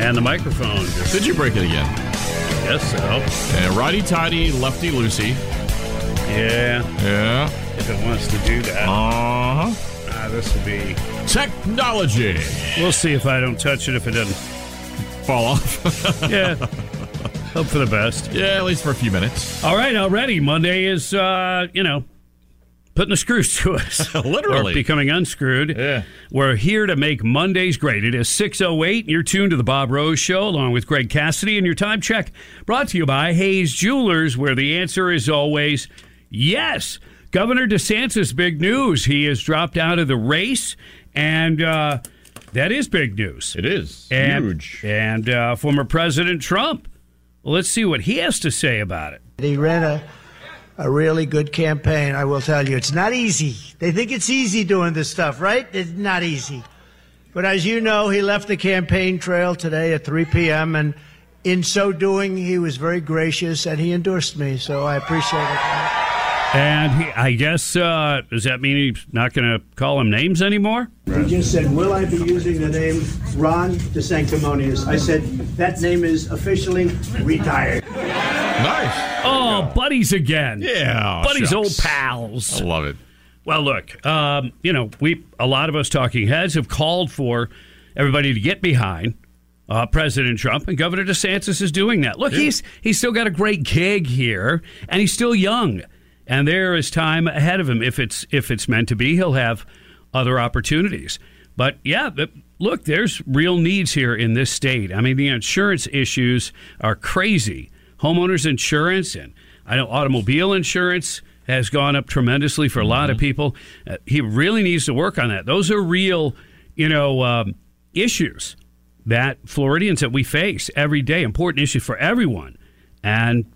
And the microphone. Just, Did you break it again? yes, so. And righty tighty, lefty loosey. Yeah, Yeah. if it wants to do that. Uh huh. Ah, this will be. Technology. We'll see if I don't touch it if it doesn't. Fall off. Yeah. Hope for the best. yeah, at least for a few minutes. All right, already. Monday is, uh, you know, putting the screws to us. Literally. Or becoming unscrewed. Yeah. We're here to make Mondays great. It is 6.08. You're tuned to the Bob Rose Show along with Greg Cassidy. And your time check brought to you by Hayes Jewelers, where the answer is always yes. Governor DeSantis, big news. He has dropped out of the race. And uh, that is big news. It is And, huge. And uh, former President Trump. Well, let's see what he has to say about it. He ran a, a really good campaign, I will tell you. It's not easy. They think it's easy doing this stuff, right? It's not easy. But as you know, he left the campaign trail today at 3 p.m., and in so doing, he was very gracious and he endorsed me, so I appreciate it. And he, I guess, uh, does that mean he's not going to call him names anymore? He just said, Will I be using the name Ron DeSanctimonious? I said, That name is officially retired. Nice. Oh, buddies again. Yeah. buddies, shucks. old pals. I love it. Well, look, um, you know, we a lot of us talking heads have called for everybody to get behind uh, President Trump, and Governor DeSantis is doing that. Look, he's he's still got a great gig here, and he's still young, and there is time ahead of him. If it's if it's meant to be, he'll have other opportunities. But yeah, but look, there's real needs here in this state. I mean, the insurance issues are crazy. Homeowners insurance and I know automobile insurance has gone up tremendously for a lot of people. Uh, he really needs to work on that. Those are real, you know, um, issues that Floridians that we face every day. Important issues for everyone. And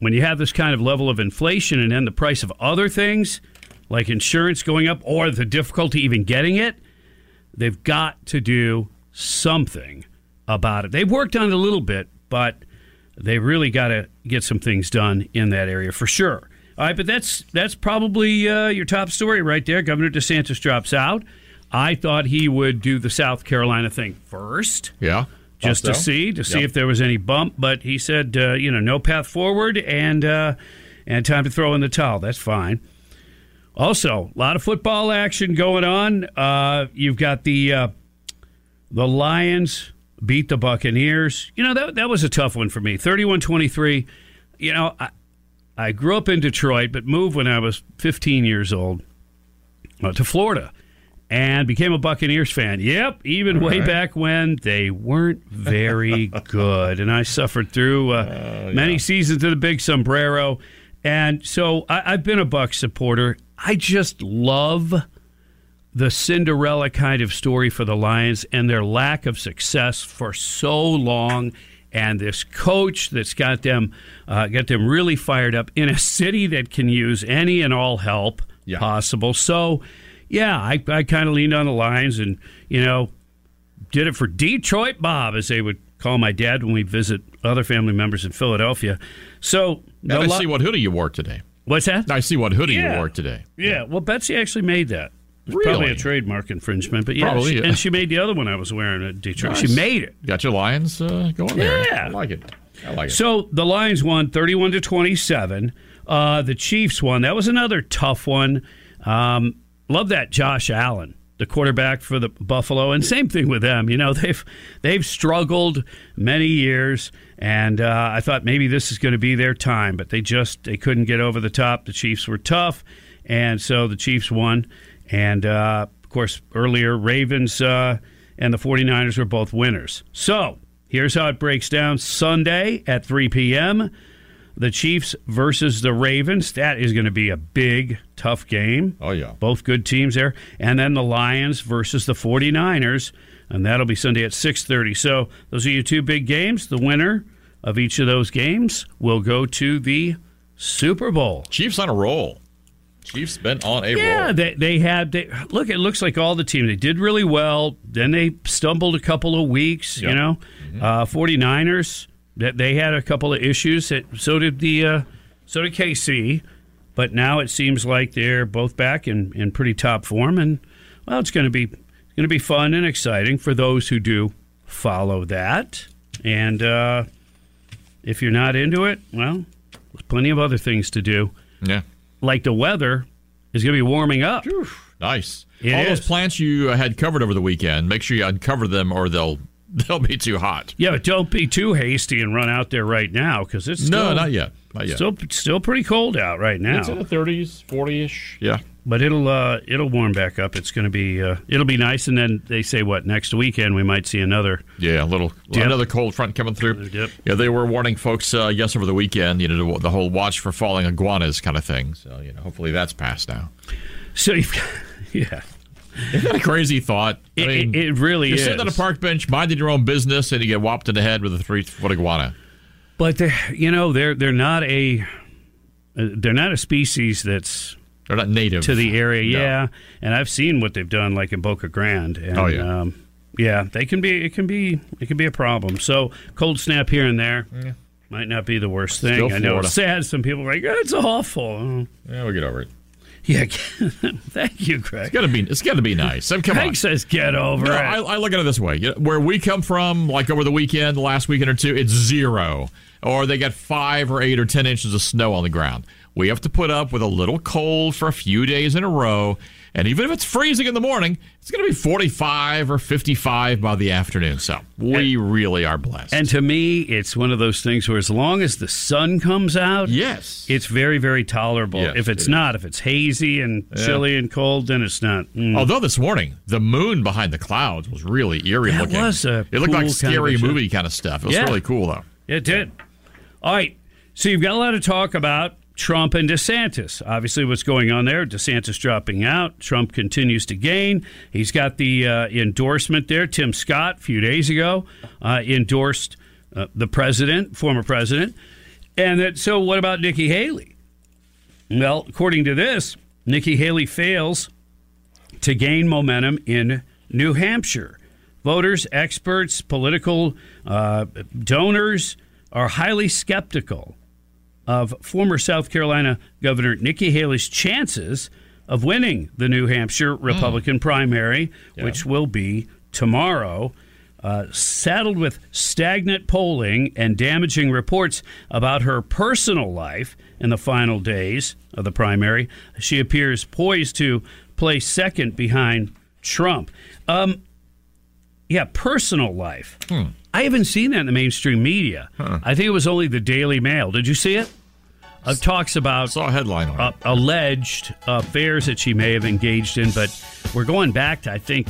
when you have this kind of level of inflation and then the price of other things like insurance going up or the difficulty even getting it, they've got to do something about it. They've worked on it a little bit, but they really got to get some things done in that area for sure. All right, but that's that's probably uh, your top story right there. Governor DeSantis drops out. I thought he would do the South Carolina thing first Yeah. Just Thought to see to see Yep. if there was any bump. But he said, uh, you know, no path forward, and uh, and time to throw in the towel. That's fine. Also, a lot of football action going on. Uh, you've got the uh, the Lions beat the Buccaneers. You know that that was a tough one for me. 31-23. You know, I, I grew up in Detroit, but moved when I was 15 years old uh, to Florida and became a Buccaneers fan. Yep, even way right. back when they weren't very good, and I suffered through uh, many seasons of the Big Sombrero, and so I, I've been a Buck supporter. I just love the Cinderella kind of story for the Lions and their lack of success for so long. And this coach that's got them uh, got them really fired up in a city that can use any and all help Yeah. possible. So, yeah, I, I kind of leaned on the Lions and you know did it for Detroit Bob, as they would call my dad when we visit other family members in Philadelphia. So, I Li- see what hoodie you wore today. what's that? I see what hoodie Yeah. you wore today. Yeah, well, Betsy actually made that. It's Probably Really? a trademark infringement, but yeah, she- yeah. and she made the other one I was wearing at Detroit. She made it. Got your Lions uh, going there. Yeah. I like it. I like it. So the Lions won 31 to 27. Uh, the Chiefs won. That was another tough one. Um, love that Josh Allen the quarterback for the Buffalo, and same thing with them. You know, they've they've struggled many years, and uh, I thought maybe this is going to be their time, but they just they couldn't get over the top. The Chiefs were tough, and so the Chiefs won. And uh, of course, earlier Ravens uh, and the 49ers were both winners. So here's how it breaks down: Sunday at 3 p.m the Chiefs versus the Ravens. That is going to be a big, tough game. Oh, yeah. Both good teams there. And then the Lions versus the 49ers, and that'll be Sunday at 6:30. So, those are your two big games. The winner of each of those games will go to the Super Bowl. Chiefs on a roll. Chiefs been on a Yeah, roll. they they had they, look. It looks like all the teams they did really well. Then they stumbled a couple of weeks. You Yep. know, uh, 49ers that they had a couple of issues. That, so did the uh, so did KC. But now it seems like they're both back in, in pretty top form, and well, it's going to be going to be fun and exciting for those who do follow that. And uh, if you're not into it, well, there's plenty of other things to do. Yeah. Like the weather is going to be warming up. Nice. It All is. those plants you had covered over the weekend, make sure you uncover them or they'll they'll be too hot. Yeah, but don't be too hasty and run out there right now because it's no, still, not yet. Not yet. Still, still pretty cold out right now. it's in the 30s, 40ish. Yeah. but it'll uh, it'll warm back up. It's going to be uh, it'll be nice. And then they say what next weekend we might see another. Yeah, a little Dip. another cold front coming through. dip. Yeah, they were warning folks uh, yes over the weekend. You know the whole watch for falling iguanas kind of thing. So you know, hopefully that's passed now. So you've got, yeah, Isn't that a crazy thought? I it, mean, it, it really you're is. sitting on a park bench, minding your own business, and you get whopped in the head with a three foot iguana. But they you know they're they're not a uh, they're not a species that's They're not native to the area. No. Yeah, and I've seen what they've done, like in Boca Grande. And, Oh, yeah. um, yeah. They can be. It can be. It can be a problem. So cold snap here and there might not be the worst thing. Still I know Florida. it's sad. Some people are like, "Oh, it's awful. Yeah, we'll get over it. Yeah. Thank you, Greg. It's gotta be. It's gotta be nice. I mean, come Greg on. says, "Get over No, it." I, I look at it this way: where we come from, like over the weekend, the last weekend or two, it's zero, or they got five or eight or ten inches of snow on the ground. We have to put up with a little cold for a few days in a row, and even if it's freezing in the morning, it's going to be forty-five or fifty-five by the afternoon. So we really are blessed. and to me, it's one of those things where, as long as the sun comes out, yes, it's very, very tolerable. Yes, if it's it is. not, if it's hazy and Yeah. chilly and cold, then it's not. Mm. Although this morning the moon behind the clouds was really eerie That looking. was a it looked cool like kind of scary movie kind of stuff. It was Yeah. really cool though. It did. All right. So you've got a lot of talk about Trump and DeSantis. Obviously, what's going on there? DeSantis dropping out. Trump continues to gain. He's got the uh, endorsement there. Tim Scott, a few days ago, uh, endorsed uh, the president, former president. And that, so, what about Nikki Haley? Well, according to this, Nikki Haley fails to gain momentum in New Hampshire. Voters, experts, political uh, donors are highly skeptical of former South Carolina Governor Nikki Haley's chances of winning the New Hampshire Republican primary, which will be tomorrow. Uh, saddled with stagnant polling and damaging reports about her personal life in the final days of the primary, she appears poised to place second behind Trump. Um, yeah, personal life. I haven't seen that in the mainstream media. I think it was only the Daily Mail. Did you see it? Uh, talks about Saw a headline on it. uh, alleged affairs that she may have engaged in, but we're going back to I think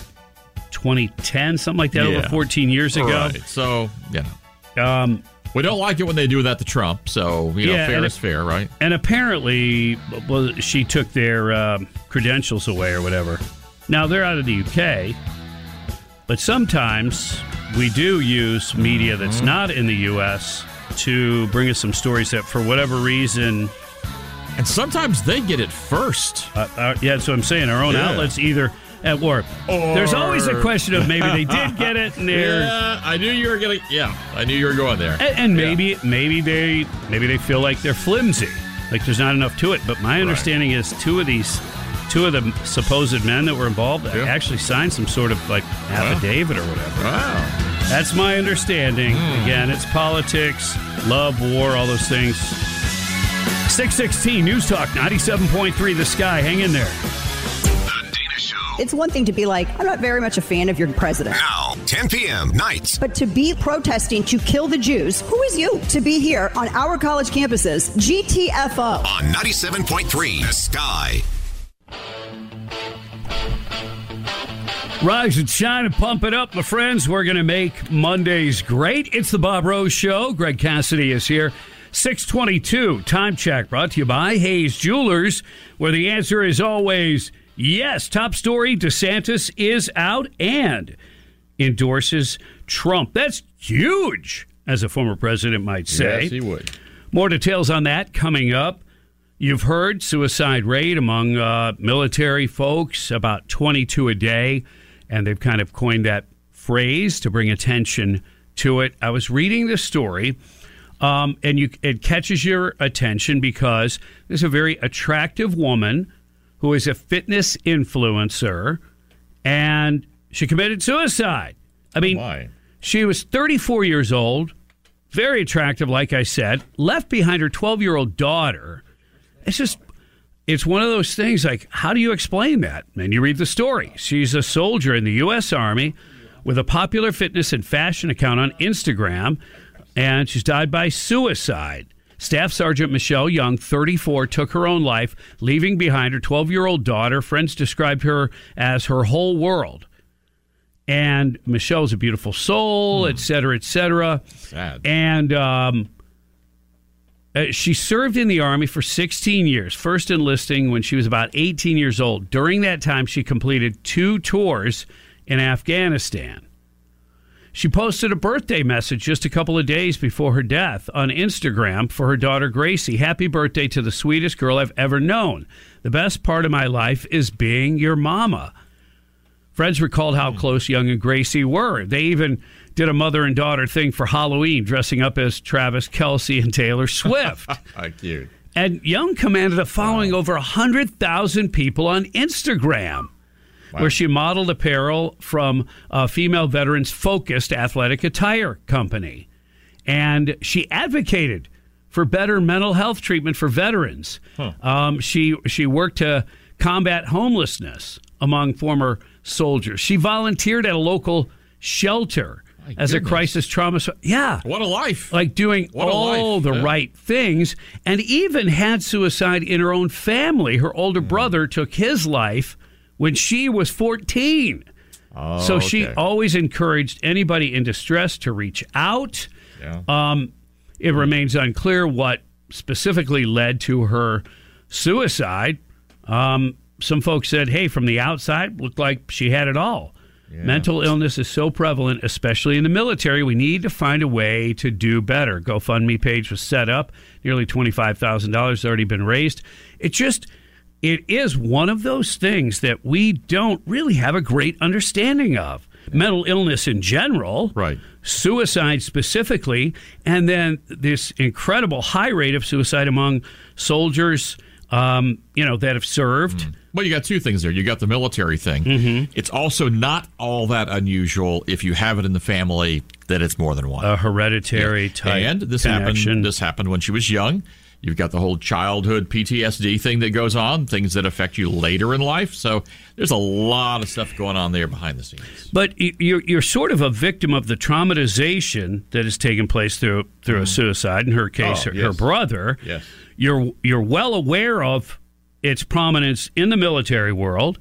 2010, something like that, over 14 years ago. Right. So, yeah. Um, We don't like it when they do that to Trump, so you know, Yeah, fair is it- fair, right? and apparently, well, she took their um, credentials away or whatever. Now they're out of the UK, but sometimes we do use media Mm-hmm. that's not in the US to bring us some stories that, for whatever reason, And sometimes they get it first. Uh, uh, yeah, that's what I'm saying. Our own Yeah. outlets either at work. There's always a Or- question of maybe they did get it and they're. Yeah, I knew you were gonna. Yeah, I knew you were going there. And, and maybe maybe they maybe they feel like they're flimsy, like there's not enough to it. But my understanding is two of these, two of the supposed men that were involved Yeah. actually signed some sort of like affidavit or whatever. Wow. That's my understanding. Hmm. Again, it's politics, love, war, all those things. 616 News Talk 97.3 The Sky. Hang in there. The Dana Show. It's one thing to be like, I'm not very much a fan of your president. Now, 10 p.m. nights. But to be protesting to kill the Jews, who is you? To be here on our college campuses, GTFO. On 97.3 The Sky. Rise and shine and pump it up, my friends. We're going to make Mondays great. It's the Bob Rose Show. Greg Cassidy is here. 622 time check brought to you by Hayes Jewelers, where the answer is always yes. Top story DeSantis is out and endorses Trump. That's huge, as a former president might say. Yes, he would. More details on that coming up. You've heard suicide rate among uh, military folks about 22 a day, and they've kind of coined that phrase to bring attention to it. I was reading this story, um, and you, it catches your attention because there's a very attractive woman who is a fitness influencer, and she committed suicide. I mean, Why? she was 34 years old, very attractive, like I said, left behind her 12 year old daughter. It's just, it's one of those things like, how do you explain that? And you read the story. She's a soldier in the U.S. Army with a popular fitness and fashion account on Instagram, and she's died by suicide. Staff Sergeant Michelle Young, 34, took her own life, leaving behind her 12 year old daughter. Friends described her as her whole world. And Michelle's a beautiful soul, et cetera, et cetera. Sad. And um, uh, she served in the Army for 16 years, first enlisting when she was about 18 years old. During that time, she completed two tours in Afghanistan. She posted a birthday message just a couple of days before her death on Instagram for her daughter Gracie. Happy birthday to the sweetest girl I've ever known. The best part of my life is being your mama. Friends recalled how close Young and Gracie were. They even did a mother and daughter thing for Halloween, dressing up as Travis Kelce and Taylor Swift. Cute. and Young commanded a following over 100,000 people on Instagram, where she modeled apparel from a female veterans focused athletic attire company. And she advocated for better mental health treatment for veterans. Um, she, she worked to combat homelessness among former soldiers. She volunteered at a local shelter My as a crisis trauma. Yeah What a life. like doing What all life, the yeah. right things and even had suicide in her own family. Her older brother took his life when she was 14. Oh, so she okay. always encouraged anybody in distress to reach out. Yeah. Um, it remains unclear what specifically led to her suicide. Um, some folks said, hey, from the outside, looked like she had it all. Mental illness is so prevalent, especially in the military. We need to find a way to do better. GoFundMe page was set up. Nearly $25,000 has already been raised. It just, it is one of those things that we don't really have a great understanding of. Mental illness in general, Right. suicide specifically, and then this incredible high rate of suicide among soldiers, um, you know, that have served. Well, you got two things there. You got the military thing. Mm-hmm. It's also not all that unusual if you have it in the family that it's more than one. A hereditary Yeah. type and this connection. happened. This happened when she was young. You've got the whole childhood PTSD thing that goes on, things that affect you later in life. So there's a lot of stuff going on there behind the scenes. But you're you're sort of a victim of the traumatization that has taken place through through a suicide. In her case, Oh, her, her yes. brother. Yes. You're you're well aware of its prominence in the military world,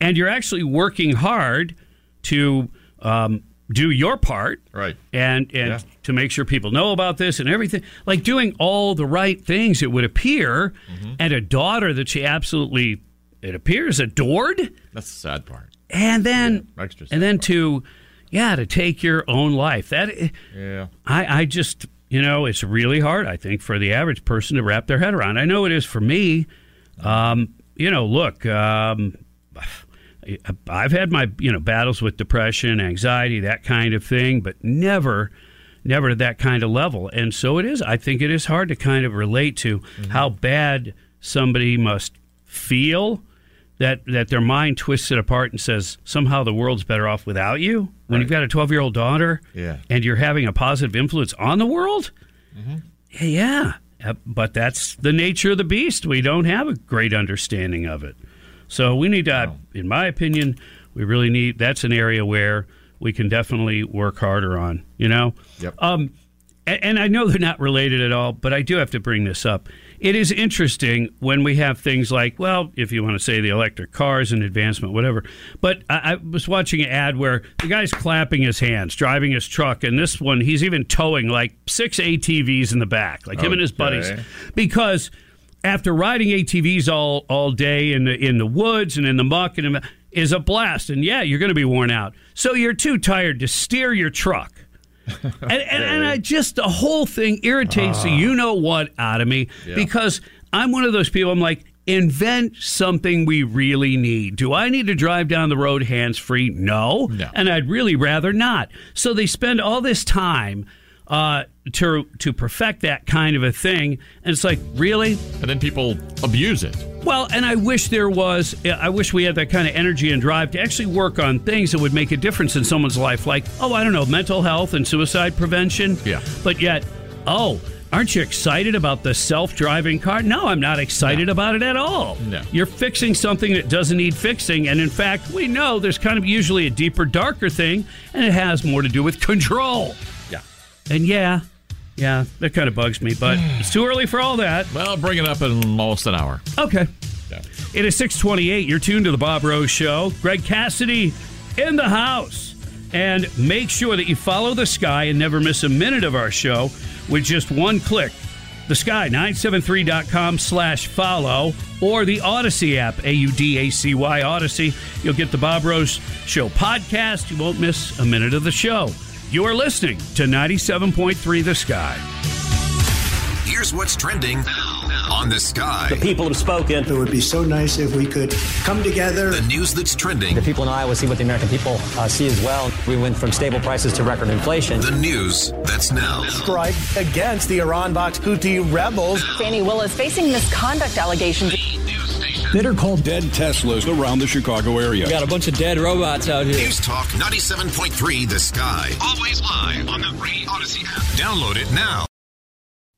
and you're actually working hard to um, do your part. Right. And and Yeah. to make sure people know about this and everything, like doing all the right things, it would appear, Mm-hmm. and a daughter that she absolutely, it appears, adored That's the sad part. and then Yeah, extra and then to yeah to take your own life that Yeah. i i just you know it's really hard i think for the average person to wrap their head around i know it is for me um you know look um i've had my you know battles with depression anxiety that kind of thing but never never to that kind of level. And so it is. I think it is hard to kind of relate to how bad somebody must feel that that their mind twists it apart and says somehow the world's better off without you. When you've got a 12 year old daughter Yeah. and you're having a positive influence on the world? Mm-hmm. yeah, yeah but that's the nature of the beast we don't have a great understanding of it So we need to, in my opinion, we really need. That's an area where we can definitely work harder on. You know. Yep. Um, and, and I know they're not related at all, but I do have to bring this up. It is interesting when we have things like, well, if you want to say the electric cars and advancement, whatever. But I, I was watching an ad where the guy's clapping his hands, driving his truck, and this one he's even towing like six ATVs in the back, like him and his buddies, because after riding ATVs all all day in the in the woods and in the muck and in is a blast. And yeah, you're going to be worn out, so you're too tired to steer your truck. and, and, and I just the whole thing irritates the you know what out of me because I'm one of those people. I'm like, invent something we really need. Do I need to drive down the road hands free? No. No. and I'd really rather not. So they spend all this time uh, to to perfect that kind of a thing, and it's like, really? And then people abuse it. Well, and I wish there was, I wish we had that kind of energy and drive to actually work on things that would make a difference in someone's life, like, oh, I don't know, mental health and suicide prevention. Yeah. But yet, oh, aren't you excited about the self driving car? No, I'm not excited about it at all. No. You're fixing something that doesn't need fixing. And in fact, we know there's kind of usually a deeper, darker thing, and it has more to do with control. Yeah. And yeah, yeah, that kind of bugs me, but it's too early for all that. Well, bring it up in almost an hour. Okay. Yeah. It is 628. You're tuned to the Bob Rose Show. Greg Cassidy in the house. And make sure that you follow the sky and never miss a minute of our show with just one click. The Sky, 973.com slash follow, or the Audacy app, A U D A C Y Audacy. You'll get the Bob Rose Show podcast. You won't miss a minute of the show. You are listening to 97.3 The Sky. Here's what's trending on the sky. The people have spoken. It would be so nice if we could come together. The news that's trending. The people in Iowa see what the American people uh, see as well. We went from stable prices to record inflation. The news that's now. strike against the Iran-backed Houthi rebels. Fani Willis facing misconduct allegations. That are called dead Teslas around the Chicago area. We got a bunch of dead robots out here. News Talk 97.3 The Sky. Always live on the free Audacy app. Download it now.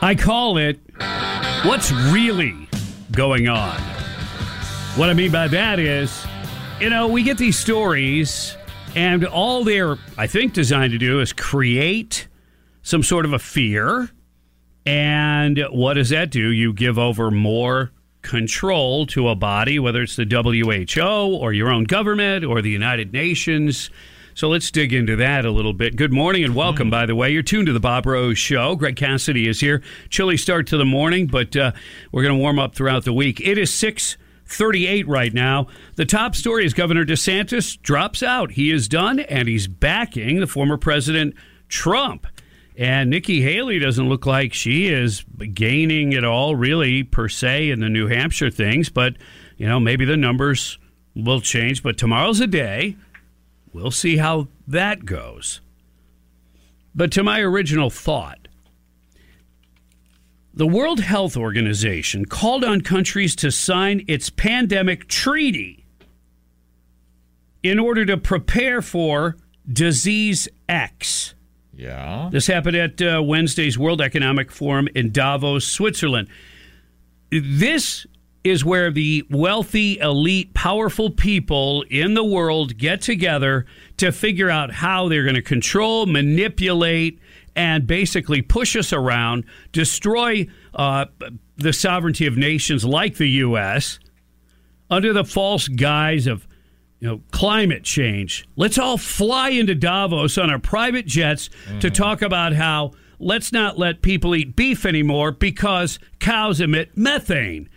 I call it what's really going on. What I mean by that is, you know, we get these stories, and all they're, I think, designed to do is create some sort of a fear. And what does that do? You give over more control to a body, whether it's the WHO or your own government or the United Nations. So let's dig into that a little bit. Good morning and welcome, by the way. You're tuned to the Bob Rose Show. Greg Cassidy is here. Chilly start to the morning, but uh, we're going to warm up throughout the week. It is 638 right now. The top story is Governor DeSantis drops out. He is done, and he's backing the former President Trump. And Nikki Haley doesn't look like she is gaining at all, really, per se, in the New Hampshire things. But, you know, maybe the numbers will change. But tomorrow's a day. We'll see how that goes. But to my original thought, the World Health Organization called on countries to sign its pandemic treaty in order to prepare for disease X. Yeah. This happened at uh, Wednesday's World Economic Forum in Davos, Switzerland. This is where the wealthy, elite, powerful people in the world get together to figure out how they're going to control, manipulate, and basically push us around, destroy uh, the sovereignty of nations like the U.S. under the false guise of you know, climate change. Let's all fly into Davos on our private jets to talk about how let's not let people eat beef anymore because cows emit methane.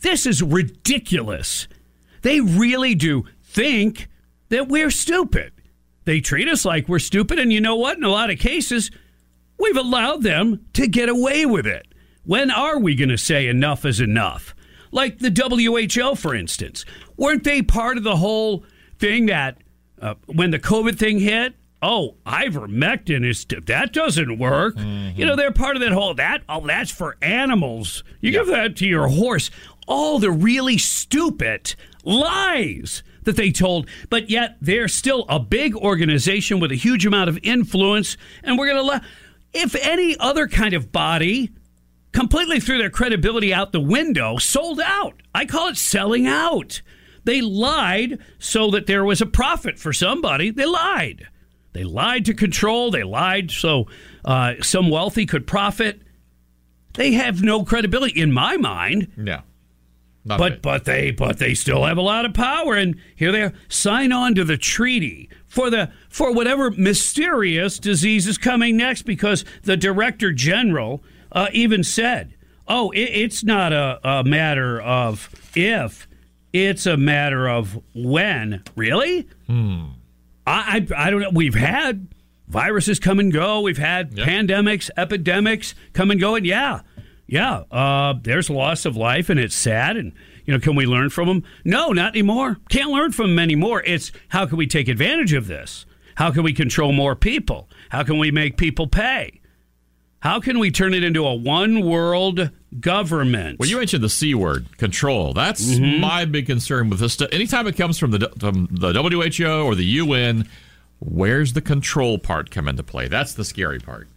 This is ridiculous. They really do think that we're stupid. They treat us like we're stupid, and you know what? In a lot of cases, we've allowed them to get away with it. When are we going to say enough is enough? Like the WHO, for instance. Weren't they part of the whole thing that uh, when the COVID thing hit, oh, ivermectin is that doesn't work. You know, they're part of that whole that oh, that's for animals. You give that to your horse. All the really stupid lies that they told, but yet they're still a big organization with a huge amount of influence, and we're going to let. If any other kind of body completely threw their credibility out the window, sold out. I call it selling out. They lied so that there was a profit for somebody. They lied. They lied to control. They lied so uh, some wealthy could profit. They have no credibility in my mind. Yeah. Not but but they but they still have a lot of power, and here they are. Sign on to the treaty for the for whatever mysterious disease is coming next, because the director general uh, even said, "Oh, it, it's not a, a matter of if, it's a matter of when." Really? I, I I don't know. We've had viruses come and go. We've had pandemics, epidemics come and go, and yeah, yeah, uh, there's loss of life, and it's sad. And you know, can we learn from them? No, not anymore. Can't learn from them anymore. It's how can we take advantage of this? How can we control more people? How can we make people pay? How can we turn it into a one world government? Well, you mentioned the C word, control. That's Mm-hmm. my big concern with this stuff. Anytime it comes from the, from the WHO or the UN, where's the control part come into play? That's the scary part.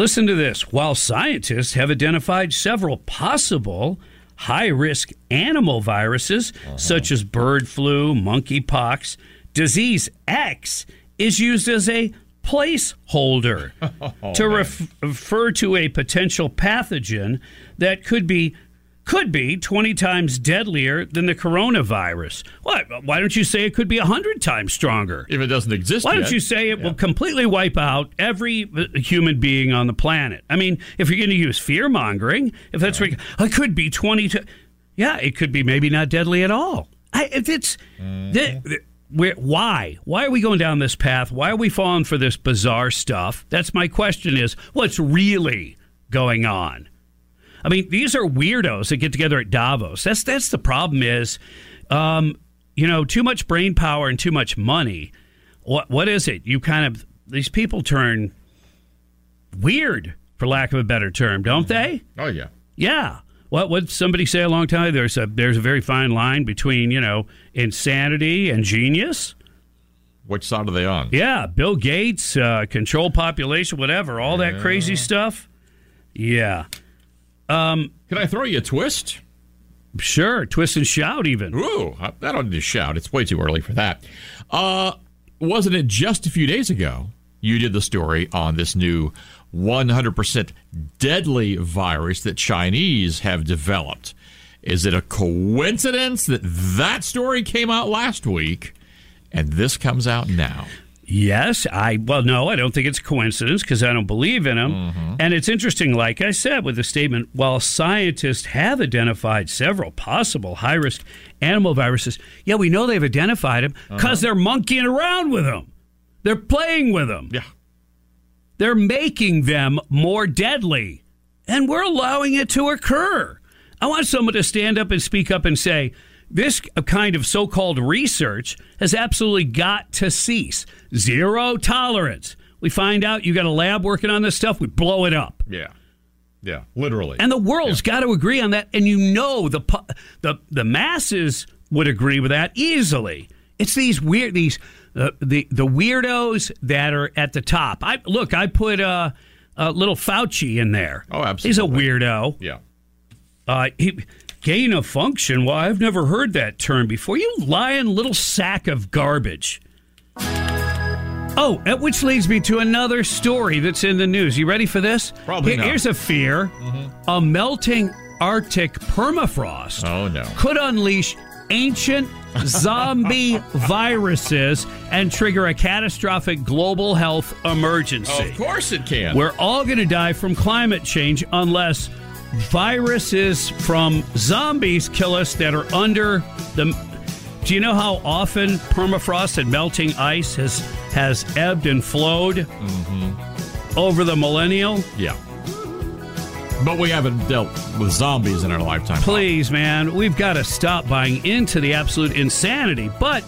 Listen to this. While scientists have identified several possible high risk animal viruses, uh-huh. such as bird flu, monkeypox, disease X is used as a placeholder oh, to ref- refer to a potential pathogen that could be could be 20 times deadlier than the coronavirus. What? Why don't you say it could be 100 times stronger? If it doesn't exist Why don't you say it will completely wipe out every uh, human being on the planet? I mean, if you're going to use fear mongering, if that's what it could be 20 to, yeah, it could be maybe not deadly at all. I, if it's, the, the- where, why? Why are we going down this path? Why are we falling for this bizarre stuff? That's my question is what's really going on? I mean, these are weirdos that get together at Davos. That's that's the problem. Is um, you know too much brain power and too much money. What what is it? You kind of these people turn weird, for lack of a better term, don't they? Oh, yeah. Yeah. What would somebody say a long time? There's a there's a very fine line between you know insanity and genius. Which side are they on? Yeah, Bill Gates, uh, control population, whatever, all that crazy stuff. Yeah. Um, Can I throw you a twist? Sure, twist and shout even. Ooh, I don't need to shout. It's way too early for that. Uh, wasn't it just a few days ago you did the story on this new 100% deadly virus that Chinese have developed? Is it a coincidence that that story came out last week and this comes out now? Yes, I well no, I don't think it's coincidence because I don't believe in them. Mm-hmm. And it's interesting, like I said, with the statement, while scientists have identified several possible high risk animal viruses, yeah, we know they've identified them because uh-huh. they're monkeying around with them. They're playing with them. Yeah. They're making them more deadly. And we're allowing it to occur. I want someone to stand up and speak up and say, this kind of so called research has absolutely got to cease. Zero tolerance. We find out you got a lab working on this stuff, we blow it up. Yeah. Yeah, literally. And the world's got to agree on that. And you know the the the masses would agree with that easily. It's these weird these uh, the the weirdos that are at the top. I look. I put uh, uh, little Fauci in there. Oh, absolutely. He's a weirdo. Yeah. Uh, he, gain of function. Well, I've never heard that term before. You lying little sack of garbage. Oh, which leads me to another story that's in the news. You ready for this? Probably not. Here's a fear: mm-hmm. a melting Arctic permafrost Oh no. could unleash ancient zombie viruses and trigger a catastrophic global health emergency. Of course it can. We're all going to die from climate change unless viruses from zombies kill us that are under the. Do you know how often permafrost and melting ice has has ebbed and flowed mm-hmm. over the millennial? Yeah. But we haven't dealt with zombies in our lifetime. Please, man, we've got to stop buying into the absolute insanity. But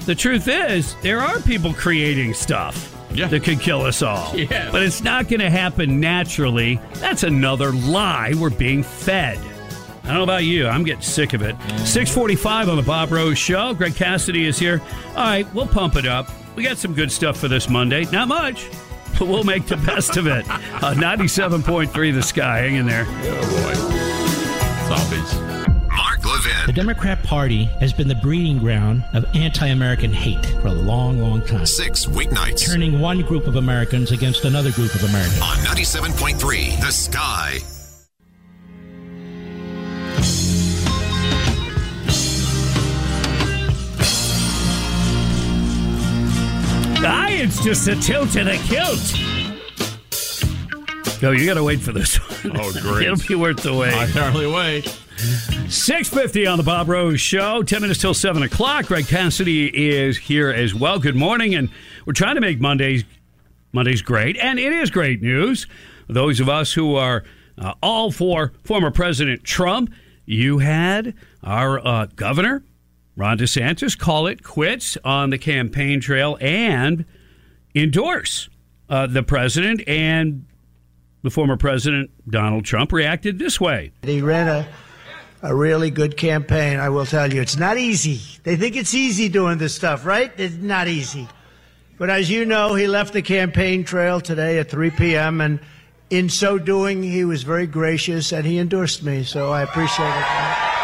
the truth is, there are people creating stuff Yeah. that could kill us all. Yes. But it's not going to happen naturally. That's another lie we're being fed. I don't know about you. I'm getting sick of it. 645 on the Bob Rose Show. Greg Cassidy is here. All right, we'll pump it up. We got some good stuff for this Monday. Not much, but we'll make the best of it. Uh, 97.3 The Sky. Hang in there. Oh boy. Zombies. Mark The Democrat Party has been the breeding ground of anti American hate for a long, long time, Six weeknights turning one group of Americans against another group of Americans. on 97.3 The Sky. Ah, it's just a tilt and a kilt. No, you got to wait for this one. Oh, great. It'll be worth the wait. I hardly wait. 650 on the Bob Rose Show. 10 minutes till 7 o'clock. Greg Cassidy is here as well. Good morning. And we're trying to make Mondays Monday's great. And it is great news. Those of us who are uh, all for former President Trump, you had our uh, governor, Ron DeSantis, call it quits on the campaign trail and endorse uh, the president. And the former president, Donald Trump, reacted this way. He ran a, a really good campaign, I will tell you. It's not easy. They think it's easy doing this stuff, right? It's not easy. But as you know, he left the campaign trail today at 3 p.m., and in so doing, he was very gracious and he endorsed me, so I appreciate it.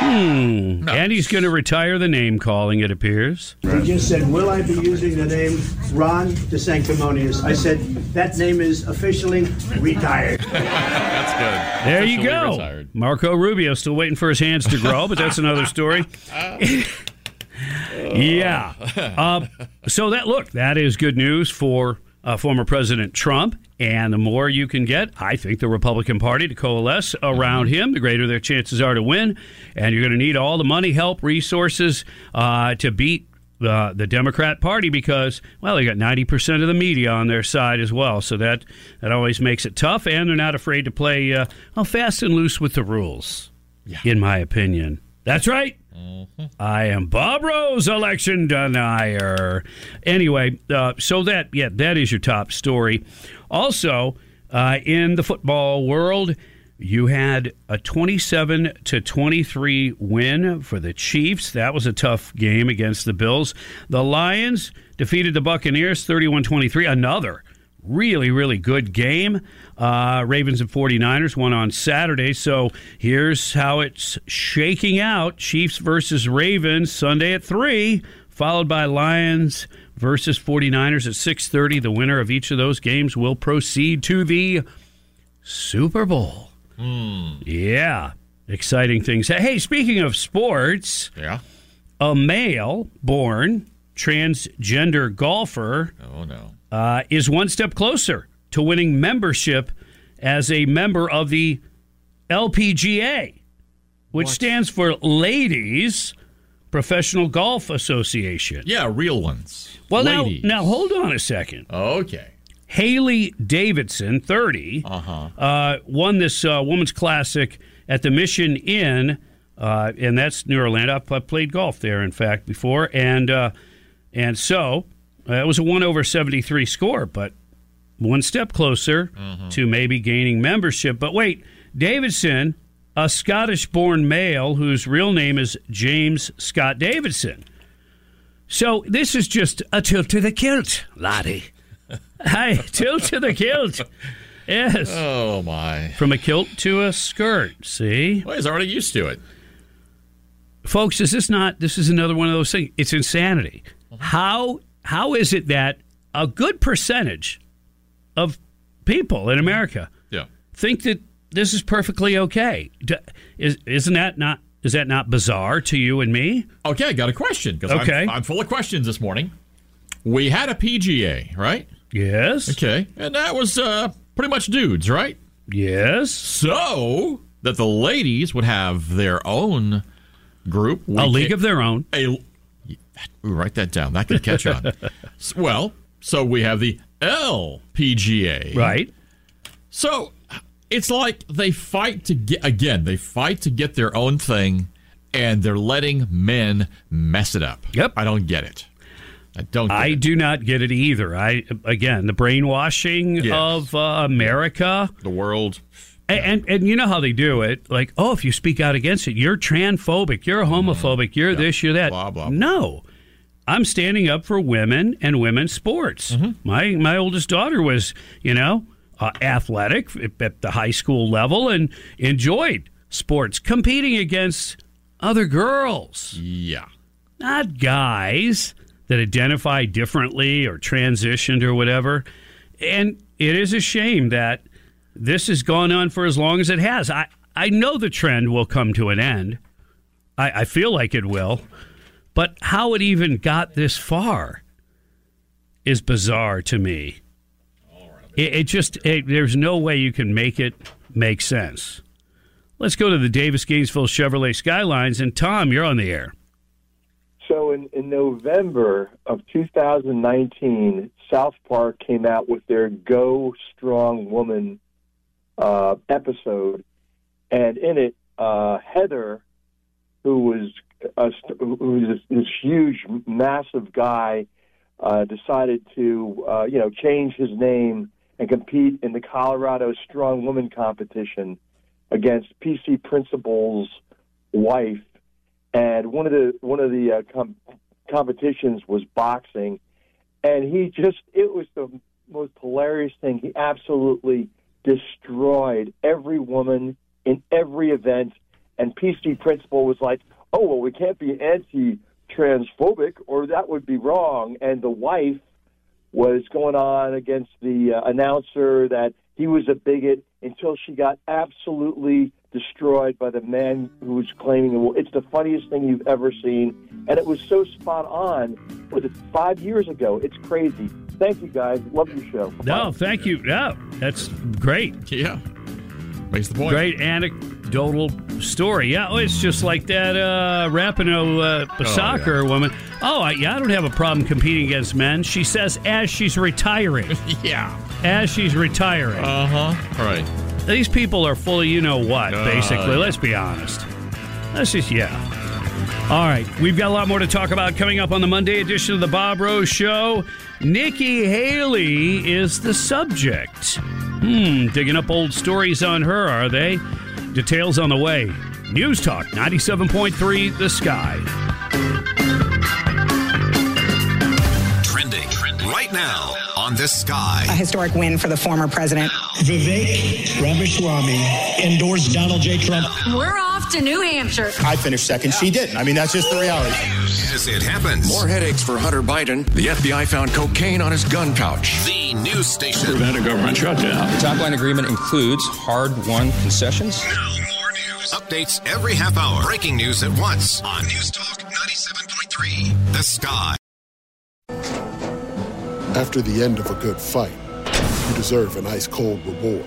Hmm. And he's going to retire the name calling, it appears. He just said, Will I be using the name Ron DeSanctimonious? I said, That name is officially retired. That's good. There you go. retired. Marco Rubio still waiting for his hands to grow, but that's another story. yeah. Uh, so that look, that is good news for uh, former President Trump. And the more you can get, I think, the Republican Party to coalesce around him, the greater their chances are to win. And you're going to need all the money, help, resources uh, to beat the the Democrat Party because well they got ninety percent of the media on their side as well, so that that always makes it tough, and they're not afraid to play uh, fast and loose with the rules. In my opinion, that's right. I am Bob Rose, election denier. Anyway, uh, so that yeah, that is your top story. Also, uh, in the football world, you had a 27 to 23 win for the Chiefs. That was a tough game against the Bills. The Lions defeated the Buccaneers 31 23. Another really, really good game. Uh, Ravens and 49ers won on Saturday. So here's how it's shaking out Chiefs versus Ravens Sunday at 3, followed by Lions versus 49ers at 6.30. The winner of each of those games will proceed to the Super Bowl. Yeah, exciting things. Hey, speaking of sports, Yeah. a male born transgender golfer Oh no. uh, is one step closer to winning membership as a member of the LPGA, which stands for Ladies Professional Golf Association. Yeah, real ones. Well, now, Ladies. now hold on a second. Okay. Hailey Davidson, 30, Uh-huh. uh, won this uh, women's classic at the Mission Inn, uh, and that's near Orlando. I've, I've played golf there, in fact, before, and uh, and so uh, it was a one over seventy three score, but one step closer mm-hmm. to maybe gaining membership. But wait, Davidson, a Scottish born male whose real name is James Scott Davidson. So this is just a tilt to the kilt, laddie. Hi, tilt to the kilt. Yes. Oh my! From a kilt to a skirt. See? Well, he's already used to it. Folks, is this not? This is another one of those things. It's insanity. Mm-hmm. How how is it that a good percentage of people in America Yeah. think that this is perfectly okay? Is isn't that not? Is that not bizarre to you and me? Okay, I got a question because Okay. I'm, I'm full of questions this morning. We had a PGA, right? Yes. Okay, and that was uh, pretty much dudes, right? Yes. So that the ladies would have their own group, A league of their own. A, ooh, write that down. That could catch on. Well, so we have the LPGA, Right. So it's like they fight to get again. They fight to get their own thing, and they're letting men mess it up. Yep. I don't get it. I don't. Get I it. do not get it either. I again the brainwashing Yes. of uh, America. The world. And, and and you know how they do it? Like, oh, if you speak out against it, you're transphobic, you're homophobic, you're this, you're that. Blah, blah, blah. No, I'm standing up for women and women's sports. Mm-hmm. My my oldest daughter was, you know, uh, athletic at the high school level and enjoyed sports, competing against other girls, Yeah. not guys that identify differently or transitioned or whatever. And it is a shame that this has gone on for as long as it has. I, I know the trend will come to an end. I, I feel like it will. But how it even got this far is bizarre to me. It, it just, it, there's no way you can make it make sense. Let's go to the Davis Gainesville Chevrolet Skylines. And Tom, you're on the air. So in, in November of 2019, South Park came out with their Go Strong Woman uh, episode, and in it, uh, Heather, who was a, who was this, this huge, massive guy, uh, decided to uh, you know change his name and compete in the Colorado Strong Woman competition against PC Principal's wife. And one of the one of the uh, com- competitions was boxing, and he just it was the most hilarious thing. He absolutely destroyed every woman in every event, and PC Principal was like, "Oh well, we can't be anti-transphobic, or that would be wrong." And the wife was going on against the uh, announcer that he was a bigot until she got absolutely destroyed by the man who was claiming the It's the funniest thing you've ever seen, and it was so spot on. Was it five years ago? It's crazy. Thank you guys. Love your show. No, thank you. No, that's great. Yeah. Makes the point. Great anecdotal story. Yeah, oh, it's just like that uh, Rapinoe uh, soccer woman. Oh, I, yeah, I don't have a problem competing against men. She says as she's retiring. yeah. As she's retiring. Uh huh. Right. These people are fully, you know what, Uh, basically. yeah. Let's be honest. Let's just, yeah. All right, we've got a lot more to talk about coming up on the Monday edition of the Bob Rose Show. Nikki Haley is the subject. Hmm, digging up old stories on her, are they? Details on the way. News Talk 97.3 The Sky. Trending right now on the sky. A historic win for the former president. Vivek Ramaswamy endorsed Donald J. Trump. We're off to New Hampshire. I finished second. She didn't. I mean, that's just the reality. As it happens. More headaches for Hunter Biden. The FBI found cocaine on his gun pouch. The news station. Prevent a government shutdown. The top line agreement includes hard won concessions. Now more news. Updates every half hour. Breaking news at once on News Talk 97.3. The Sky. After the end of a good fight, you deserve an ice cold reward.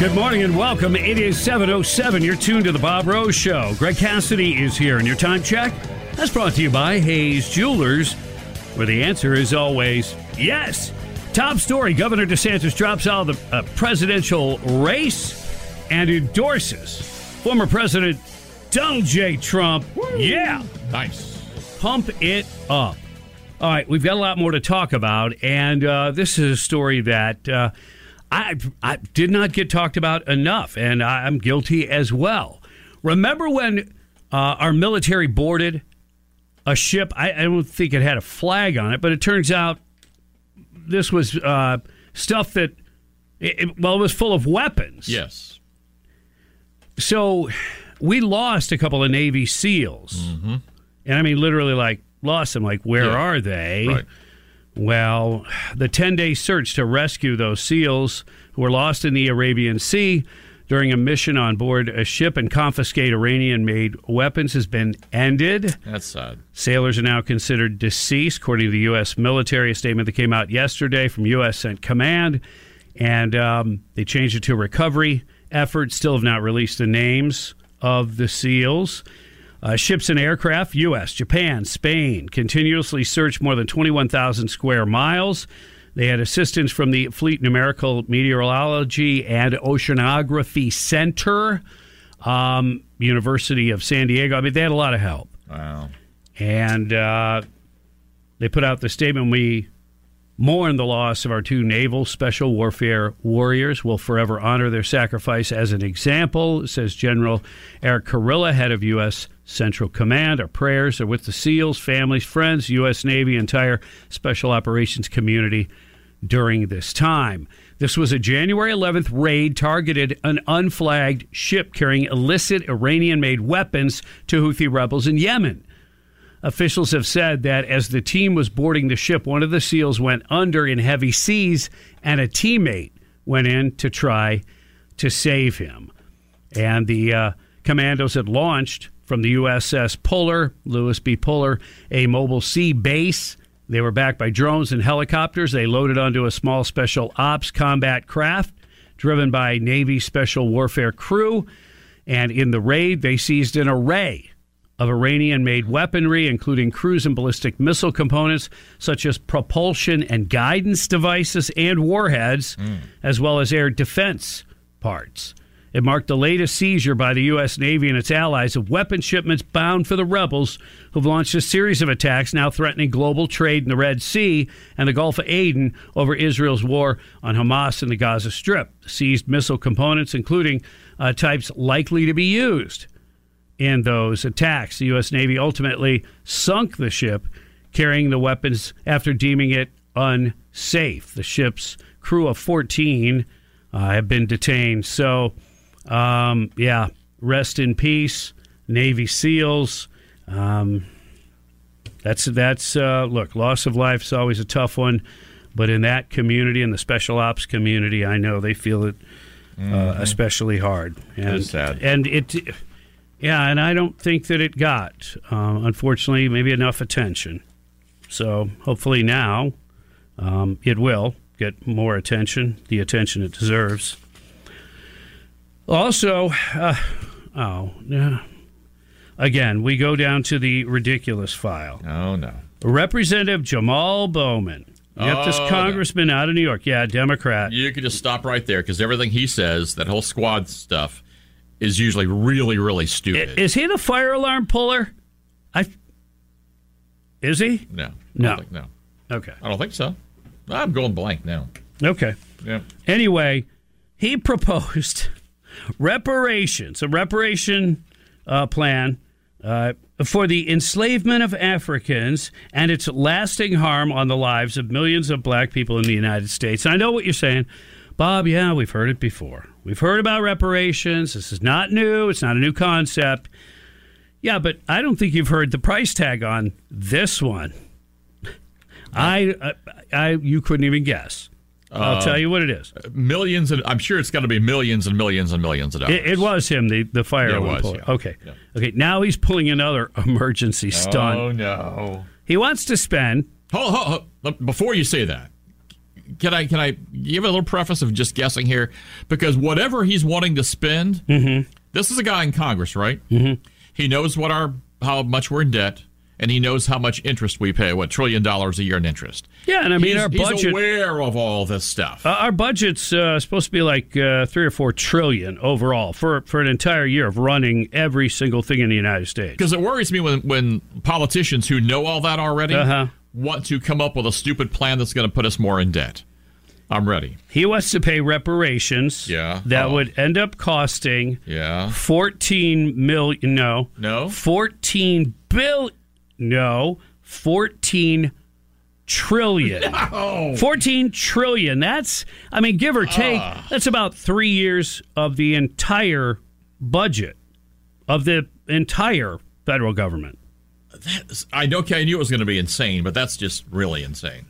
Good morning and welcome. It is 7.07. You're tuned to the Bob Rose Show. Greg Cassidy is here, and your time check that's brought to you by Hayes Jewelers, where the answer is always yes. Top story Governor DeSantis drops out of the uh, presidential race and endorses former President Donald J. Trump. Woo. Yeah. Nice. Pump it up. All right, we've got a lot more to talk about, and uh, this is a story that uh, I, I did not get talked about enough, and I'm guilty as well. Remember when uh, our military boarded a ship? I, I don't think it had a flag on it, but it turns out this was uh, stuff that, it, well, it was full of weapons. Yes. So we lost a couple of Navy SEALs. Mm-hmm. And I mean, literally, like, lost them. Like, where yeah. are they? Right. Well, the 10 day search to rescue those SEALs who were lost in the Arabian Sea during a mission on board a ship and confiscate Iranian made weapons has been ended. That's sad. Sailors are now considered deceased, according to the U.S. military. A statement that came out yesterday from U.S. Cent Command. And um, they changed it to recovery efforts. Still have not released the names of the SEALs. Uh, ships and aircraft, U.S., Japan, Spain, continuously searched more than 21,000 square miles. They had assistance from the Fleet Numerical Meteorology and Oceanography Center, um, University of San Diego. I mean, they had a lot of help. Wow. And uh, they put out the statement we mourn the loss of our two naval special warfare warriors. We'll forever honor their sacrifice as an example, says General Eric Kurilla, head of U.S. Central Command. Our prayers are with the SEALs, families, friends, U.S. Navy, entire special operations community during this time. This was a January 11th raid targeted an unflagged ship carrying illicit Iranian made weapons to Houthi rebels in Yemen. Officials have said that as the team was boarding the ship, one of the SEALs went under in heavy seas and a teammate went in to try to save him. And the uh, commandos had launched from the USS Puller, Lewis B. Puller, a mobile sea base. They were backed by drones and helicopters. They loaded onto a small special ops combat craft driven by Navy Special Warfare crew. And in the raid, they seized an array of Iranian made weaponry, including cruise and ballistic missile components, such as propulsion and guidance devices and warheads, mm. as well as air defense parts. It marked the latest seizure by the U.S. Navy and its allies of weapon shipments bound for the rebels, who've launched a series of attacks now threatening global trade in the Red Sea and the Gulf of Aden over Israel's war on Hamas and the Gaza Strip. Seized missile components, including uh, types likely to be used in those attacks. The U.S. Navy ultimately sunk the ship carrying the weapons after deeming it unsafe. The ship's crew of 14 uh, have been detained. So, um, yeah, rest in peace, Navy SEALs. Um, that's that's uh, look, loss of life is always a tough one, but in that community, in the special ops community, I know they feel it uh, Mhm. especially hard. And sad. and it, yeah, and I don't think that it got, uh, unfortunately, maybe enough attention. So hopefully now um, it will get more attention, the attention it deserves. Also, uh, oh, yeah. Again, we go down to the ridiculous file. Oh, no. Representative Jamal Bowman. You got this Oh, no. congressman out of New York. Yeah, Democrat. You could just stop right there because everything he says, that whole squad stuff, is usually really, really stupid. Is he the fire alarm puller? I Is he? no. No. think- no. Okay. I don't think so. I'm going blank now. Okay. Yeah. Anyway, he proposed reparations, a reparation uh, plan uh, for the enslavement of Africans and its lasting harm on the lives of millions of black people in the United States. And I know what you're saying, Bob. Yeah, we've heard it before. We've heard about reparations. This is not new. It's not a new concept. Yeah, but I don't think you've heard the price tag on this one. I, I, I you couldn't even guess. I'll Uh, tell you what it is. Millions, and I'm sure it's got to be millions and millions and millions of dollars. It, it was him, the the fire Yeah, it was, yeah. Okay, okay. Now he's pulling another emergency stunt. Oh no! He wants to spend. Hold, hold, hold. Before you say that, can I can I give a little preface of just guessing here? Because whatever he's wanting to spend, Mm-hmm. this is a guy in Congress, right? Mm-hmm. He knows what our how much we're in debt, and he knows how much interest we pay. What trillion dollars a year in interest? Yeah, and I mean He's- our he's budget. aware of all this stuff. Uh, our budget's uh, supposed to be like uh, three or four trillion overall for for an entire year of running every single thing in the United States. Because it worries me when when politicians who know all that already Uh-huh. want to come up with a stupid plan that's going to put us more in debt. I'm ready. He wants to pay reparations. Yeah. That Oh. would end up costing Yeah. fourteen million. No. No. Fourteen bill. No. Fourteen trillion. No. 14 trillion. That's, I mean, give or take, Ah. that's about three years of the entire budget of the entire federal government. I okay, I knew it was going to be insane, but that's just really insane.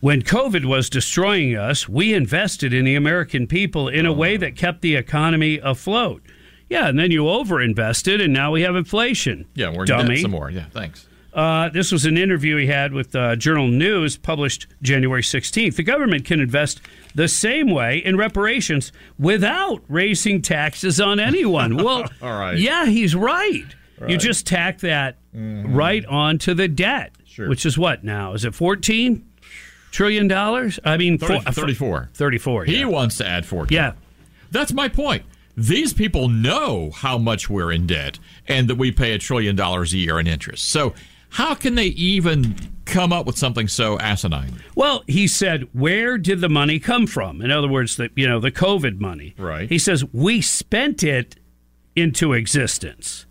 When COVID was destroying us, we invested in the American people in a way that kept the economy afloat. Yeah, and then you overinvested, and now we have inflation. Yeah, we're in dummy. debt some more. Yeah, thanks. Uh, this was an interview he had with uh, Journal News, published January 16th. The government can invest the same way in reparations without raising taxes on anyone. Well, All right. yeah, he's right. You Right. Mm-hmm. just tack that right onto the debt, Sure. which is what now? Is it 14 trillion dollars? I mean, 30, four- 34. 34. He wants to add 14. Yeah. That's my point. These people know how much we're in debt and that we pay a trillion dollars a year in interest. So, how can they even come up with something so asinine? Well, he said, where did the money come from? In other words, the you know the COVID money. Right. He says we spent it into existence.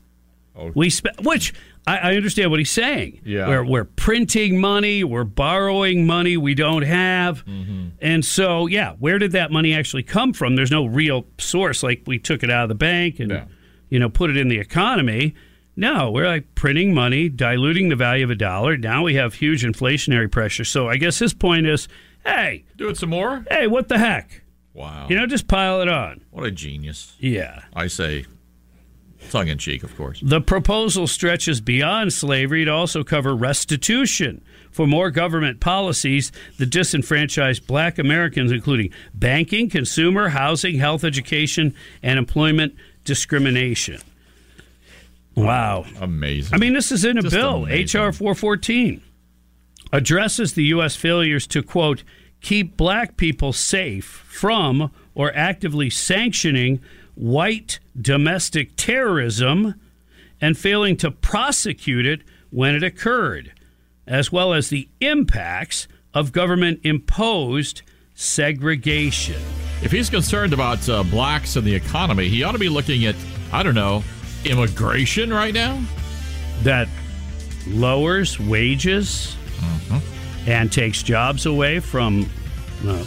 Oh. We spent, which I, I understand what he's saying. Yeah. we're we're printing money, we're borrowing money we don't have, Mm-hmm. and so yeah, where did that money actually come from? There's no real source. Like we took it out of the bank and Yeah. you know put it in the economy. No, we're like printing money, diluting the value of a dollar. Now we have huge inflationary pressure. So I guess his point is, hey, Do it some more? hey, what the heck? Wow. You know, just pile it on. What a genius. Yeah. I say, tongue in cheek, of course. The proposal stretches beyond slavery to also cover restitution for more government policies that disenfranchise black Americans, including banking, consumer, housing, health, education, and employment discrimination. Wow. Amazing. I mean, this is in a Just bill, amazing. H.R. 414. Addresses the U.S. failures to, quote, keep black people safe from or actively sanctioning white domestic terrorism and failing to prosecute it when it occurred, as well as the impacts of government imposed segregation. If he's concerned about uh, blacks and the economy, he ought to be looking at, I don't know, immigration right now? That lowers wages and takes jobs away from uh,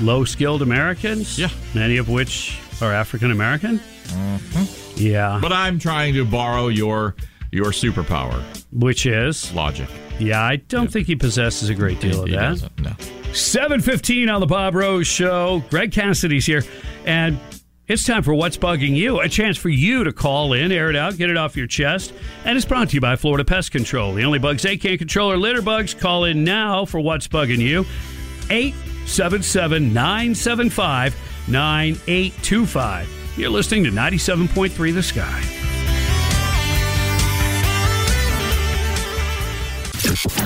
low skilled Americans. Yeah. Many of which are African American. Mm-hmm. Yeah. But I'm trying to borrow your your superpower, which is logic. Yeah, I don't think he possesses a great deal of He that. doesn't, no. 715 on the Bob Rose Show. Greg Cassidy's here. And it's time for What's Bugging You. A chance for you to call in, air it out, get it off your chest. And it's brought to you by Florida Pest Control. The only bugs they can't control are litter bugs. Call in now for What's Bugging You. 877 975 9825. You're listening to 97.3 The Sky.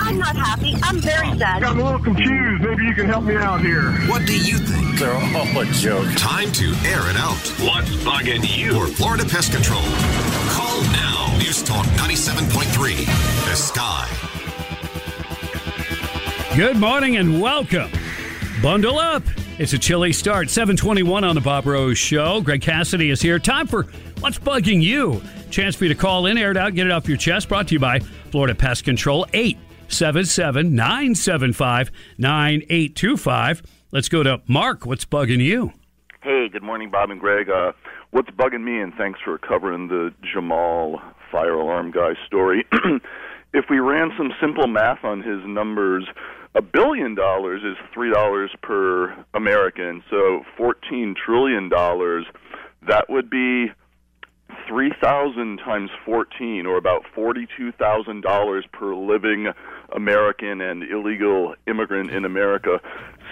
I'm not happy. I'm very sad. I'm a little confused. Maybe you can help me out here. What do you think? They're all a joke. Time to air it out. What's bugging you? For Florida Pest Control. Call now. News Talk 97.3. The Sky. Good morning and welcome. Bundle up. It's a chilly start. 721 on the Bob Rose Show. Greg Cassidy is here. Time for What's Bugging You? Chance for you to call in, air it out, get it off your chest. Brought to you by Florida Pest Control. 877 975 9825. Let's go to Mark. What's bugging you? Hey, good morning, Bob and Greg. Uh, what's bugging me, and thanks for covering the Jamal fire alarm guy story. if we ran some simple math on his numbers, a billion dollars is three dollars per American, so fourteen trillion dollars. That would be three thousand times fourteen, or about forty-two thousand dollars per living American and illegal immigrant in America.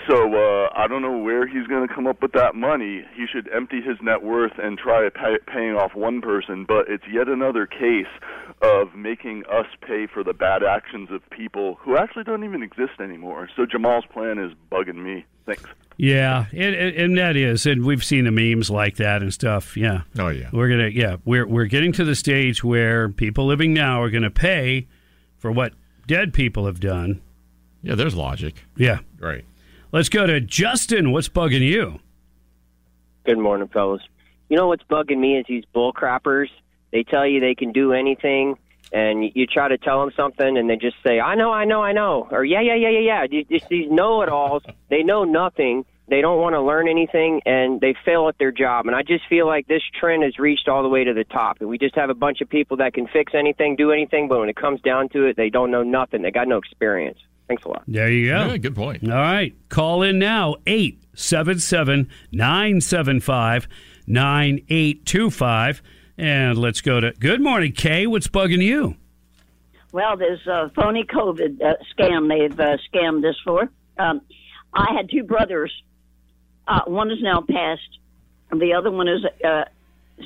So uh, I don't know where he's going to come up with that money. He should empty his net worth and try pay, paying off one person. But it's yet another case of making us pay for the bad actions of people who actually don't even exist anymore. So Jamal's plan is bugging me. Thanks. Yeah, it, it, and that is, and we've seen the memes like that and stuff. Yeah. Oh yeah. We're gonna, yeah, we're we're getting to the stage where people living now are going to pay for what dead people have done. Yeah, there's logic. Yeah. Right. Let's go to Justin. What's bugging you? Good morning, fellas. You know what's bugging me is these bull crappers. They tell you they can do anything, and you try to tell them something, and they just say, "I know, I know, I know," or "Yeah, yeah, yeah, yeah, yeah." These, these- these know-it-alls. They know nothing. They don't want to learn anything, and they fail at their job. And I just feel like this trend has reached all the way to the top. And we just have a bunch of people that can fix anything, do anything, but when it comes down to it, they don't know nothing. They got no experience. Thanks a lot. There you go. Yeah, good point. All right. Call in now 877 975 9825. And let's go to Good morning, Kay. What's bugging you? Well, there's a phony COVID uh, scam they've uh, scammed us for. Um, I had two brothers. Uh, one is now passed, and the other one is uh,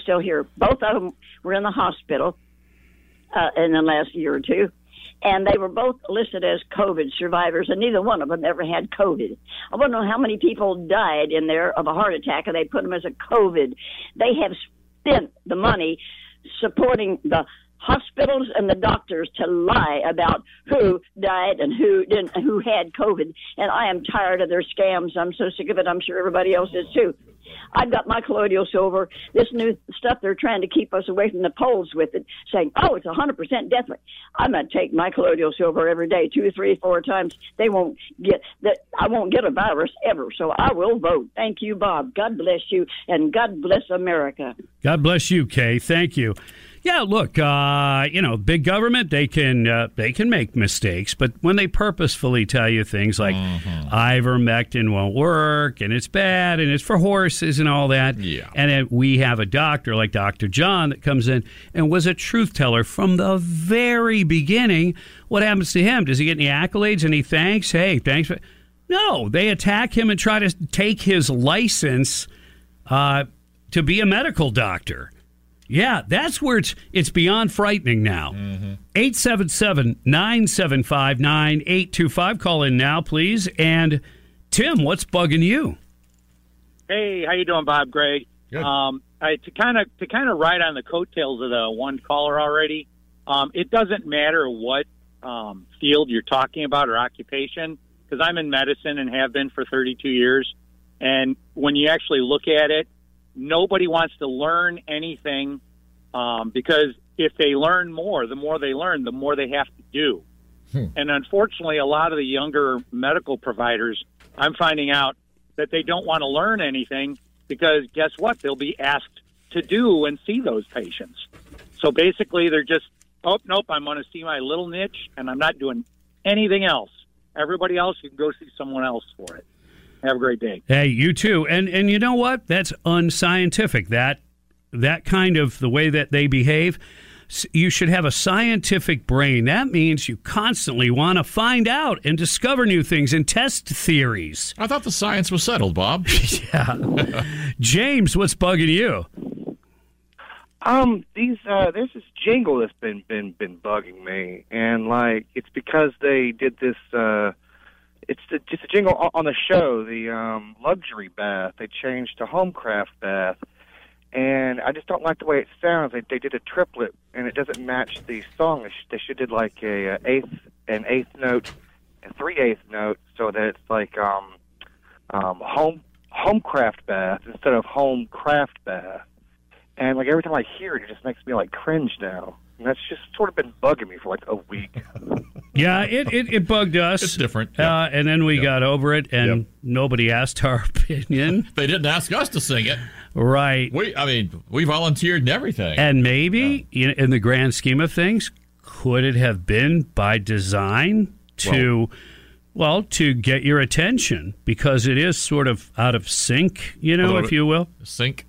still here. Both of them were in the hospital uh, in the last year or two, and they were both listed as COVID survivors, and neither one of them ever had COVID. I want to know how many people died in there of a heart attack, and they put them as a COVID. They have spent the money supporting the hospitals and the doctors to lie about who died and who didn't, who had COVID. And I am tired of their scams. I'm so sick of it. I'm sure everybody else is too. I've got my colloidal silver. This new stuff they're trying to keep us away from the polls with it, saying, "Oh, it's 100% death rate." I'm gonna take my colloidal silver every day, two, three, four times. They won't get that. I won't get a virus ever, so I will vote. Thank you, Bob. God bless you, and God bless America. God bless you, Kay. Thank you. Yeah, look, uh, you know, big government they can uh, they can make mistakes, but when they purposefully tell you things like ivermectin won't work and it's bad and it's for horses and all that, Yeah. and then we have a doctor like Doctor John that comes in and was a truth teller from the very beginning. What happens to him? Does he get any accolades? Any thanks? Hey, thanks. For... No, they attack him and try to take his license uh, to be a medical doctor. Yeah, that's where it's it's beyond frightening now. 877 975 9825. Call in now, please. And Tim, what's bugging you? Hey, how you doing, Bob? Greg. Um, I, to kind of to kind of ride on the coattails of the one caller already. Um, it doesn't matter what um, field you're talking about or occupation, because I'm in medicine and have been for 32 years. And when you actually look at it, nobody wants to learn anything um, because if they learn more, the more they learn, the more they have to do. Hmm. And unfortunately, a lot of the younger medical providers, I'm finding out that they don't want to learn anything because guess what? They'll be asked to do and see those patients. So basically, they're just, oh, nope, I'm going to see my little niche and I'm not doing anything else. Everybody else, you can go see someone else for it. Have a great day. Hey, you too. And and you know what? That's unscientific. That that kind of the way that they behave. You should have a scientific brain. That means you constantly want to find out and discover new things and test theories. I thought the science was settled, Bob. yeah. James, what's bugging you? Um, these uh, there's this jingle that's been been been bugging me, and like it's because they did this. uh It's the, just a jingle on the show, the um luxury bath. They changed to homecraft bath, and I just don't like the way it sounds. They they did a triplet, and it doesn't match the song. They should, did like a, uh eighth an eighth note and three eighth note, so that it's like um um home homecraft bath instead of home craft bath. And like every time I hear it, it just makes me like cringe now. And that's just sort of been bugging me for like a week. Yeah, it, it, it bugged us. It's different. Uh, and then we got over it, and nobody asked our opinion. they didn't ask us to sing it. Right. We, I mean, we volunteered and everything. And maybe, in, in the grand scheme of things, could it have been by design to, well, to get your attention because it is sort of out of sync, you know, if you will. Sync.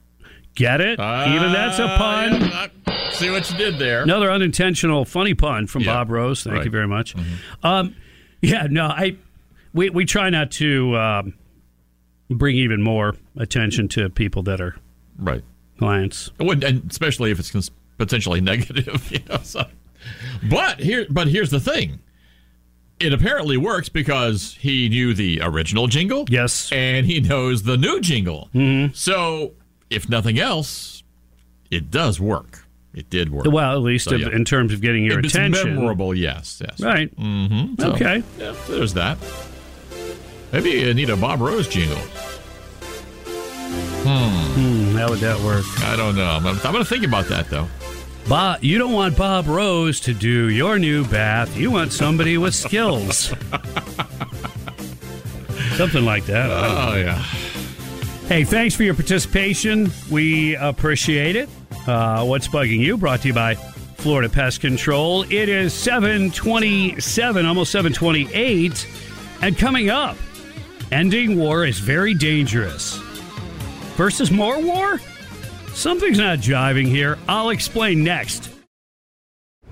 Get it? Even that's a pun. yeah, I see what you did there. Another unintentional funny pun from Yeah. Bob Rose. Thank Right. you very much. Um, yeah, no, I we we try not to um, bring even more attention to people that are right clients. And especially if it's cons- potentially negative. You know, so. But here, but here's the thing. It apparently works because he knew the original jingle. Yes, and he knows the new jingle. Mm-hmm. So, if nothing else, it does work. It did work. Well, at least So, yeah. in terms of getting your It's attention. memorable, yes, yes. Right. Mm-hmm. Okay. Yeah, there's that. Maybe you need a Bob Rose jingle. Hmm, how would that work? I don't know. I'm, I'm going to think about that though. Bob, you don't want Bob Rose to do your new bath. You want somebody with skills. Something like that. Oh yeah. Hey, thanks for your participation. We appreciate it. Uh, What's bugging you? Brought to you by Florida Pest Control. It is 727, almost 728. And coming up, ending war is very dangerous. Versus more war? Something's not jiving here. I'll explain next.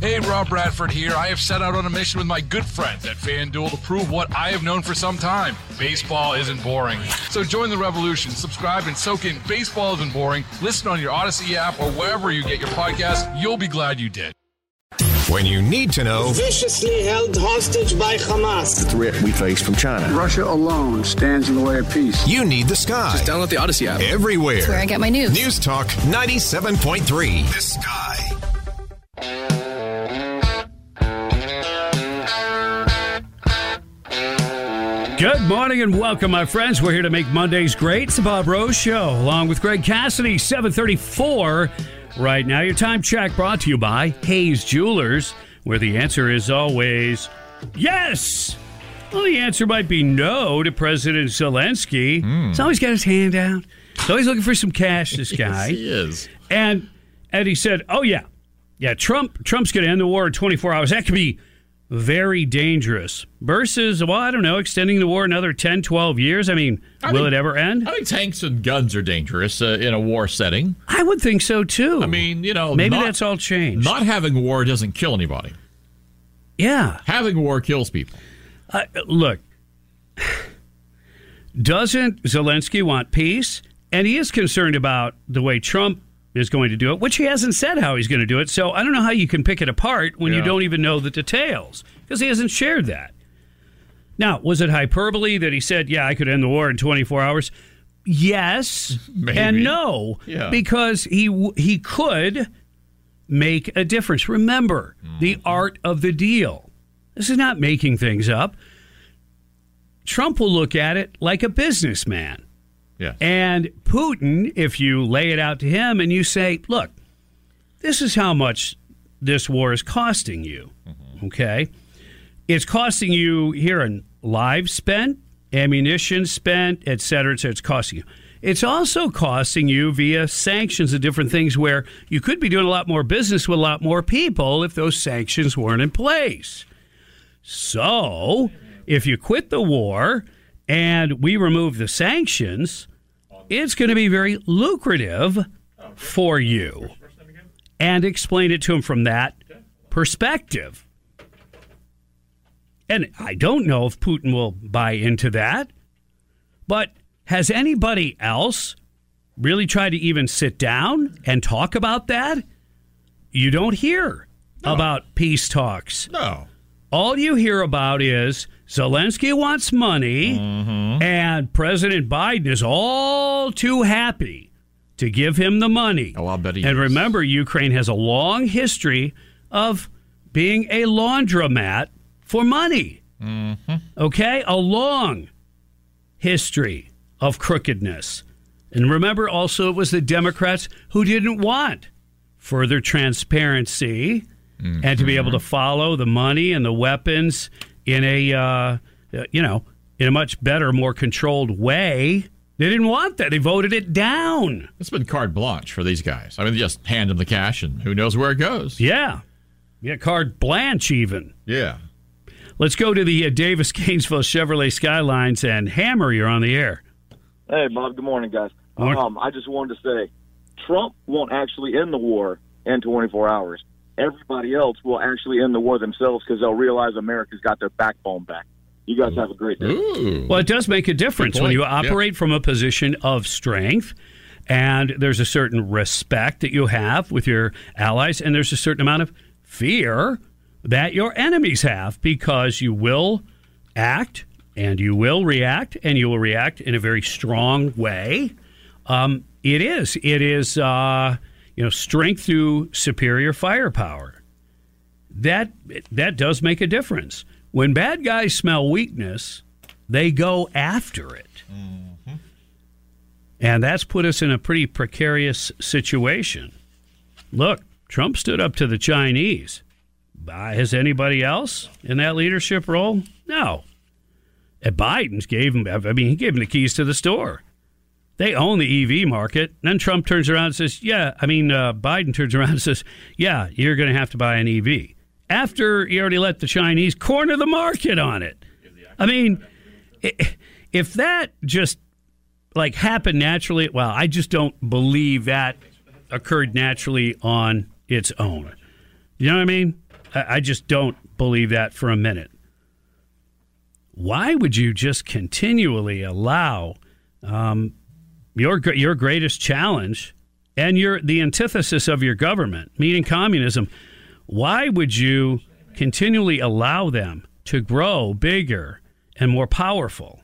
Hey, Rob Bradford here. I have set out on a mission with my good friends at FanDuel to prove what I have known for some time baseball isn't boring. So join the revolution, subscribe, and soak in Baseball Isn't Boring. Listen on your Audacy app or wherever you get your podcast. You'll be glad you did. when you need to know. Viciously held hostage by Hamas. The threat we face from China. Russia alone stands in the way of peace. You need the sky. Just download the Audacy app. Everywhere. That's where I get my news. News Talk 97.3. The sky. Good morning and welcome, my friends. We're here to make Mondays great. It's the Bob Rose Show, along with Greg Cassidy, 734. Right now, your time check brought to you by Hayes Jewelers, where the answer is always yes. Well, the answer might be no to President Zelensky. Hmm. He's always got his hand out. He's always looking for some cash, this guy. Yes, he is. And and he said, "Oh yeah, yeah, Trump Trump's going to end the war in 24 hours. That could be very dangerous. Versus, well, I don't know, extending the war another 10, 12 years. I mean, I will think- it ever end? I think tanks and guns are dangerous uh, in a war setting. I would think so too. I mean, you know, maybe not- that's all changed. Not having war doesn't kill anybody. yeah. Having war kills people. Uh, look, doesn't Zelensky want peace? And he is concerned about the way Trump is going to do it, which he hasn't said how he's going to do it. So I don't know how you can pick it apart when you don't even know the details because he hasn't shared that. Now, was it hyperbole that he said, yeah, I could end the war in 24 hours? Yes Maybe. and no, Yeah. because he he could make a difference. Remember mm-hmm. the art of the deal. This is not making things up. Trump will look at it like a businessman. Yeah. And Putin, if you lay it out to him and you say, look, this is how much this war is costing you, mm-hmm. okay? It's costing you here in lives spent, ammunition spent, et cetera, et cetera. It's costing you. It's also costing you via sanctions and different things where you could be doing a lot more business with a lot more people if those sanctions weren't in place. So, if you quit the war and we remove the sanctions, it's going to be very lucrative for you. And explain it to him from that perspective. And I don't know if Putin will buy into that, but has anybody else really tried to even sit down and talk about that? You don't hear about peace talks. No. All you hear about is Zelensky wants money, mm-hmm. and President Biden is all too happy to give him the money. Oh, I'll bet he And is. remember, Ukraine has a long history of being a laundromat for money. Mm-hmm. Okay? A long history of crookedness. And remember also, it was the Democrats who didn't want further transparency and to be able mm-hmm. to follow the money and the weapons in a, uh, uh, you know, in a much better, more controlled way. They didn't want that. They voted it down. It's been carte blanche for these guys. I mean, they just hand them the cash and who knows where it goes. Yeah. Yeah, carte blanche even. Yeah. Let's go to the uh, Davis Gainesville Chevrolet Skylines and Hammer. You're on the air. Hey, Bob. Good morning, guys. Morning. Um, I just wanted to say, Trump won't actually end the war in 24 hours. Everybody else will actually end the war themselves because they'll realize America's got their backbone back. You guys have a great day. Well, it does make a difference when point. you Yeah. operate from a position of strength. And there's a certain respect that you have with your allies, and there's a certain amount of fear that your enemies have because you will act and you will react, and you will react in a very strong way. Um, it is. It is. Uh, you know, strength through superior firepower. That that does make a difference. When bad guys smell weakness, they go after it. And that's put us in a pretty precarious situation. Look, Trump stood up to the Chinese. Uh, has anybody else in that leadership role? No. And Biden's gave him, I mean, he gave him the keys to the store. They own the EV market. Then Trump turns around and says, Yeah, I mean, uh, Biden turns around and says, Yeah, you're going to have to buy an EV. After he already let the Chinese corner the market on it. I mean, if that just like happened naturally, well, I just don't believe that occurred naturally on its own. You know what I mean? I just don't believe that for a minute. Why would you just continually allow um, your your greatest challenge and your the antithesis of your government, meaning communism? Why would you continually allow them to grow bigger and more powerful?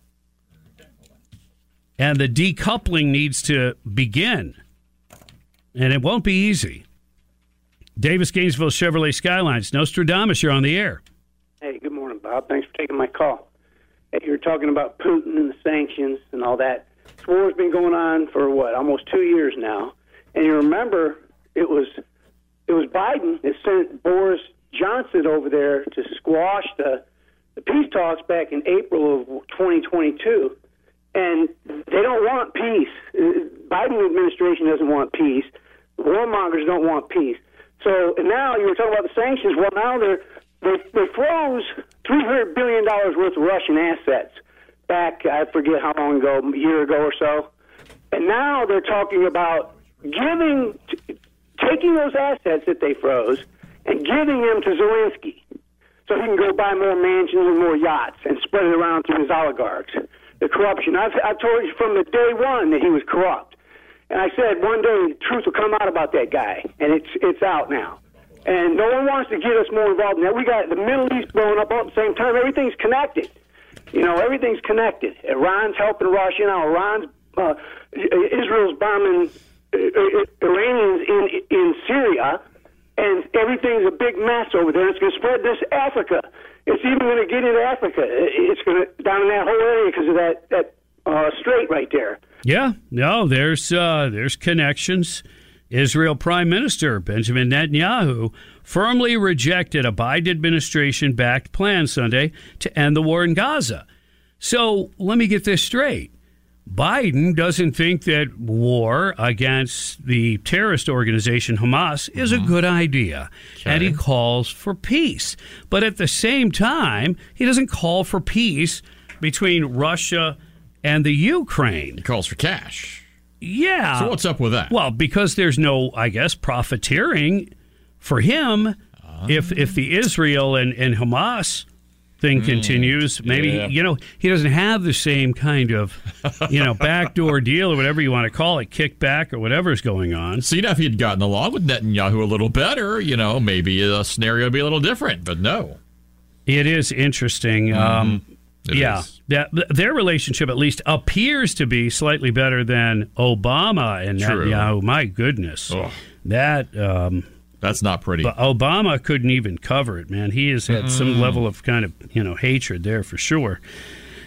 And the decoupling needs to begin. And it won't be easy. Davis Gainesville Chevrolet Skylines. Nostradamus, you're on the air. Hey, good morning, Bob. Thanks for taking my call. Hey, you were talking about Putin and the sanctions and all that. War's been going on for what, almost two years now. And you remember it was it was Biden that sent Boris Johnson over there to squash the the peace talks back in April of 2022. And they don't want peace. Biden administration doesn't want peace. Warmongers don't want peace. So and now you were talking about the sanctions. Well, now they're they, they froze three hundred billion dollars worth of Russian assets back. I forget how long ago, a year ago or so. And now they're talking about giving, t- taking those assets that they froze and giving them to Zelensky, so he can go buy more mansions and more yachts and spread it around to his oligarchs. The corruption. I've, I've told you from the day one that he was corrupt. And I said one day the truth will come out about that guy, and it's it's out now. And no one wants to get us more involved in that. We got the Middle East blowing up all at the same time. Everything's connected. You know, everything's connected. Iran's helping Russia you now. Iran's uh, Israel's bombing uh, uh, Iranians in in Syria, and everything's a big mess over there. It's going to spread this Africa. It's even going to get into Africa. It's going to down in that whole area because of that that uh, strait right there. Yeah, no, there's uh, there's connections. Israel Prime Minister Benjamin Netanyahu firmly rejected a Biden administration backed plan Sunday to end the war in Gaza. So let me get this straight. Biden doesn't think that war against the terrorist organization Hamas is a mm-hmm. good idea, and he calls for peace. But at the same time, he doesn't call for peace between Russia and the Ukraine. He calls for cash. Yeah. So what's up with that? Well, because there's no, I guess, profiteering for him. Ah. If if the Israel and, and Hamas thing hmm. continues, maybe yeah. you know he doesn't have the same kind of you know backdoor deal or whatever you want to call it, kickback or whatever's going on. See, now if he'd gotten along with Netanyahu a little better, you know, maybe the scenario would be a little different. But no. It is interesting. Mm-hmm. Um, It yeah, is. that their relationship at least appears to be slightly better than Obama and True. Netanyahu. My goodness, that um, that's not pretty. But Obama couldn't even cover it, man. He has had some Mm. level of kind of you know hatred there for sure.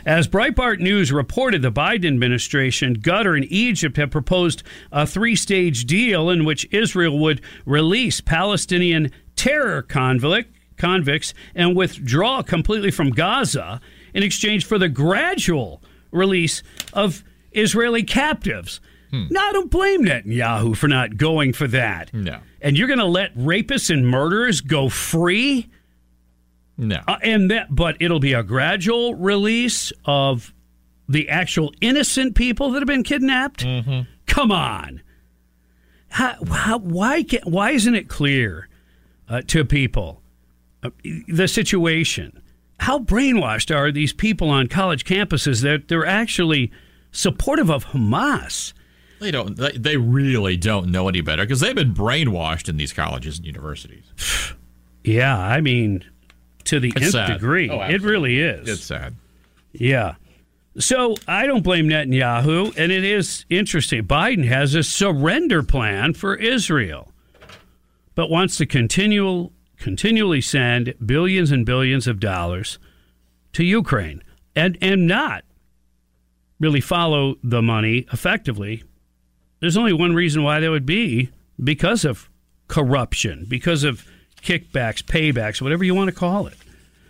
As Breitbart News reported, the Biden administration, Qatar, and Egypt have proposed a three stage deal in which Israel would release Palestinian terror convict, convicts and withdraw completely from Gaza in exchange for the gradual release of Israeli captives. Now, I don't blame Netanyahu for not going for that. No. And you're going to let rapists and murderers go free? No. Uh, and that, but it'll be a gradual release of the actual innocent people that have been kidnapped. Come on, how, how, why can, why isn't it clear uh, to people uh, the situation? How brainwashed are these people on college campuses that they're actually supportive of Hamas? They don't. They, they really don't know any better because they've been brainwashed in these colleges and universities. Yeah, I mean, to the It's nth sad. degree, Oh, it really is. It's sad. Yeah. So I don't blame Netanyahu, and it is interesting. Biden has a surrender plan for Israel, but wants to continual, continually send billions and billions of dollars to Ukraine and, and not really follow the money effectively. There's only one reason why that would be because of corruption, because of kickbacks, paybacks, whatever you want to call it.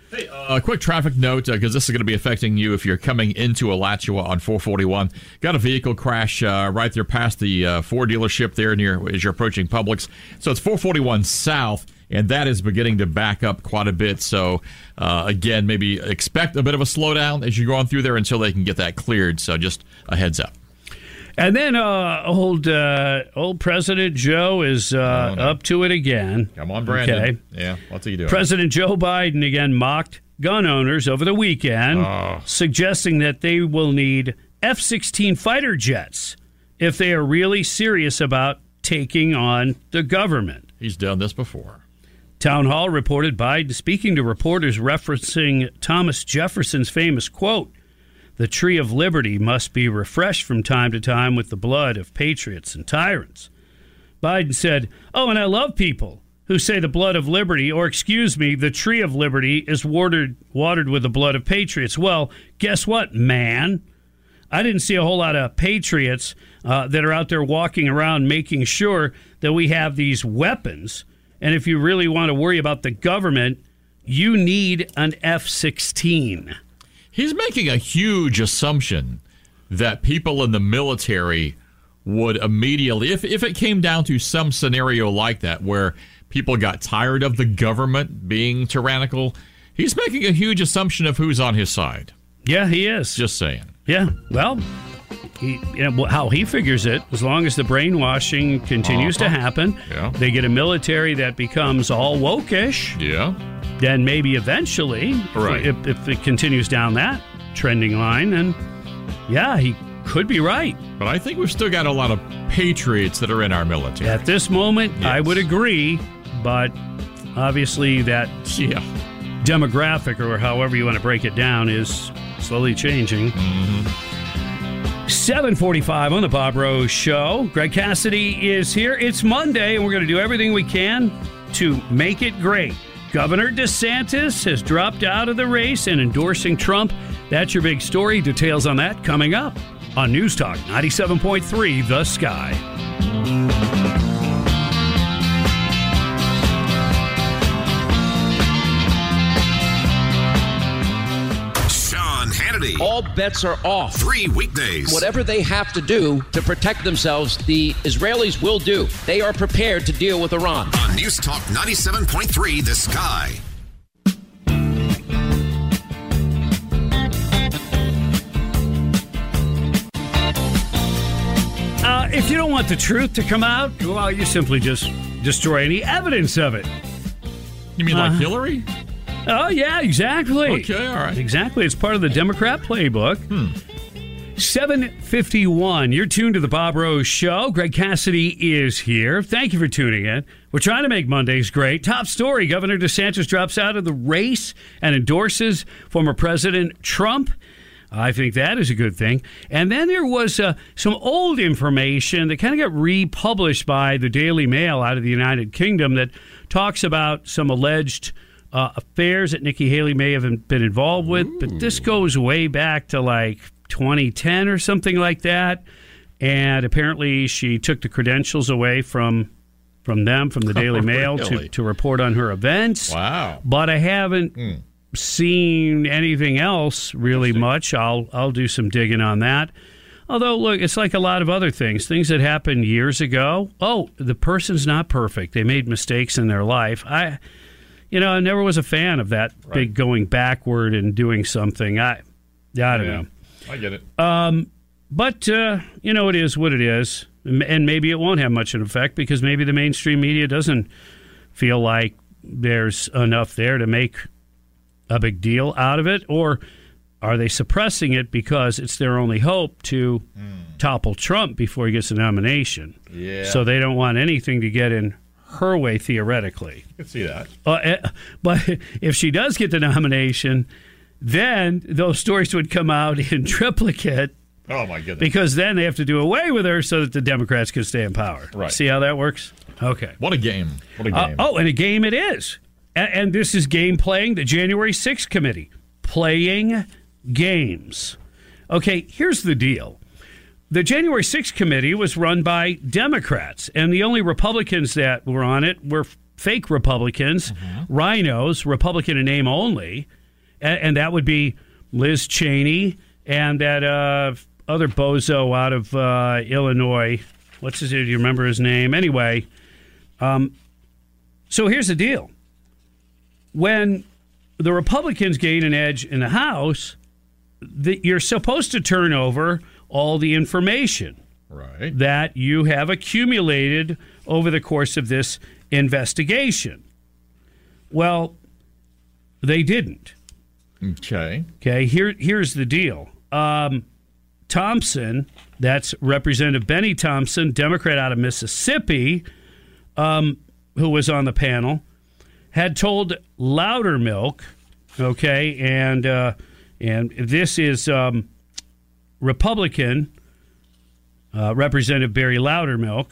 Hey, a quick traffic note because this is going to be affecting you if you're coming into Alachua on 441. Got a vehicle crash uh, right there past the uh, Ford dealership there near as you're approaching Publix. So it's 441 South, and that is beginning to back up quite a bit. So uh, again, maybe expect a bit of a slowdown as you're going through there until they can get that cleared. So just a heads up. And then uh, old uh, old President Joe is uh, up to it again. Come on, Brandon. Okay. Yeah, what's he doing? President Joe Biden again mocked gun owners over the weekend, Oh. suggesting that they will need F 16 fighter jets if they are really serious about taking on the government. He's done this before. Townhall reported Biden speaking to reporters referencing Thomas Jefferson's famous quote The tree of liberty must be refreshed from time to time with the blood of patriots and tyrants. Biden said, Oh, and I love people who say the blood of liberty, or excuse me, the tree of liberty is watered, watered with the blood of patriots. Well, guess what, man? I didn't see a whole lot of patriots uh, that are out there walking around making sure that we have these weapons. And if you really want to worry about the government, you need an F 16. He's making a huge assumption that people in the military would immediately, if, if it came down to some scenario like that where people got tired of the government being tyrannical, he's making a huge assumption of who's on his side. Yeah, he is. Just saying. Yeah, well, he, you know, how he figures it, as long as the brainwashing continues Uh-huh. to happen, Yeah. they get a military that becomes all wokish. Yeah. Then maybe eventually, if- Right. if, if it continues down that trending line, then yeah, he could be right. But I think we've still got a lot of patriots that are in our military. At this moment, I would agree, but obviously that yeah. demographic, or however you want to break it down, is slowly changing. 745 on the Bob Rose Show. Greg Cassidy is here. It's Monday, and we're going to do everything we can to make it great. Governor DeSantis has dropped out of the race and endorsing Trump. That's your big story. Details on that coming up on News Talk 97.3 The Sky. Sean Hannity. All bets are off. Three weekdays. Whatever they have to do to protect themselves, the Israelis will do. They are prepared to deal with Iran. On News Talk 97.3 The Sky. Uh, if you don't want the truth to come out, well, you simply just destroy any evidence of it. You mean like Uh, Hillary? Oh, yeah, exactly. Okay, all right. Exactly. It's part of the Democrat playbook. 751. You're tuned to the Bob Rose Show. Greg Cassidy is here. Thank you for tuning in. We're trying to make Mondays great. Top story Governor DeSantis drops out of the race and endorses former President Trump. I think that is a good thing. And then there was uh, some old information that kind of got republished by the Daily Mail out of the United Kingdom that talks about some alleged uh, affairs that Nikki Haley may have been involved with. But this goes way back to like 2010 or something like that. And apparently, she took the credentials away from from them, from the Daily Mail, to, Really? to report on her events. Wow. But I haven't seen anything else really much. I'll I'll do some digging on that. Although, look, it's like a lot of other things. Things that happened years ago. Oh, the person's not perfect. They made mistakes in their life. I, you know, I never was a fan of that big going backward and doing something. I, I don't Yeah. know. I get it. Um, but uh, you know, it is what it is, and maybe it won't have much of an effect because maybe the mainstream media doesn't feel like there's enough there to make a big deal out of it, or are they suppressing it because it's their only hope to topple Trump before he gets the nomination? Yeah. So they don't want anything to get in her way theoretically. I can see that. Uh, eh, but if she does get the nomination, then those stories would come out in triplicate Oh, my goodness. because then they have to do away with her so that the Democrats can stay in power. Right. See how that works? Okay. What a game. What a Uh, game. oh, and a game it is. And, and this is game playing, the January 6th committee. Playing games. Okay, here's the deal. The January 6th committee was run by Democrats, and the only Republicans that were on it were fake Republicans, RINOs, Republican in name only, and, and that would be Liz Cheney and that uh, other bozo out of uh, Illinois. What's his? Do you remember his name? Anyway, um, so here's the deal: when the Republicans gain an edge in the House, the, you're supposed to turn over all the information right. that you have accumulated over the course of this investigation. Well, they didn't. Okay. Okay, here here's the deal. Um, Thompson, that's Representative Benny Thompson, Democrat out of Mississippi, um, who was on the panel, had told Loudermilk, okay, and uh, and this is um, Republican uh, Representative Barry Loudermilk.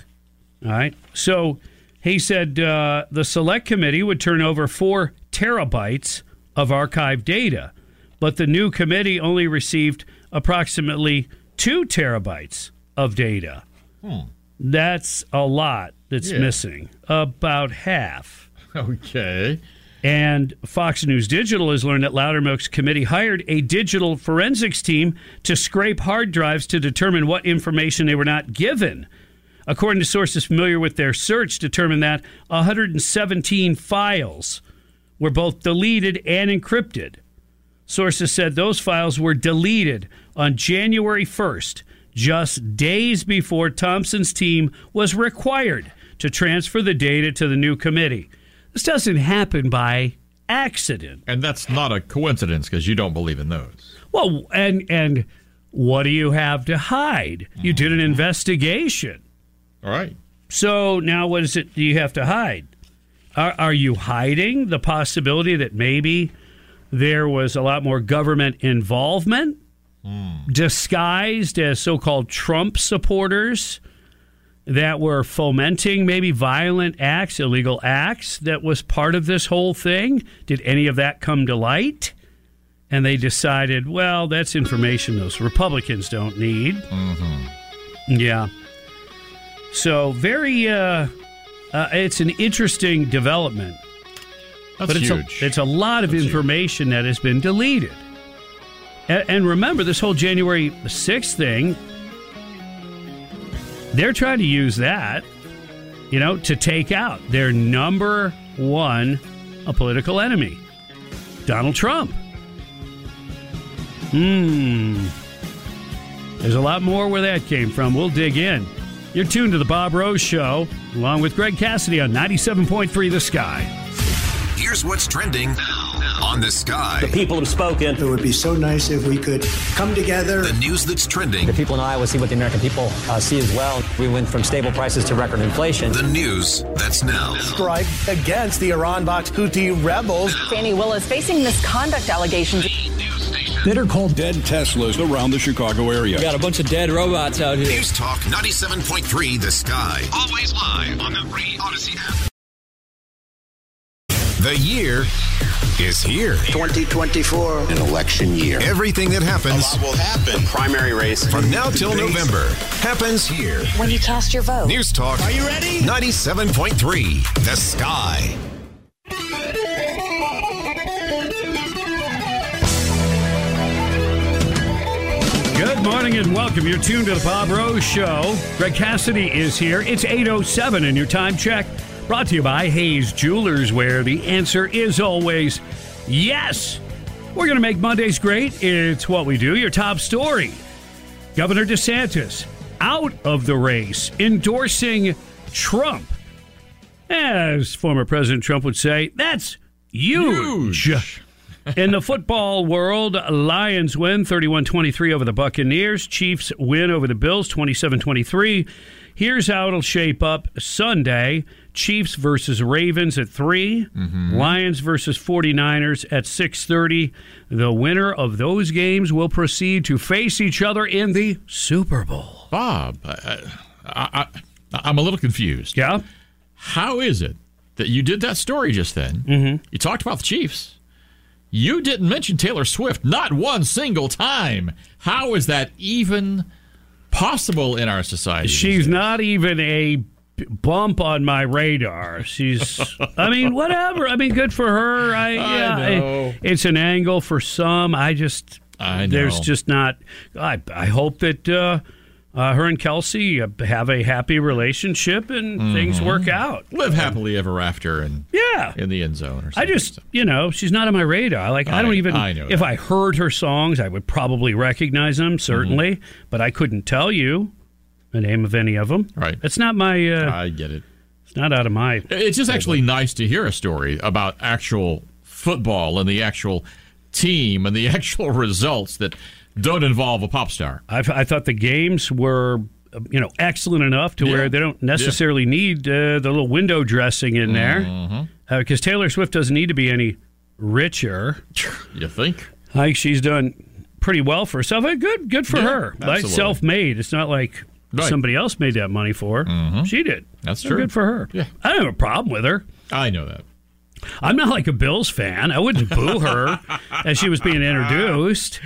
All right, so he said uh, the select committee would turn over four terabytes of archived data, but the new committee only received approximately two terabytes of data. Hmm. That's a lot that's Yeah. missing, about half. Okay. And Fox News Digital has learned that Loudermilk's committee hired a digital forensics team to scrape hard drives to determine what information they were not given. According to sources familiar with their search, determined that 117 files were both deleted and encrypted. Sources said those files were deleted on January 1st, just days before Thompson's team was required to transfer the data to the new committee. This doesn't happen by accident. And that's not a coincidence because you don't believe in those. Well, and and what do you have to hide? You did an investigation. All right. So now what is it do you have to hide? Are, are you hiding the possibility that maybe there was a lot more government involvement hmm. disguised as so called Trump supporters that were fomenting maybe violent acts, illegal acts that was part of this whole thing? Did any of that come to light? And they decided, well, that's information those Republicans don't need. Yeah. So very, uh, uh, it's an interesting development. That's but it's huge. A, it's a lot of information that has been deleted. And, and remember, this whole January 6th thing, they're trying to use that, you know, to take out their number one a political enemy, Donald Trump. Hmm. There's a lot more where that came from. We'll dig in. You're tuned to the Bob Rose Show, along with Greg Cassidy on 97.3 The Sky. Here's what's trending on the sky. The people have spoken. It would be so nice if we could come together. The news that's trending. The people in Iowa see what the American people uh, see as well. We went from stable prices to record inflation. The news that's now. Strike against the Iran-backed Houthi rebels. Fani Willis facing misconduct allegations. That are called dead Teslas around the Chicago area. Got a bunch of dead robots out here. News Talk 97.3 The Sky. Always live on the Free Audacy app. The year is here. 2024. An election year. Everything that happens A lot will happen. Primary race. from now till November happens here. When you cast your vote. News Talk. Are you ready? 97.3 The Sky. Good morning and welcome. You're tuned to the Bob Rose Show. Greg Cassidy is here. It's 8.07 and your time check brought to you by Hayes Jewelers, where the answer is always yes. We're going to make Mondays great. It's what we do. Your top story. Governor DeSantis out of the race, endorsing Trump. As former President Trump would say, that's huge. In the football world, Lions win 31 23 over the Buccaneers. Chiefs win over the Bills 27 23. Here's how it'll shape up Sunday Chiefs versus Ravens at 3, Lions versus 49ers at 6:30. The winner of those games will proceed to face each other in the Super Bowl. Bob, I, I, I, I'm a little confused. Yeah? How is it that you did that story just then? Mm-hmm. You talked about the Chiefs. You didn't mention Taylor Swift not one single time. How is that even possible in our society? She's not even a bump on my radar. She's, I mean, whatever. I mean, good for her. I, yeah, know. it's an angle for some. I just, I know. there's just not. I, I hope that uh, uh, her and Kelce uh, have a happy relationship and things Mhm. work out. Live happily ever after and Yeah. in the end zone or something. I just, you know, she's not on my radar. Like, I, I- don't even. I know if that. I heard her songs, I would probably recognize them, certainly, Mm-hmm. but I couldn't tell you the name of any of them. Right. It's not my. Uh, I get it. It's not out of my. It's just actually nice to hear a story about actual football and the actual team and the actual results that don't involve a pop star. I, I thought the games were uh, you know, excellent enough to Yeah. where they don't necessarily need uh, the little window dressing in there. Because Taylor Swift doesn't need to be any richer. You think? I think she's done pretty well for herself. Uh, Good, good for Yeah, her. Like self-made. It's not like Right. somebody else made that money for her. She did. That's So true. Good for her. Yeah. I don't have a problem with her. I know that. I'm not like a Bills fan. I wouldn't boo her as she was being introduced.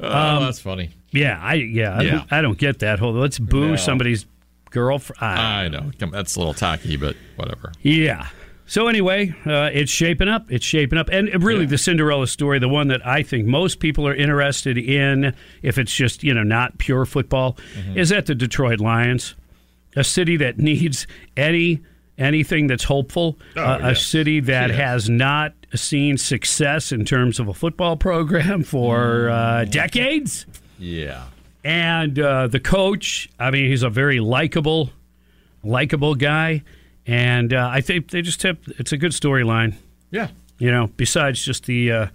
Oh, Um, that's funny. Yeah, I yeah, I Yeah. don't- I, don't get that whole let's boo No. somebody's girlfriend. I know. That's a little tacky, but whatever. Yeah. So anyway, uh, it's shaping up. It's shaping up, and really the Cinderella story, the one that I think most people are interested in, if it's just you know not pure football, Mm-hmm. is at the Detroit Lions, a city that needs any anything that's hopeful, Oh, uh, a city that Yes. has not seen success in terms of a football program for uh, Mm. decades. Yeah. And uh, the coach, I mean, he's a very likable, likable guy, and uh, I think they just have. It's a good storyline. Yeah. You know, besides just the uh,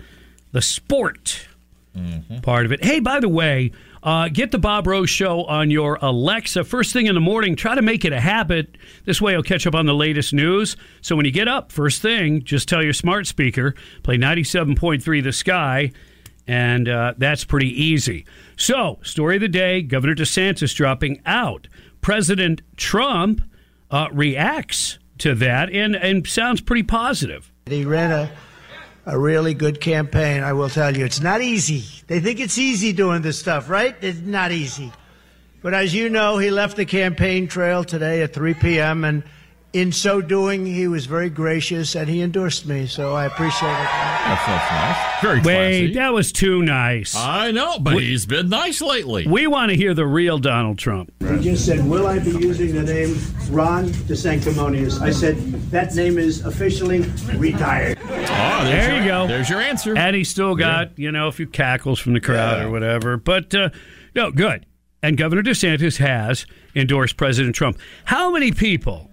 the sport Mm-hmm. part of it. Hey, by the way, uh, get the Bob Rose Show on your Alexa first thing in the morning. Try to make it a habit. This way, you'll catch up on the latest news. So when you get up first thing, just tell your smart speaker play ninety seven point three The Sky. And uh, that's pretty easy. So, story of the day Governor DeSantis dropping out. President Trump uh, reacts to that and, and sounds pretty positive. He ran a, a really good campaign, I will tell you. It's not easy. They think it's easy doing this stuff, right? It's not easy. But as you know, he left the campaign trail today at 3 p.m., and in so doing, he was very gracious and he endorsed me, so I appreciate it. That's, that's nice. Very Wait, that was too nice. I know, but he's been nice lately. We want to hear the real Donald Trump. He just said, Will I be using the name Ron DeSanctimonious? I said, That name is officially retired. Oh, there's There your, you go. There's your answer. And he still got, you know, a few cackles from the crowd Yeah. or whatever. But, uh, no, good. And Governor DeSantis has endorsed President Trump. How many people,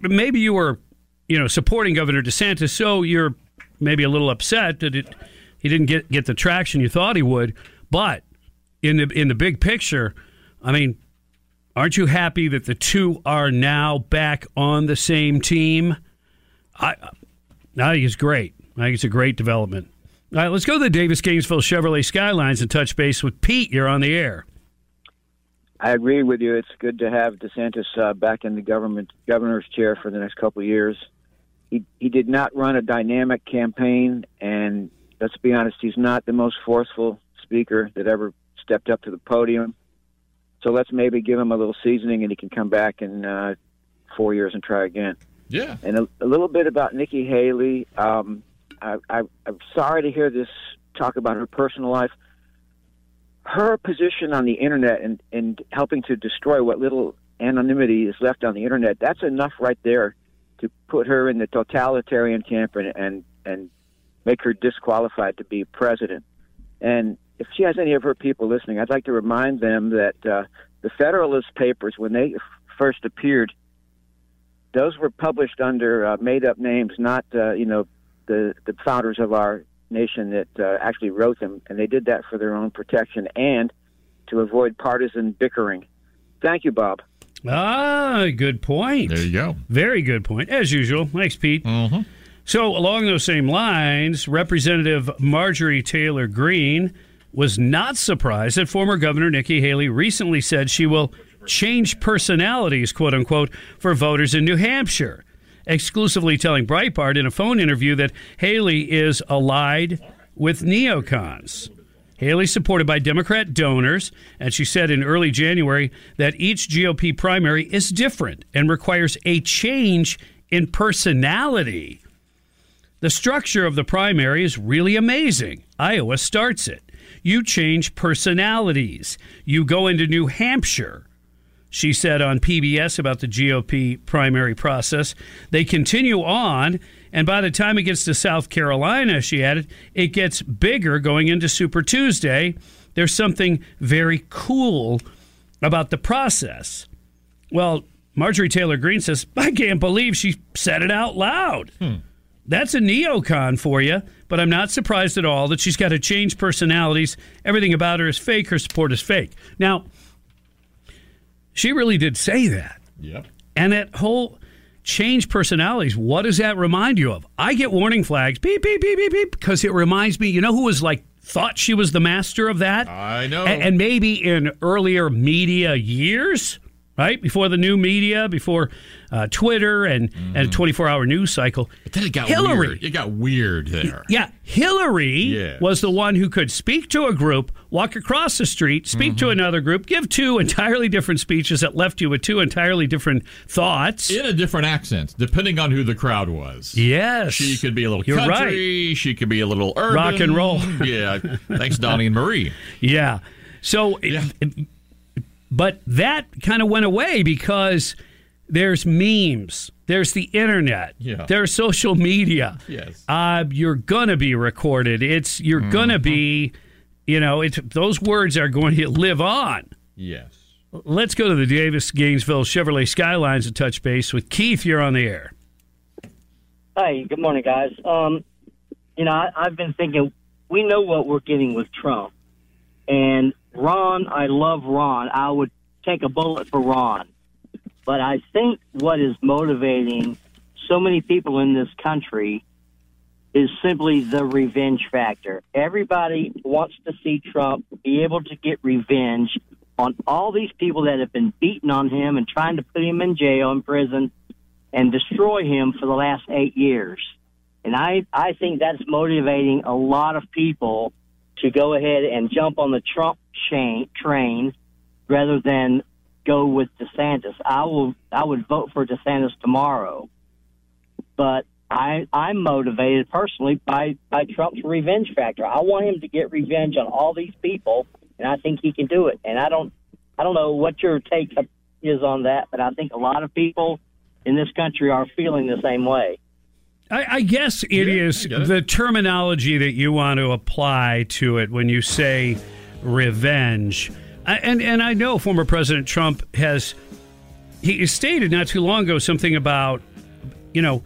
maybe you were, you know, supporting Governor DeSantis, so you're maybe a little upset that it, he didn't get, get the traction you thought he would. But in the, in the big picture, I mean, aren't you happy that the two are now back on the same team? I, I think it's great. I think it's a great development. All right, let's go to the Davis Gainesville Chevrolet Skylines and touch base with Pete. You're on the air. I agree with you. It's good to have DeSantis uh, back in the government governor's chair for the next couple of years. He he did not run a dynamic campaign, and let's be honest, he's not the most forceful speaker that ever stepped up to the podium. So let's maybe give him a little seasoning, and he can come back in uh, four years and try again. Yeah. And a, a little bit about Nikki Haley. Um, I, I, I'm sorry to hear this talk about her personal life. Her position on the internet and, and helping to destroy what little anonymity is left on the internet, that's enough right there to put her in the totalitarian camp and, and, and make her disqualified to be president. And if she has any of her people listening, I'd like to remind them that uh, the Federalist Papers, when they f- first appeared, those were published under uh, made-up names, not uh, you know the the founders of our nation that uh, actually wrote them, and they did that for their own protection and to avoid partisan bickering. Thank you, Bob. Ah, good point. There you go. Very good point, as usual. Thanks, Pete. Mm-hmm. So, along those same lines, Representative Marjorie Taylor Greene was not surprised that former Governor Nikki Haley recently said she will change personalities, quote unquote, for voters in New Hampshire, exclusively telling Breitbart in a phone interview that Haley is allied with neocons. Haley supported by Democrat donors, and she said in early January that each GOP primary is different and requires a change in personality. The structure of the primary is really amazing. Iowa starts it. You change personalities. You go into New Hampshire. She said on PBS about the GOP primary process. They continue on, and by the time it gets to South Carolina, she added, it gets bigger going into Super Tuesday. There's something very cool about the process. Well, Marjorie Taylor Greene says, I can't believe she said it out loud. Hmm. That's a neocon for you, but I'm not surprised at all that she's got to change personalities. Everything about her is fake. Her support is fake. Now, She really did say that. Yep. And that whole change personalities, what does that remind you of? I get warning flags, beep, beep, beep, beep, beep, because it reminds me, you know who was like, thought she was the master of that? I know. A- and maybe in earlier media years, right? Before the new media, before uh, Twitter and, and a 24 hour news cycle. But then it got Hillary. weird. It got weird there. Yeah, Hillary Yes. was the one who could speak to a group, walk across the street, speak Mm-hmm. to another group, give two entirely different speeches that left you with two entirely different thoughts. In a different accent, depending on who the crowd was. Yes. She could be a little You're country. She could be a little urban. Rock and roll. yeah. Thanks, Donnie and Marie. Yeah. So, but that kind of went away because there's memes, there's the internet, Yeah. there's social media. Yes. Uh, you're gonna be recorded. It's you're gonna be, you know, it's those words are going to live on. Yes. Let's go to the Davis Gainesville Chevrolet Skylines and touch base with Keith. You're on the air. Hi, good morning, guys. Um, you know, I, I've been thinking we know what we're getting with Trump, and Ron. I love Ron. I would take a bullet for Ron, but I think what is motivating so many people in this country is simply the revenge factor. Everybody wants to see Trump be able to get revenge on all these people that have been beating on him and trying to put him in jail and prison and destroy him for the last eight years. And I, I think that's motivating a lot of people to go ahead and jump on the Trump chain, train rather than go with DeSantis. I will I would vote for DeSantis tomorrow. But I I'm motivated personally by, by Trump's revenge factor. I want him to get revenge on all these people and I think he can do it. And I don't I don't know what your take is on that, but I think a lot of people in this country are feeling the same way. I, I guess it is the terminology that you want to apply to it when you say revenge. And and I know former President Trump has he stated not too long ago something about you know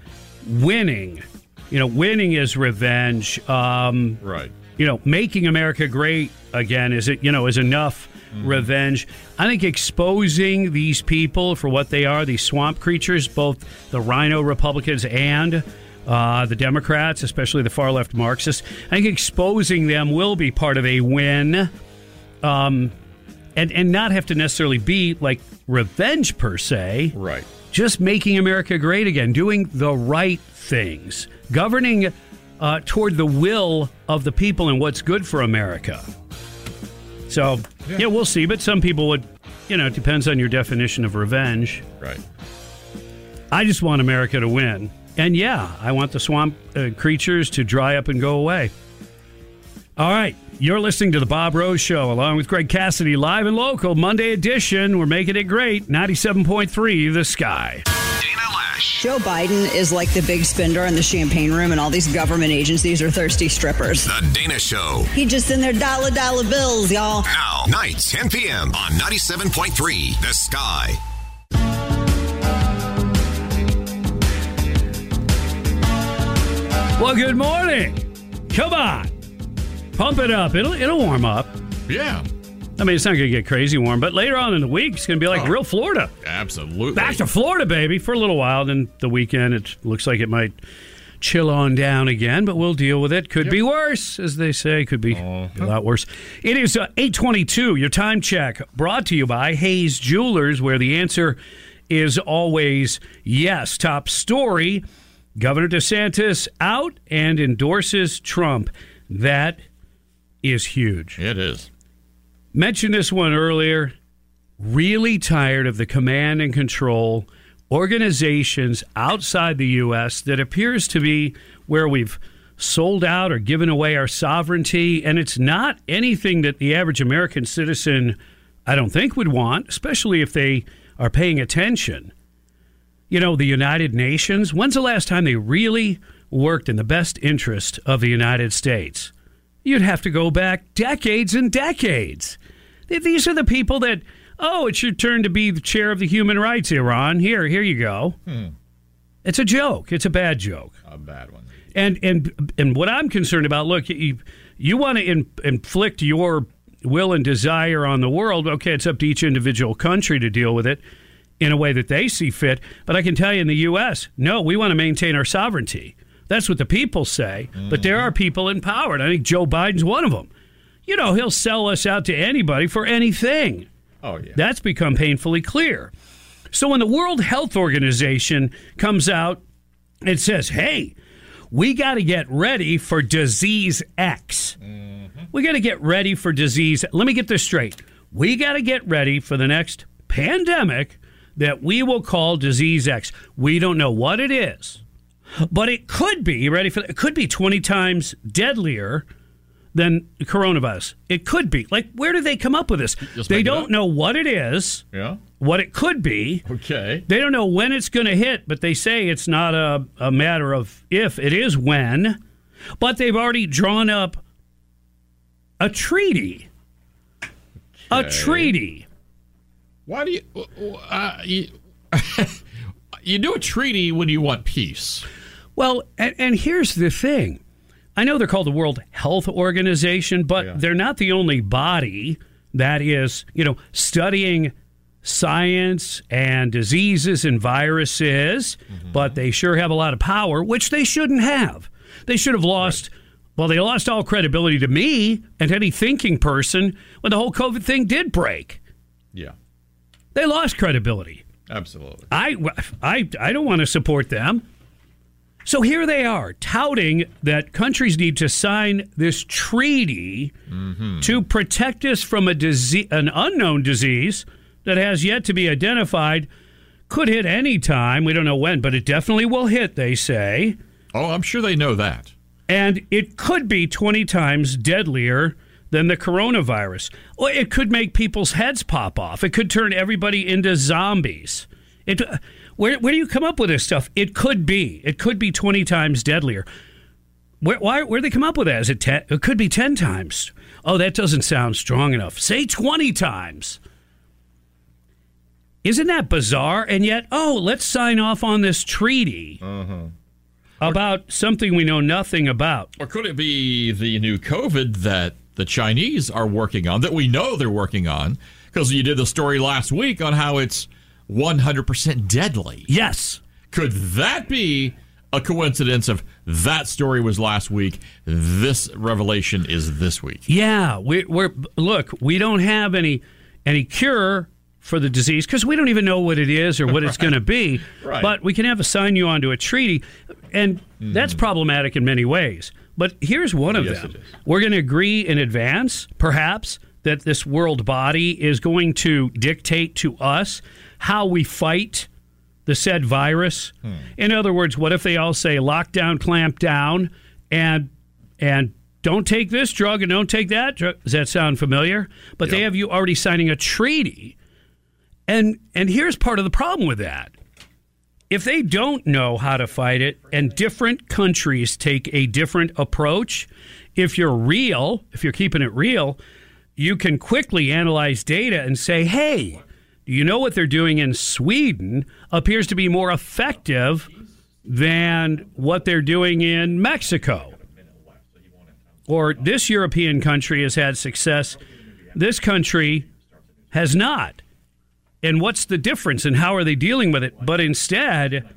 winning. You know, winning is revenge. Um, right. You know, making America great again is it? You know, is enough revenge. I think exposing these people for what they are, these swamp creatures, both the RINO Republicans and uh, the Democrats, especially the far left Marxists. I think exposing them will be part of a win, um, and and not have to necessarily be like revenge per se. Right. Just making America great again, doing the right things, governing uh, toward the will of the people and what's good for America. So yeah. we'll see. But some people would, you know, it depends on your definition of revenge. Right. I just want America to win. And yeah, I want the swamp uh, creatures to dry up and go away. All right. You're listening to The Bob Rose Show along with Greg Cassidy, live and local, Monday edition. We're making it great. 97.3 The Sky. Dana Loesch. Joe Biden is like the big spender in the champagne room, and all these government agencies are thirsty strippers. The Dana Show. He just in their dollar dollar bills, y'all. Now, nights, 10 p.m. on 97.3 The Sky. Well, good morning. Come on. Pump it up. It'll it'll warm up. Yeah. I mean, it's not going to get crazy warm, but later on in the week, it's going to be like Oh. real Florida. Absolutely. Back to Florida, baby, for a little while. Then the weekend, it looks like it might chill on down again, but we'll deal with it. Could be worse, as they say. Could be a lot worse. It is uh, 822, your time check, brought to you by Hayes Jewelers, where the answer is always yes. Top story, Governor DeSantis out and endorses Trump. That is huge. It is. Mentioned this one earlier. Really tired of the command and control organizations outside the U.S. that appears to be where we've sold out or given away our sovereignty. And it's not anything that the average American citizen, I don't think, would want, especially if they are paying attention. You know, the United Nations, when's the last time they really worked in the best interest of the United States? You'd have to go back decades and decades. These are the people that, oh, it's your turn to be the chair of the human rights, Iran. Here, here you go. Hmm. It's a joke. It's a bad joke. A bad one. And and and what I'm concerned about, look, you you want to in, inflict your will and desire on the world. Okay, it's up to each individual country to deal with it in a way that they see fit. But I can tell you in the U.S., no, we want to maintain our sovereignty. That's what the people say. But there mm-hmm. are people in power, and I think Joe Biden's one of them. You know, he'll sell us out to anybody for anything. Oh, yeah. That's become painfully clear. So when the World Health Organization comes out and says, hey, we got to get ready for disease X. Mm-hmm. We got to get ready for disease. Let me get this straight. We got to get ready for the next pandemic that we will call disease X. We don't know what it is, but it could be, you ready for it could be 20 times deadlier than coronavirus. It could be. Like, where do they come up with this? Just they don't know what it is, Yeah. what it could be. Okay. They don't know when it's going to hit, but they say it's not a, a matter of if, it is when. But they've already drawn up a treaty. A treaty. Why do you, uh, you you do a treaty when you want peace? Well, and, and here's the thing. I know they're called the World Health Organization, but they're not the only body that is, you know, studying science and diseases and viruses, mm-hmm. but they sure have a lot of power, which they shouldn't have. They should have lost, well, they lost all credibility to me and any thinking person when the whole COVID thing did break. Yeah, They lost credibility. absolutely. I, I, I don't want to support them. So here they are touting that countries need to sign this treaty mm-hmm. to protect us from a disease, an unknown disease that has yet to be identified. Could hit any time. We don't know when, but it definitely will hit, they say. Oh, I'm sure they know that. And it could be 20 times deadlier than the coronavirus. Or it could make people's heads pop off. It could turn everybody into zombies. It, where, where do you come up with this stuff? It could be. It could be 20 times deadlier. Where, why, where do they come up with that? Is it 10? It could be 10 times. Oh, that doesn't sound strong enough. Say 20 times. Isn't that bizarre? And yet, oh, let's sign off on this treaty uh-huh. about something we know nothing about. Or could it be the new COVID that the Chinese are working on, that we know they're working on? Because you did the story last week on how it's 100% deadly. Yes. Could that be a coincidence of that story was last week, this revelation is this week? Yeah, we, we're look. We don't have any any cure for the disease because we don't even know what it is or what it's going to be. Right. But we can have a sign you onto a treaty, and hmm. that's problematic in many ways. But here's one of Yes, them: we're going to agree in advance, perhaps, that this world body is going to dictate to us how we fight the said virus. Hmm. In other words, what if they all say lockdown, clamp down, and and don't take this drug and don't take that drug? Does that sound familiar? But they have you already signing a treaty, and and here's part of the problem with that. If they don't know how to fight it, and different countries take a different approach, if you're real, if you're keeping it real, you can quickly analyze data and say, hey, you know what they're doing in Sweden appears to be more effective than what they're doing in Mexico? Or this European country has had success, this country has not. And what's the difference and how are they dealing with it? But instead,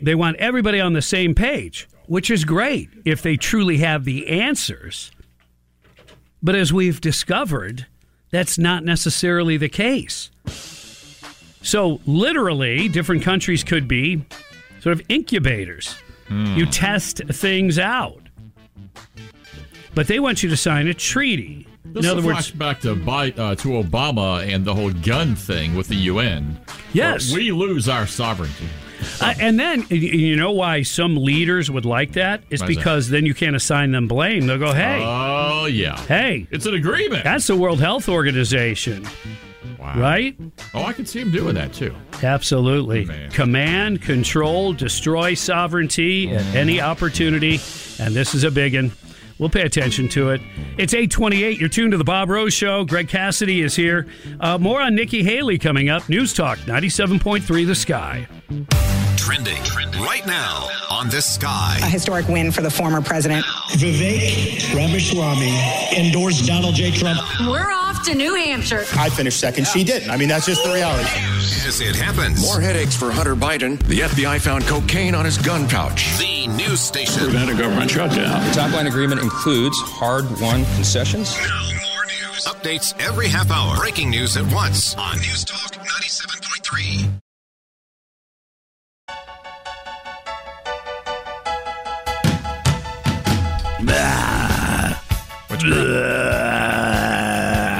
they want everybody on the same page, which is great if they truly have the answers. But as we've discovered, that's not necessarily the case. So, literally, different countries could be sort of incubators. You test things out. But they want you to sign a treaty. This In other words, flashback to, Bi- uh, to Obama and the whole gun thing with the UN. Yes. we lose our sovereignty. Uh, and then you know why some leaders would like that is Why is that? because then you can't assign them blame. They'll go, "Hey, Oh yeah, hey, it's an agreement." that's the World Health Organization, Wow. right?" Oh, I can see him doing that too. Absolutely. Man. Command, control, destroy sovereignty at any opportunity, and this is a big one. We'll pay attention to it. It's 828. You're tuned to the Bob Rose Show. Greg Cassidy is here. Uh, more on Nikki Haley coming up. News Talk 97.3 The Sky. Trending right now on this sky. A historic win for the former president. Vivek Ramaswamy endorsed Donald J. Trump. We're off to New Hampshire. I finished second. She didn't. I mean, that's just the reality. As it happens. More headaches for Hunter Biden. The FBI found cocaine on his gun pouch. The news station. Prevent a government shutdown. The top line agreement includes hard won concessions. Updates every half hour. Breaking news at once on News Talk 97.3. What's Is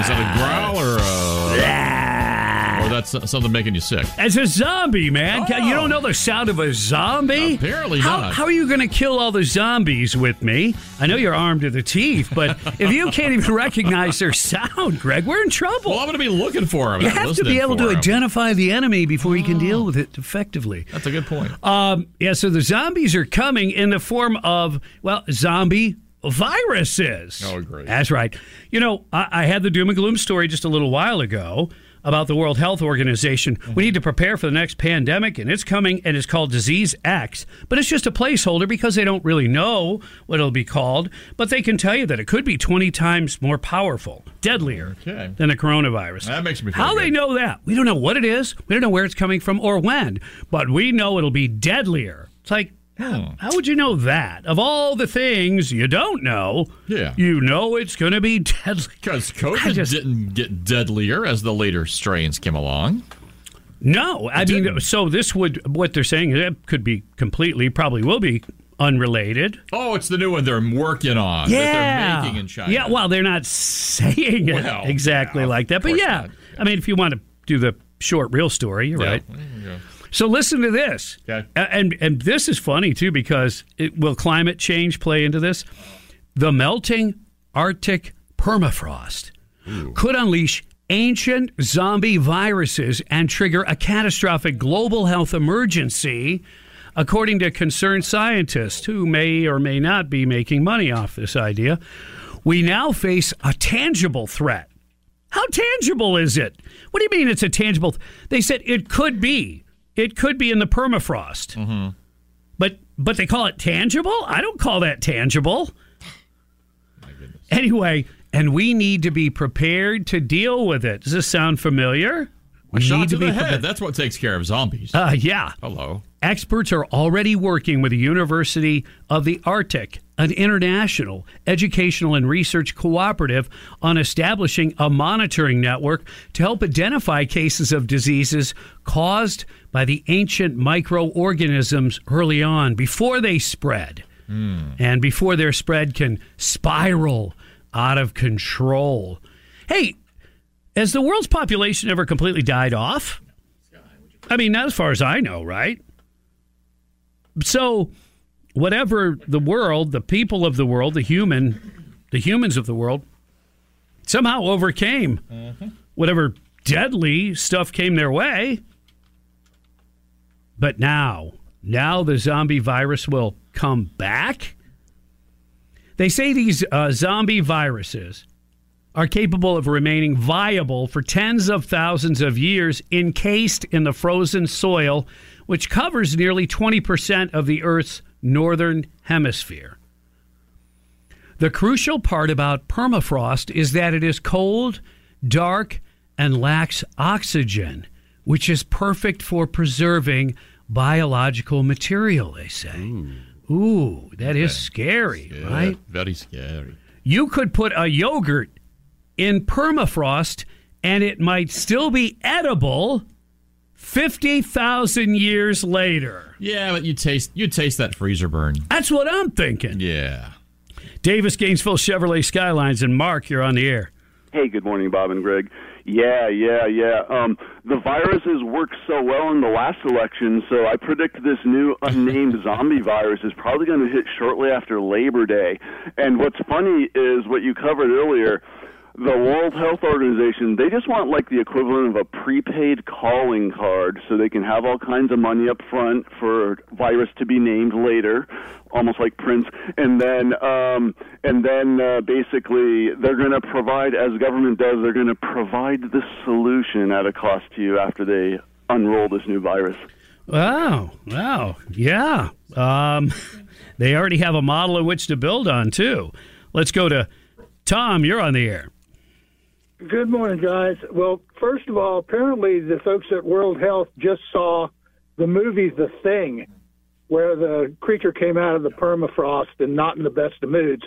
that a growl or a, or that's something making you sick? As a zombie, man. You don't know the sound of a zombie? Apparently how, not. How are you going to kill all the zombies with me? I know you're armed to the teeth, but if you can't even recognize their sound, Greg, we're in trouble. Well, I'm going to be looking for them. You have to be able to 'em. identify the enemy before you can deal with it effectively. That's a good point. Um, yeah, so the zombies are coming in the form of, well, zombie viruses. Oh, great. That's right. You know, I, I had the doom and gloom story just a little while ago about the World Health Organization. We need to prepare for the next pandemic, and it's coming, and it's called Disease X. But it's just a placeholder because they don't really know what it'll be called. But they can tell you that it could be 20 times more powerful, deadlier Okay. than the coronavirus. That makes me feel How good. they know that? We don't know what it is. We don't know where it's coming from or when, but we know it'll be deadlier. It's like, how, how would you know that? Of all the things you don't know, Yeah. you know it's going to be deadly. Because COVID just- didn't get deadlier as the later strains came along. No, I mean, so this would what they're saying it could be completely, probably will be unrelated. Oh, it's the new one they're working on that yeah, they're making in China. yeah. Well, they're not saying it Well, exactly like that, but course yeah. I mean, if you want to do the short, real story, you're Yeah. right. So listen to this. Okay. And and this is funny too because it will climate change play into this. The melting Arctic permafrost could unleash ancient zombie viruses and trigger a catastrophic global health emergency according to concerned scientists who may or may not be making money off this idea. We now face a tangible threat. How tangible is it? What do you mean it's a tangible? They said it could be. It could be in the permafrost. Mm-hmm. But but they call it tangible? I don't call that tangible. Anyway, and we need to be prepared to deal with it. Does this sound familiar? A shot to, the prepared. head. That's what takes care of zombies. Uh, yeah. Hello. Experts are already working with the University of the Arctic, an international educational and research cooperative, on establishing a monitoring network to help identify cases of diseases caused by the ancient microorganisms early on before they spread hmm. and before their spread can spiral out of control. Hey, has the world's population ever completely died off? I mean, not as far as I know, right? So, whatever the world, the people of the world, the human, the humans of the world, somehow overcame mm-hmm. whatever deadly stuff came their way. But now, now the zombie virus will come back. They say these uh, zombie viruses are capable of remaining viable for tens of thousands of years encased in the frozen soil, which covers nearly 20% of the Earth's northern hemisphere. The crucial part about permafrost is that it is cold, dark, and lacks oxygen, which is perfect for preserving biological material, they say. Ooh, that is scary, Yeah, right? Very scary. You could put a yogurt in permafrost and it might still be edible 50,000 years later. Yeah, but you taste you taste that freezer burn. That's what I'm thinking. Yeah. Davis Gainesville Chevrolet Skylines and Mark, you're on the air. Hey, good morning, Bob and Greg. Yeah, yeah, yeah. Um, the viruses worked so well in the last election, so I predict this new unnamed zombie virus is probably going to hit shortly after Labor Day. And what's funny is what you covered earlier. The World Health Organization, they just want like the equivalent of a prepaid calling card so they can have all kinds of money up front for virus to be named later, almost like Prince. And then um and then uh, basically they're going to provide as government does, they're going to provide the solution at a cost to you after they unroll this new virus. Wow. Wow. Yeah. Um, they already have a model in which to build on, too. Let's go to Tom. You're on the air. Good morning, guys. Well, first of all, apparently the folks at World Health just saw the movie The Thing, where the creature came out of the permafrost and not in the best of moods.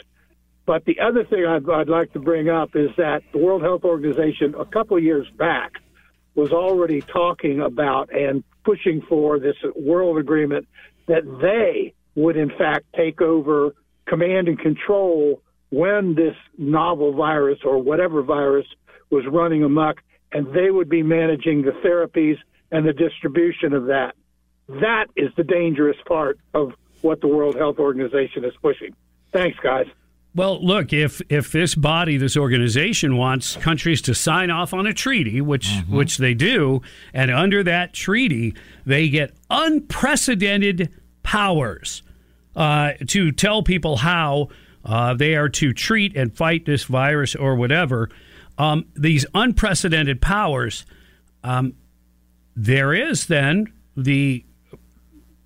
But the other thing I'd, I'd like to bring up is that the World Health Organization, a couple of years back, was already talking about and pushing for this world agreement that they would, in fact, take over command and control when this novel virus or whatever virus was running amok, and they would be managing the therapies and the distribution of that. That is the dangerous part of what the World Health Organization is pushing. Thanks, guys. Well, look, if if this body, this organization wants countries to sign off on a treaty, which Mm-hmm. which they do, and under that treaty, they get unprecedented powers uh, to tell people how uh, they are to treat and fight this virus or whatever. Um, these unprecedented powers, um, there is then the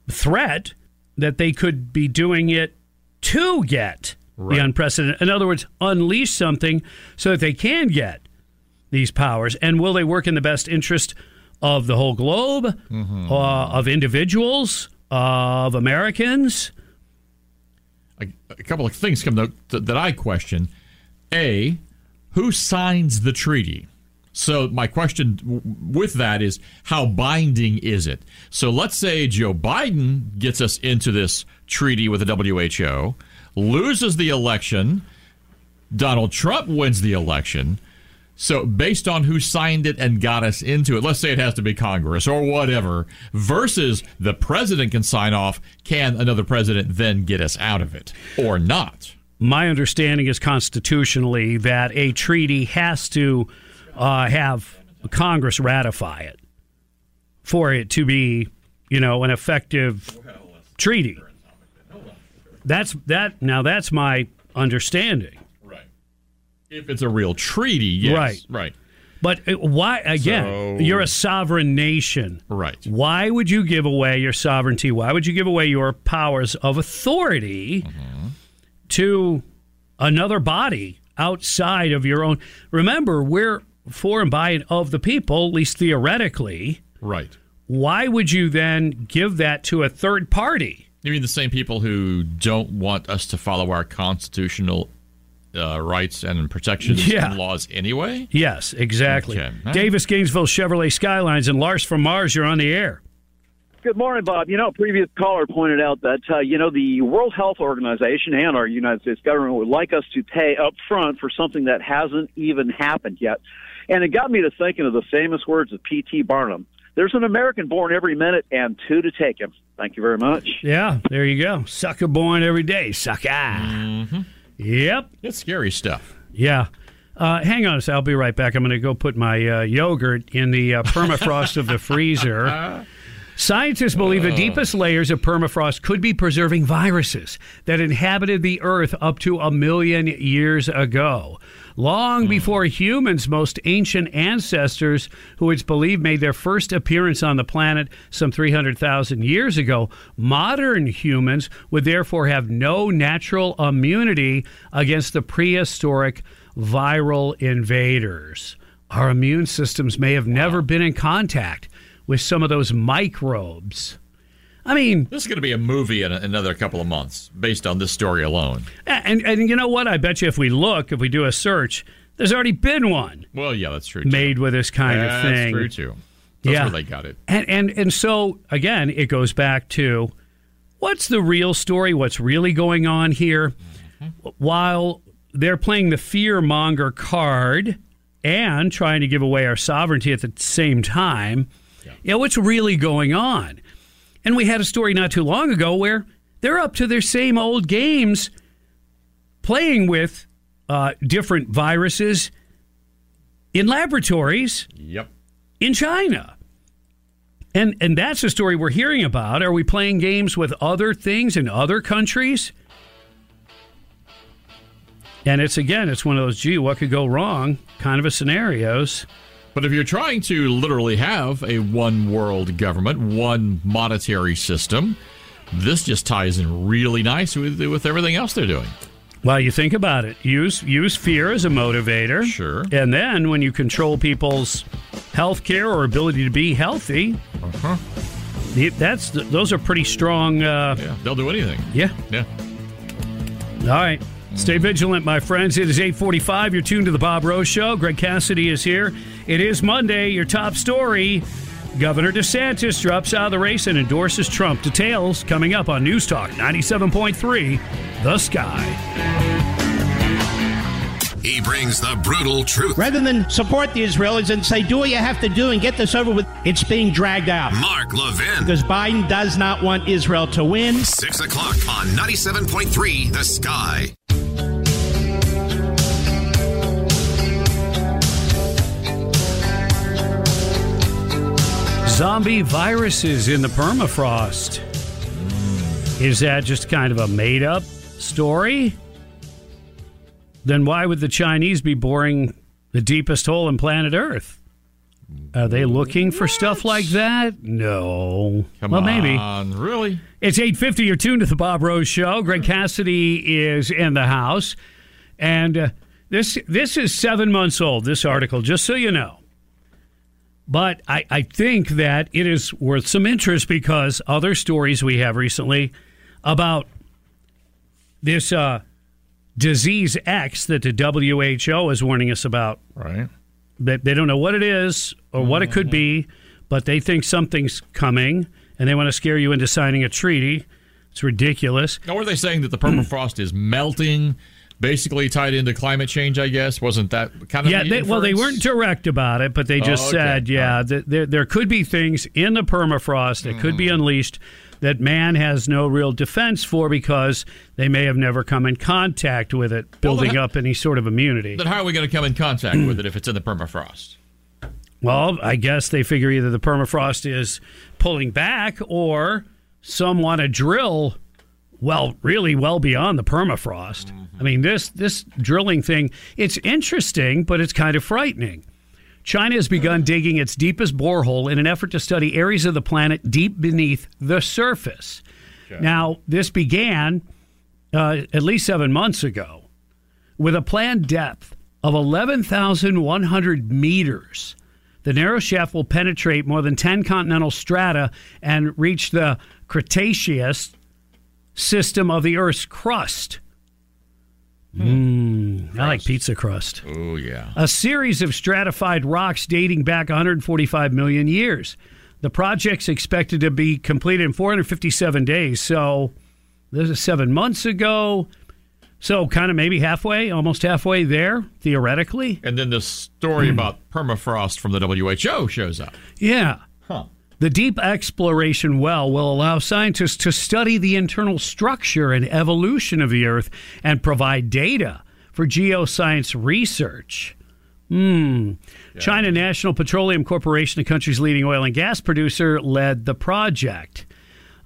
threat that they could be doing it to get the unprecedented. In other words, unleash something so that they can get these powers. And will they work in the best interest of the whole globe, uh, of individuals, of Americans? a, a couple of things come up that, that I question. A, who signs the treaty? So my question with that is how binding is it? So let's say Joe Biden gets us into this treaty with the WHO, loses the election, Donald Trump wins the election. So, based on who signed it and got us into it, let's say it has to be Congress or whatever, versus the president can sign off, can another president then get us out of it or not? My understanding is constitutionally that a treaty has to uh, have Congress ratify it for it to be, you know, an effective treaty. That's that. Now that's my understanding. Right. If it's a real treaty, yes. Right. Right. But uh, why again? So- you're a sovereign nation, right? Why would you give away your sovereignty? Why would you give away your powers of authority Mm-hmm. To another body outside of your own? Remember, we're for and by and of the people, at least theoretically. Right. Why would you then give that to a third party? You mean the same people who don't want us to follow our constitutional uh, rights and protections Yeah. and laws anyway? Yes, exactly. Okay. Davis Gainesville Chevrolet Skylines and Lars from Mars, you're on the air. Good morning, Bob. You know, a previous caller pointed out that, uh, you know, the World Health Organization and our United States government would like us to pay up front for something that hasn't even happened yet. And it got me to thinking of the famous words of P.T. Barnum. There's an American born every minute and two to take him. Thank you very much. Yeah, there you go. Sucker born every day, sucker. Mm-hmm. Yep. It's scary stuff. Yeah. Uh, hang on a sec. I'll be right back. I'm going to go put my uh, yogurt in the uh, permafrost of the freezer. Scientists believe the deepest layers of permafrost could be preserving viruses that inhabited the Earth up to a million years ago. Long hmm. before humans' most ancient ancestors, who it's believed made their first appearance on the planet some 300,000 years ago, modern humans would therefore have no natural immunity against the prehistoric viral invaders. Our immune systems may have never been in contact with some of those microbes. I mean, This is going to be a movie in another couple of months based on this story alone. and and you know what? I bet you if we look, if we do a search, there's already been one Well, yeah, that's true. Too. made with this kind That's of thing. true too. That's Yeah. where they got it. And and and so again, it goes back to what's the real story? What's really going on here? Mm-hmm. While they're playing the fear monger card and trying to give away our sovereignty at the same time, you know, what's really going on? And we had a story not too long ago where they're up to their same old games, playing with uh, different viruses in laboratories Yep. in China. And and that's the story we're hearing about. Are we playing games with other things in other countries? And it's again, it's one of those gee, what could go wrong kind of a scenarios. But if you're trying to literally have a one world government, one monetary system, this just ties in really nice with, with everything else they're doing. Well, you think about it. Use use fear as a motivator. Sure. And then when you control people's health care or ability to be healthy, uh-huh. that's those are pretty strong. Uh, yeah, they'll do anything. Yeah. Yeah. All right. Stay vigilant, my friends. It is 845. You're tuned to the Bob Rose Show. Greg Cassidy is here. It is Monday. Your top story. Governor DeSantis drops out of the race and endorses Trump. Details coming up on News Talk 97.3, The Sky. He brings the brutal truth. Rather than support the Israelis and say, do what you have to do and get this over with, it's being dragged out. Mark Levin. Because Biden does not want Israel to win. Six o'clock on 97.3 The Sky. Zombie viruses in the permafrost. Is that just kind of a made up story? Then why would the Chinese be boring the deepest hole in planet Earth? Are they looking for stuff like that? No. Come on. well, maybe. on, really? It's 8.50. You're tuned to the Bob Rose Show. Greg Cassidy is in the house. And uh, this, this is seven months old, this article, just so you know. But I, I think that it is worth some interest because other stories we have recently about this uh, disease X that the WHO is warning us about. Right. That they don't know what it is or what it could be, but they think something's coming and they want to scare you into signing a treaty. It's ridiculous. Now, were they saying that the permafrost is melting? Basically tied into climate change, I guess. Wasn't that kind of yeah? the They, well, they weren't direct about it, but they just Oh, okay. said, yeah, that there there could be things in the permafrost that could Hmm. be unleashed that man has no real defense for because they may have never come in contact with it, Well, building then- up any sort of immunity. Then how are we going to come in contact with it if it's in the permafrost? Well, I guess they figure either the permafrost is pulling back or some want to drill well, really well beyond the permafrost. I mean, this this drilling thing, it's interesting, but it's kind of frightening. China has begun digging its deepest borehole in an effort to study areas of the planet deep beneath the surface. Now, this began uh, at least seven months ago with a planned depth of 11,100 meters. The narrow shaft will penetrate more than 10 continental strata and reach the Cretaceous system of the Earth's crust. Mm, I like pizza crust. Oh, yeah. A series of stratified rocks dating back 145 million years. The project's expected to be completed in 457 days. So this is seven months ago. So kind of maybe halfway, almost halfway there, theoretically. And then the story about permafrost from the WHO shows up. Yeah. Huh. The deep exploration well will allow scientists to study the internal structure and evolution of the Earth and provide data for geoscience research. Hmm. China National Petroleum Corporation, the country's leading oil and gas producer, led the project.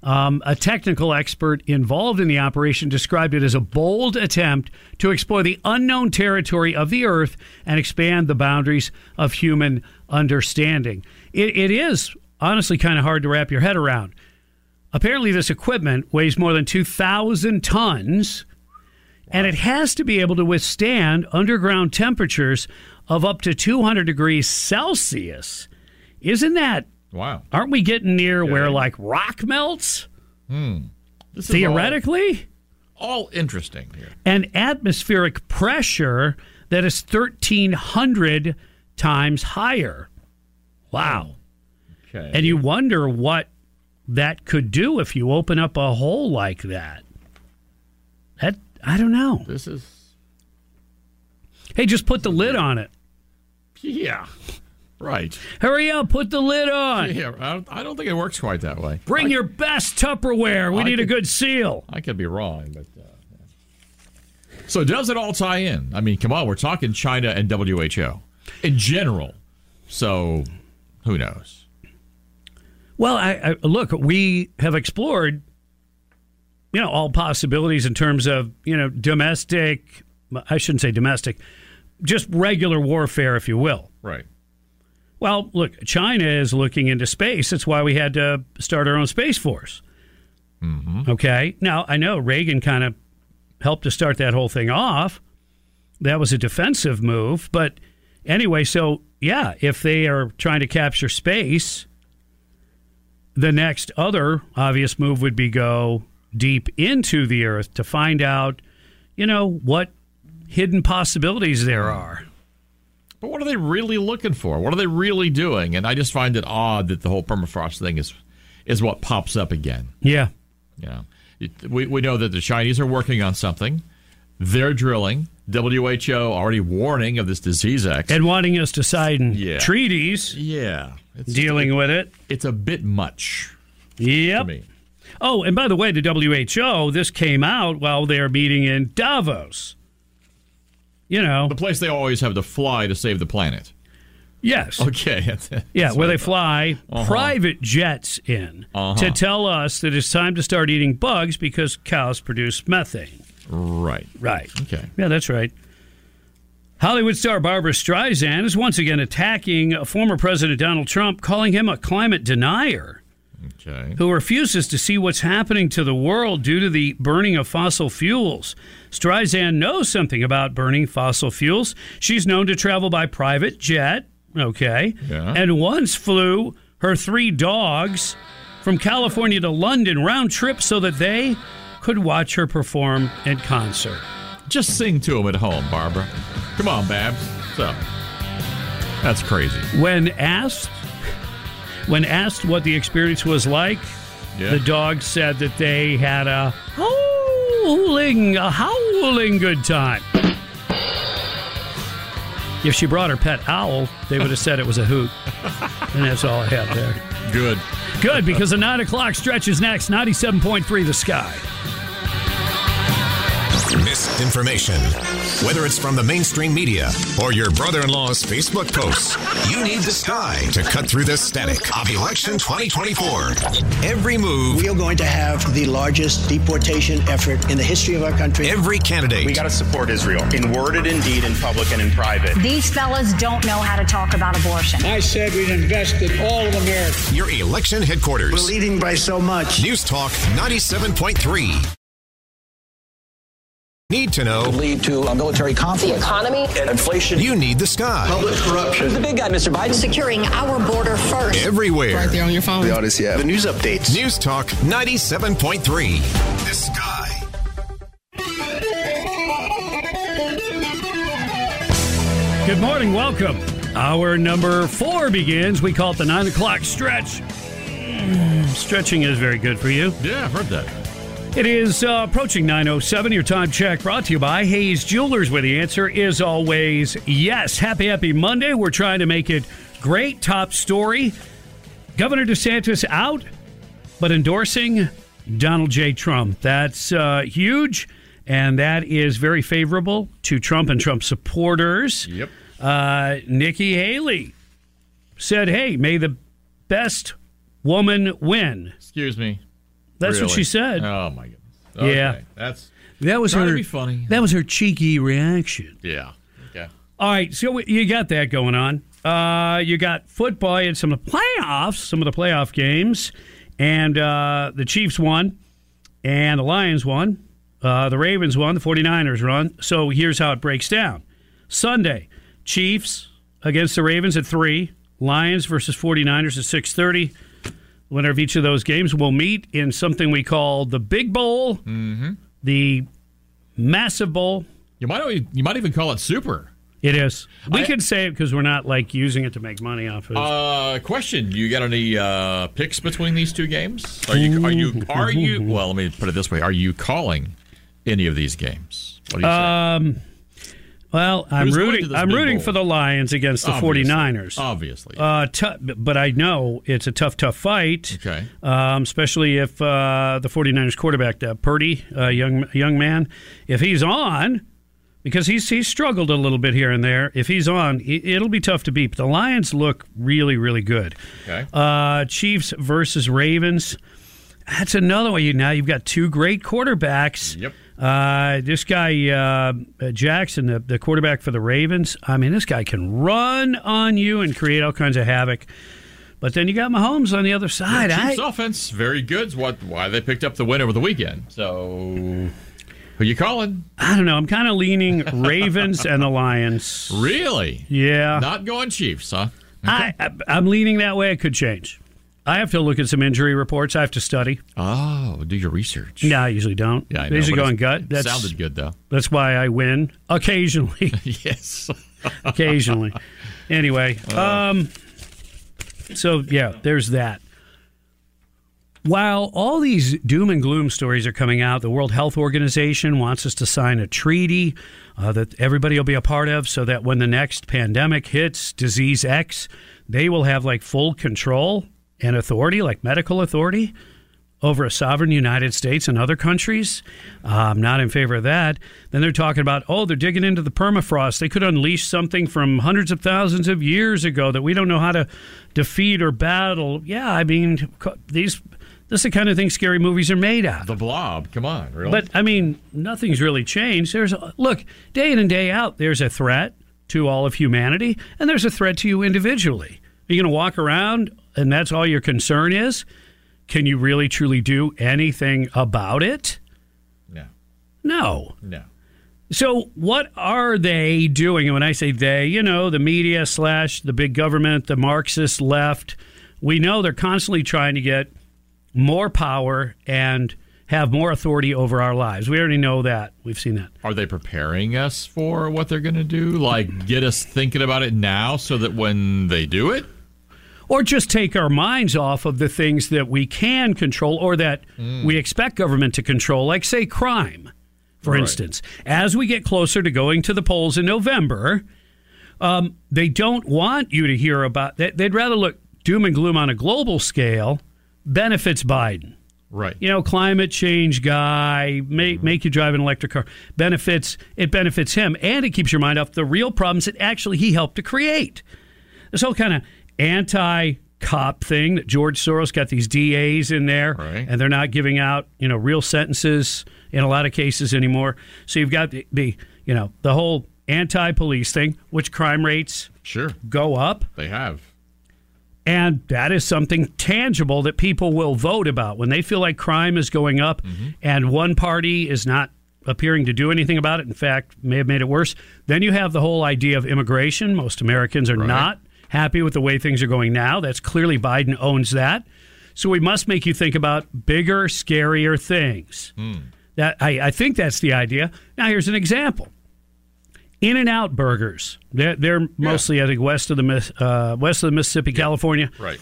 Um, a technical expert involved in the operation described it as a bold attempt to explore the unknown territory of the Earth and expand the boundaries of human understanding. It, it is honestly kind of hard to wrap your head around. Apparently, this equipment weighs more than 2,000 tons, and it has to be able to withstand underground temperatures of up to 200 degrees Celsius. Isn't that Wow. Aren't we getting near where like rock melts? Hmm. Theoretically? All, all interesting here. And atmospheric pressure that is 1,300 times higher. Wow. Okay. And you wonder what that could do if you open up a hole like that. That, I don't know. This is. Hey, just put the lid on it. Yeah. Right. Hurry up, put the lid on. Yeah, I don't, I don't think it works quite that way. Bring your best Tupperware. We I need a good seal. I could be wrong, but. Uh, yeah. So does it all tie in? I mean, come on, we're talking China and WHO in general. So who knows? Well, I, I look, we have explored, you know, all possibilities in terms of, you know, domestic, I shouldn't say domestic, just regular warfare, if you will. Right. Well, look, China is looking into space. That's why we had to start our own space force. Mm-hmm. Okay. Now, I know Reagan kind of helped to start that whole thing off. That was a defensive move. But anyway, so yeah, if they are trying to capture space, the next other obvious move would be go deep into the earth to find out, you know, what hidden possibilities there are. But what are they really looking for? What are they really doing? And I just find it odd that the whole permafrost thing is is what pops up again. Yeah. Yeah. It, we, we know that the Chinese are working on something. They're drilling. WHO already warning of this disease X. And wanting us to sign Yeah. treaties Yeah. Dealing with it. It's a bit much. Yep. me. Oh, and by the way, the WHO, this came out while they are meeting in Davos. You know, The place they always have to fly to save the planet. yes. Okay. Yeah, That's where they fly Uh-huh. private jets in Uh-huh. to tell us that it's time to start eating bugs because cows produce methane. Right. Right. Okay. Yeah, that's right. Hollywood star Barbra Streisand is once again attacking former President Donald Trump, calling him a climate denier Okay. who refuses to see what's happening to the world due to the burning of fossil fuels. Streisand knows something about burning fossil fuels. She's known to travel by private jet, okay, Yeah. and once flew her three dogs from California to London round trip so that they could watch her perform in concert. Just sing to them at home, Barbara. Come on, Babs. What's up? That's crazy. When asked when asked what the experience was like, Yeah. the dogs said that they had a howling, a howling good time. If she brought her pet owl, they would have said it was a hoot. And that's all I have there. Good. Good, because the 9 o'clock stretch is next. 97.3 The Sky. Misinformation. Whether it's from the mainstream media or your brother in law's Facebook posts, you need the sky to cut through the static of election 2024. Every move, We are going to have the largest deportation effort in the history of our country. every candidate, We got to support Israel in word and in deed, in public and in private. These fellas don't know how to talk about abortion. I said we'd invest in all of America. your election headquarters. We're leading by so much. News Talk 97.3. Need to know. lead to a military conflict. The economy, And inflation. You need the sky. Public corruption. The big guy, Mr. Biden. securing our border first. Everywhere. Right there on your phone. The Audacy app. The news updates. News Talk 97.3. The sky. Good morning, welcome. Our number four begins. We call it the 9 o'clock stretch. Mm, Stretching is very good for you. Yeah, I've heard that. It is uh, approaching 9.07. Your time check brought to you by Hayes Jewelers, where the answer is always yes. Happy, happy Monday. We're trying to make it great. Top story Governor DeSantis out, but endorsing Donald J. Trump. That's uh, huge, and that is very favorable to Trump and Trump supporters. Yep. Uh, Nikki Haley said, hey, may the best woman win. Excuse me. That's what she said. Oh my goodness. Okay. Yeah. That's That was her. funny. That was her cheeky reaction. yeah. Okay. All right, so you got that going on. Uh, you got football and some of the playoffs, some of the playoff games, and uh, the Chiefs won, and the Lions won, uh, the Ravens won, the 49ers won. So here's how it breaks down: Sunday, Chiefs against the Ravens at three, Lions versus 49ers at 6:30. Winner of each of those games will meet in something we call the Big Bowl, Mm-hmm. the Massive Bowl. You might you might even call it super. It is. We I- can say it because we're not like using it to make money off of it. Uh, question: You got any uh, picks between these two games? Are you are you are you? Well, let me put it this way: Are you calling any of these games? What do you say? Well, I'm Who's going to rooting. I'm rooting bowl? for the Lions against the Obviously. 49ers. Obviously. Uh, tou- but I know it's a tough, tough fight. Okay. Um, especially if uh, the 49ers quarterback, uh, Purdy, uh, young young man, if he's on, because he's he's struggled a little bit here and there. If he's on, it- it'll be tough to beat. But the Lions look really, really good. Okay. Uh, Chiefs versus Ravens. That's another way. You now you've got two great quarterbacks. Yep. Uh, this guy uh, Jackson, the, the quarterback for the Ravens. I mean, this guy can run on you and create all kinds of havoc. But then you got Mahomes on the other side. Chiefs I, offense very good. Is what why they picked up the win over the weekend. So who you calling? I don't know. I'm kind of leaning Ravens and the Lions. Really? Yeah. Not going Chiefs, huh? I, I, I'm leaning that way. It could change. I have to look at some injury reports. I have to study. Oh, do your research. No, I usually don't. Yeah, I I know, usually go on gut. That's, sounded good though. That's why I win occasionally. yes. occasionally. Anyway, um, so yeah, there's that. While all these doom and gloom stories are coming out, the World Health Organization wants us to sign a treaty uh, that everybody will be a part of so that when the next pandemic hits, disease X, they will have like full control and authority, like medical authority, over a sovereign United States and other countries. Uh, I'm not in favor of that. Then they're talking about, oh, they're digging into the permafrost. They could unleash something from hundreds of thousands of years ago that we don't know how to defeat or battle. Yeah, I mean, these. This is the kind of thing scary movies are made out. of. The Blob. Come on, really? But I mean, nothing's really changed. There's a, look day in and day out. There's a threat to all of humanity, and there's a threat to you individually. Are you going to walk around and that's all your concern is? Can you really truly do anything about it? No. No. No. So what are they doing? And when I say they, you know, the media slash the big government, the Marxist left. We know they're constantly trying to get more power and have more authority over our lives. We already know that. We've seen that. Are they preparing us for what they're going to do? Like get us thinking about it now so that when they do it, Or just take our minds off of the things that we can control or that we expect government to control, like, say, crime, for Right. instance. As we get closer to going to the polls in November, um, they don't want you to hear about they- They'd rather look doom and gloom on a global scale benefits Biden. right? You know, climate change guy, make, make you drive an electric car. Benefits, it benefits him, and it keeps your mind off the real problems that actually he helped to create. This whole kind of anti cop thing that George Soros got these DAs in there, and they're not giving out, you know, real sentences in a lot of cases anymore. So you've got the, the you know, the whole anti police thing, which crime rates sure go up. They have. And that is something tangible that people will vote about when they feel like crime is going up mm-hmm. and one party is not appearing to do anything about it. In fact, may have made it worse. Then you have the whole idea of immigration. Most Americans are not happy with the way things are going now. That's clearly Biden owns that. So we must make you think about bigger, scarier things. That I, I think that's the idea. Now here's an example. In and Out Burgers. They're, they're mostly, I think, west of the uh, west of the Mississippi, California. Right.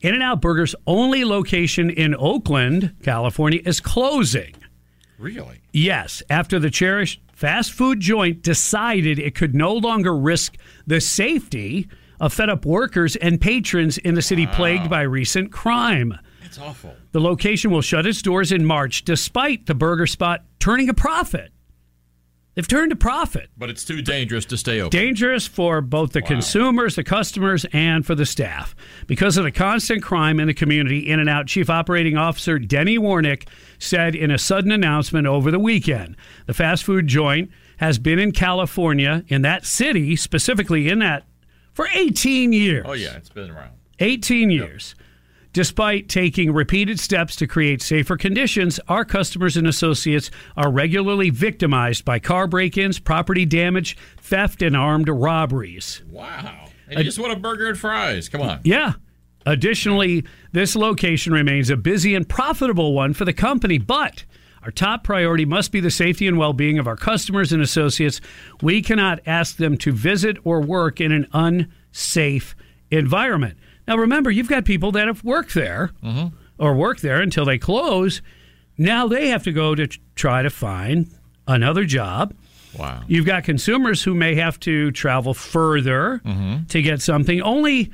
In and Out Burgers' only location in Oakland, California, is closing. Really? Yes, after the cherished fast food joint decided it could no longer risk the safety of fed up workers and patrons in the city plagued by recent crime. It's awful. The location will shut its doors in March despite the burger spot turning a profit. They've turned a profit. But it's too dangerous to stay open. Dangerous for both the consumers, the customers, and for the staff. Because of the constant crime in the community, In and Out Chief Operating Officer Denny Warnick said in a sudden announcement over the weekend the fast food joint has been in California, in that city, specifically in that, for 18 years. Oh yeah, it's been around. 18 years. Despite taking repeated steps to create safer conditions, our customers and associates are regularly victimized by car break ins, property damage, theft, and armed robberies. Wow. And you just want a burger and fries. Come on. Yeah. Additionally, this location remains a busy and profitable one for the company, but our top priority must be the safety and well being of our customers and associates. We cannot ask them to visit or work in an unsafe environment. Now, remember, you've got people that have worked there mm-hmm. or work there until they close. Now they have to go to try to find another job. Wow. You've got consumers who may have to travel further mm-hmm. to get something, only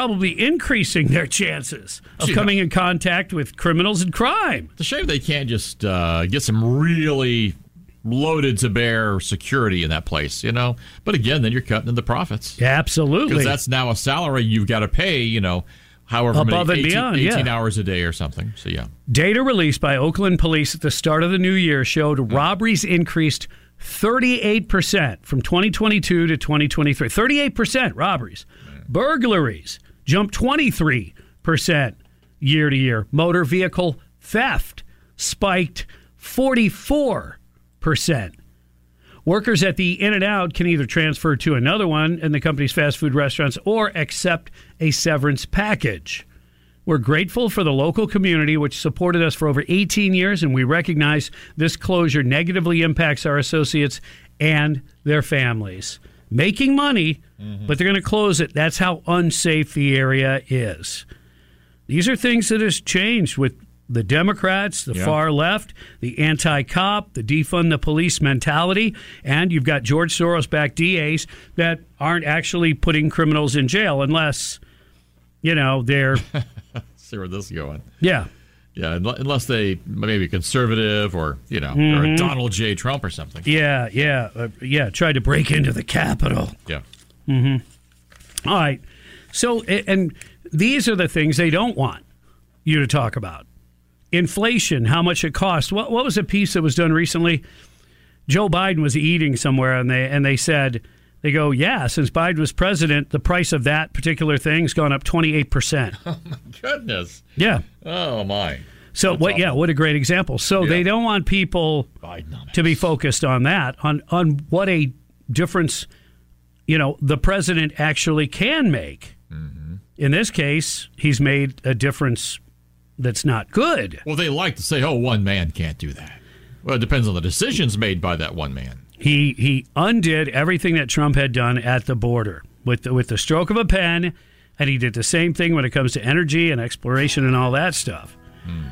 probably increasing their chances of Yeah. coming in contact with criminals and crime. It's a shame they can't just uh, get some really loaded to bear security in that place, you know. But again, then you're cutting into the profits. Absolutely. Because that's now a salary you've got to pay, you know, however above many, and 18, beyond. 18 yeah. hours a day or something. So yeah, Data released by Oakland police at the start of the new year showed robberies increased 38% from 2022 to 2023. 38% robberies. Burglaries jumped 23% year to year. Motor vehicle theft spiked 44%. Workers at the In N Out can either transfer to another one in the company's fast food restaurants or accept a severance package. We're grateful for the local community which supported us for over 18 years, and we recognize this closure negatively impacts our associates and their families. Making money, but they're going to close it. That's how unsafe the area is. These are things that has changed with the Democrats, the Yeah. far left, the anti-cop, the defund the police mentality, and you've got George Soros-backed DAs that aren't actually putting criminals in jail unless, you know, they're see where this is going. yeah. Yeah, unless they maybe conservative or you know or Mhm. a Donald J. Trump or something. Yeah, yeah, uh, yeah. Tried to break into the Capitol. Yeah. Mm-hmm. All right. So, and these are the things they don't want you to talk about. Inflation, how much it costs. What, what was a piece that was done recently? Joe Biden was eating somewhere, and they and they said they go, yeah, since Biden was president, the price of that particular thing's gone up twenty eight percent. Oh my goodness. Yeah. Oh my. So what? Yeah, what a great example. So they don't want people to be focused on that, on on what a difference, you know, the president actually can make. In this case, he's made a difference that's not good. Well, they like to say, "Oh, one man can't do that." Well, it depends on the decisions made by that one man. He he undid everything that Trump had done at the border with the, with the stroke of a pen, and he did the same thing when it comes to energy and exploration and all that stuff.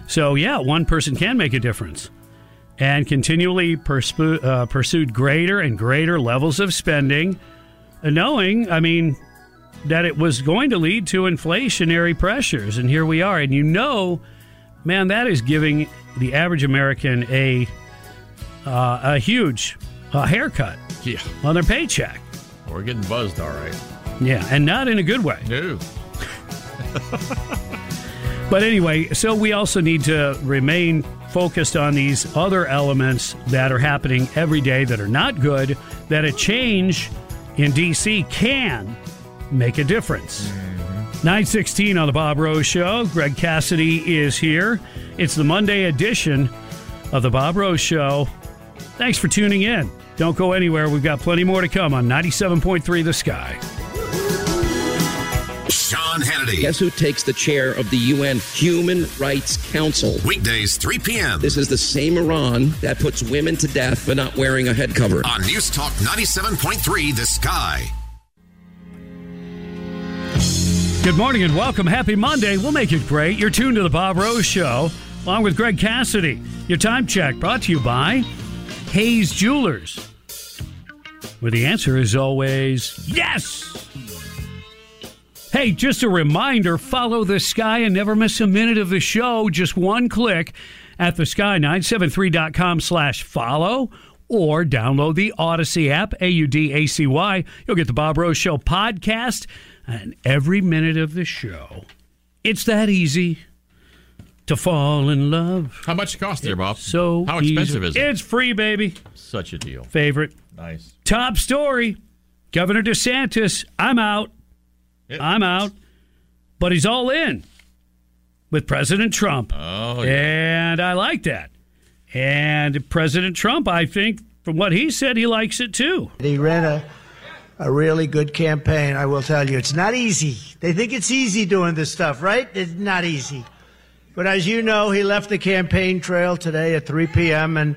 So yeah, one person can make a difference, and continually pursue, uh, pursued greater and greater levels of spending, knowing, I mean, that it was going to lead to inflationary pressures, and here we are. And you know, man, that is giving the average American a uh, a huge uh, haircut Yeah, on their paycheck. we're getting buzzed, all right. Yeah, and not in a good way. No. But anyway, so we also need to remain focused on these other elements that are happening every day that are not good, that a change in D.C. can make a difference. 916 on the Bob Rose Show. Greg Cassidy is here. It's the Monday edition of the Bob Rose Show. Thanks for tuning in. Don't go anywhere. We've got plenty more to come on 97.3 The Sky. Sean Hannity. Guess who takes the chair of the UN Human Rights Council? Weekdays, 3 p.m. This is the same Iran that puts women to death for not wearing a head cover. on News Talk 97.3 The Sky. Good morning and welcome. Happy Monday. We'll make it great. You're tuned to the Bob Rose Show, along with Greg Cassidy. Your time check brought to you by Hayes Jewelers, where the answer is always yes. Hey, just a reminder follow the sky and never miss a minute of the show. Just one click at the sky973.com slash follow or download the Audacy app, A U D A C Y. You'll get the Bob Rose Show podcast and every minute of the show. It's that easy to fall in love. How much it cost there, Bob? So how expensive easy. is it? It's free, baby. Such a deal. Favorite. Nice. Top story Governor DeSantis, I'm out. I'm out. But he's all in with President Trump. Oh, And I like that. And President Trump, I think, from what he said, he likes it too. He ran a, a really good campaign, I will tell you. It's not easy. They think it's easy doing this stuff, right? It's not easy. But as you know, he left the campaign trail today at 3 p.m. And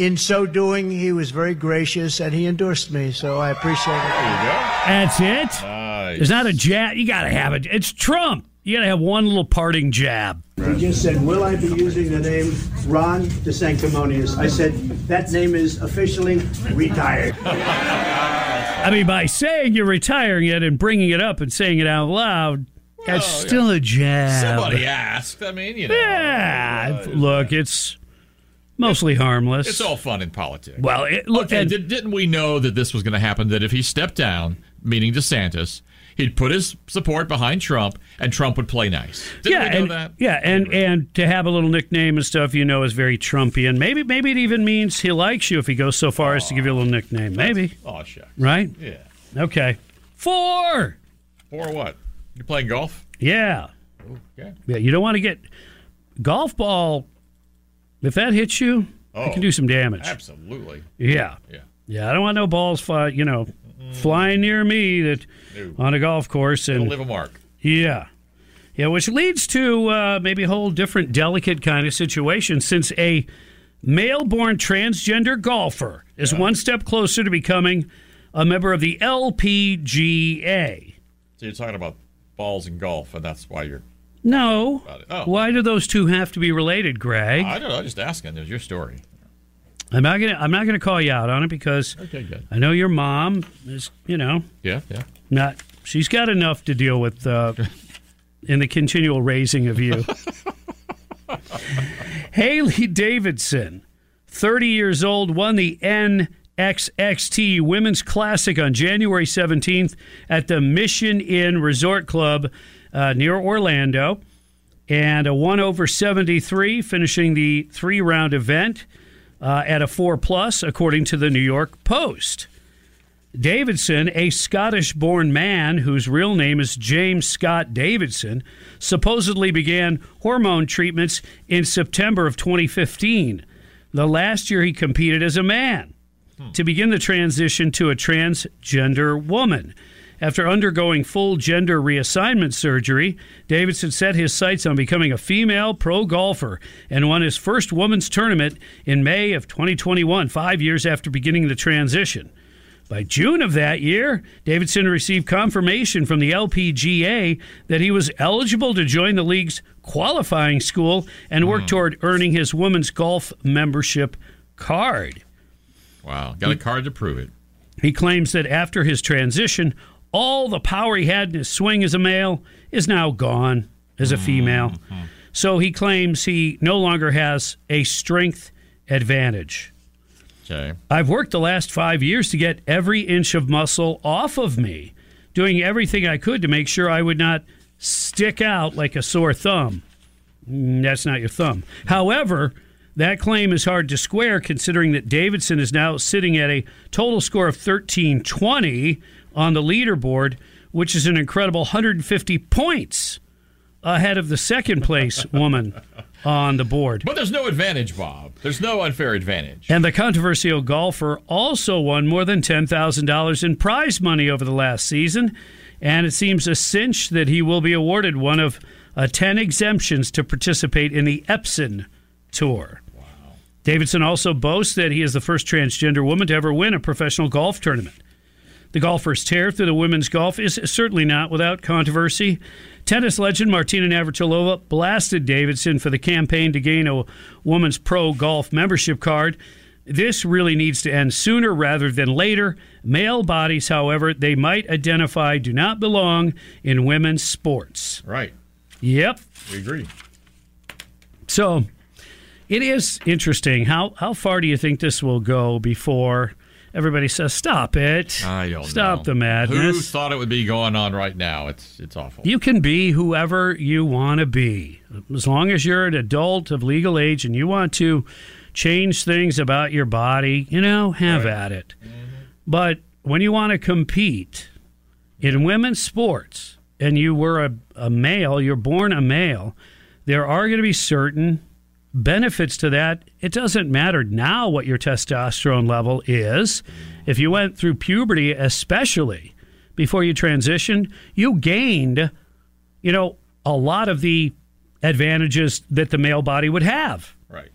in so doing, he was very gracious and he endorsed me. So I appreciate it. That's it. There's not a jab. You got to have it. It's Trump. You got to have one little parting jab. He just said, Will I be using the name Ron DeSanctimonious? I said, That name is officially retired. I mean, by saying you're retiring it and bringing it up and saying it out loud, that's still a jab. Somebody asked. I mean, you know. Yeah. Uh, look, it's mostly harmless. It's all fun in politics. Well, it, look, okay, and- did, didn't we know that this was going to happen? That if he stepped down, meaning DeSantis, he'd put his support behind Trump, and Trump would play nice. Didn't yeah, we know and, that? yeah, and and to have a little nickname and stuff, you know, is very Trumpian. Maybe maybe it even means he likes you if he goes so far as to give you a little nickname. Maybe, Oh, shucks. right? Yeah. Okay, four. Four what? You playing golf? Yeah, Okay. yeah. You don't want to get golf ball. If that hits you, Oh, it can do some damage. Absolutely. Yeah. Yeah. Yeah, I don't want no balls fly, you know, flying near me that No. on a golf course It'll and leave a mark. yeah. Yeah, which leads to uh, maybe a whole different delicate kind of situation since a male-born transgender golfer is one step closer to becoming a member of the LPGA. So you're talking about balls and golf, and that's why you're. No. Oh. Why do those two have to be related, Greg? I don't know. I'm just asking. It was your story. I'm not gonna I'm not gonna call you out on it because Okay, good. I know your mom is, you know, Yeah, yeah. not she's got enough to deal with uh, in the continual raising of you. Hailey Davidson, 30 years old, won the NXXT Women's Classic on January 17th at the Mission Inn Resort Club uh, near Orlando, and a 1 over 73, finishing the three round event uh, at a 4 plus, according to the New York Post. Davidson, a Scottish born man whose real name is James Scott Davidson, supposedly began hormone treatments in September of 2015, the last year he competed as a man, to begin the transition to a transgender woman. After undergoing full gender reassignment surgery, Davidson set his sights on becoming a female pro golfer and won his first women's tournament in May of 2021, five years after beginning the transition. By June of that year, Davidson received confirmation from the LPGA that he was eligible to join the league's qualifying school and work hmm. toward earning his women's golf membership card. Wow. Got a card to prove it. He claims that after his transition, all the power he had in his swing as a male is now gone as a female. So he claims he no longer has a strength advantage. Okay. I've worked the last five years to get every inch of muscle off of me, doing everything I could to make sure I would not stick out like a sore thumb. Mm, That's not your thumb. However, that claim is hard to square considering that Davidson is now sitting at a total score of 1320 on the leaderboard, which is an incredible 150 points ahead of the second place woman on the board. But there's no advantage, Bob. There's no unfair advantage. And the controversial golfer also won more than $10,000 in prize money over the last season. And it seems a cinch that he will be awarded one of uh, 10 exemptions to participate in the Epson Tour. Wow. Davidson also boasts that he is the first transgender woman to ever win a professional golf tournament. The golfer's tear through the women's golf is certainly not without controversy. Tennis legend Martina Navratilova blasted Davidson for the campaign to gain a woman's pro golf membership card. This really needs to end sooner rather than later. Male bodies, however, they might identify do not belong in women's sports. Right. Yep. We agree. So it is interesting. How how far do you think this will go before everybody says stop it? I don't stop know. the madness. Who thought it would be going on right now? It's it's awful. You can be whoever you want to be. As long as you're an adult of legal age and you want to change things about your body, you know, have at it. But when you want to compete in women's sports and you were a, a male, you're born a male, there are going to be certain benefits to that. It doesn't matter now what your testosterone level is. If you went through puberty, especially before you transitioned, you gained, you know, a lot of the advantages that the male body would have. Right.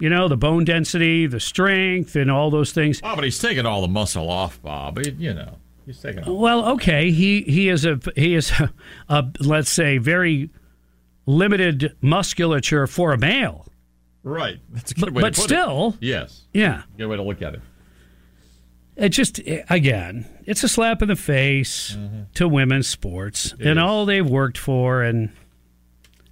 You know, the bone density, the strength, and all those things. Oh, but he's taking all the muscle off, Bob. He- you know, he's taking. All. Well, okay, he he is a he is a, a let's say very limited musculature for a male. Right. That's a good But- way but to put still- it. But still Yes. Yeah. Good way to look at it. It just again, it's a slap in the face to women's sports It and is. all they've worked for, and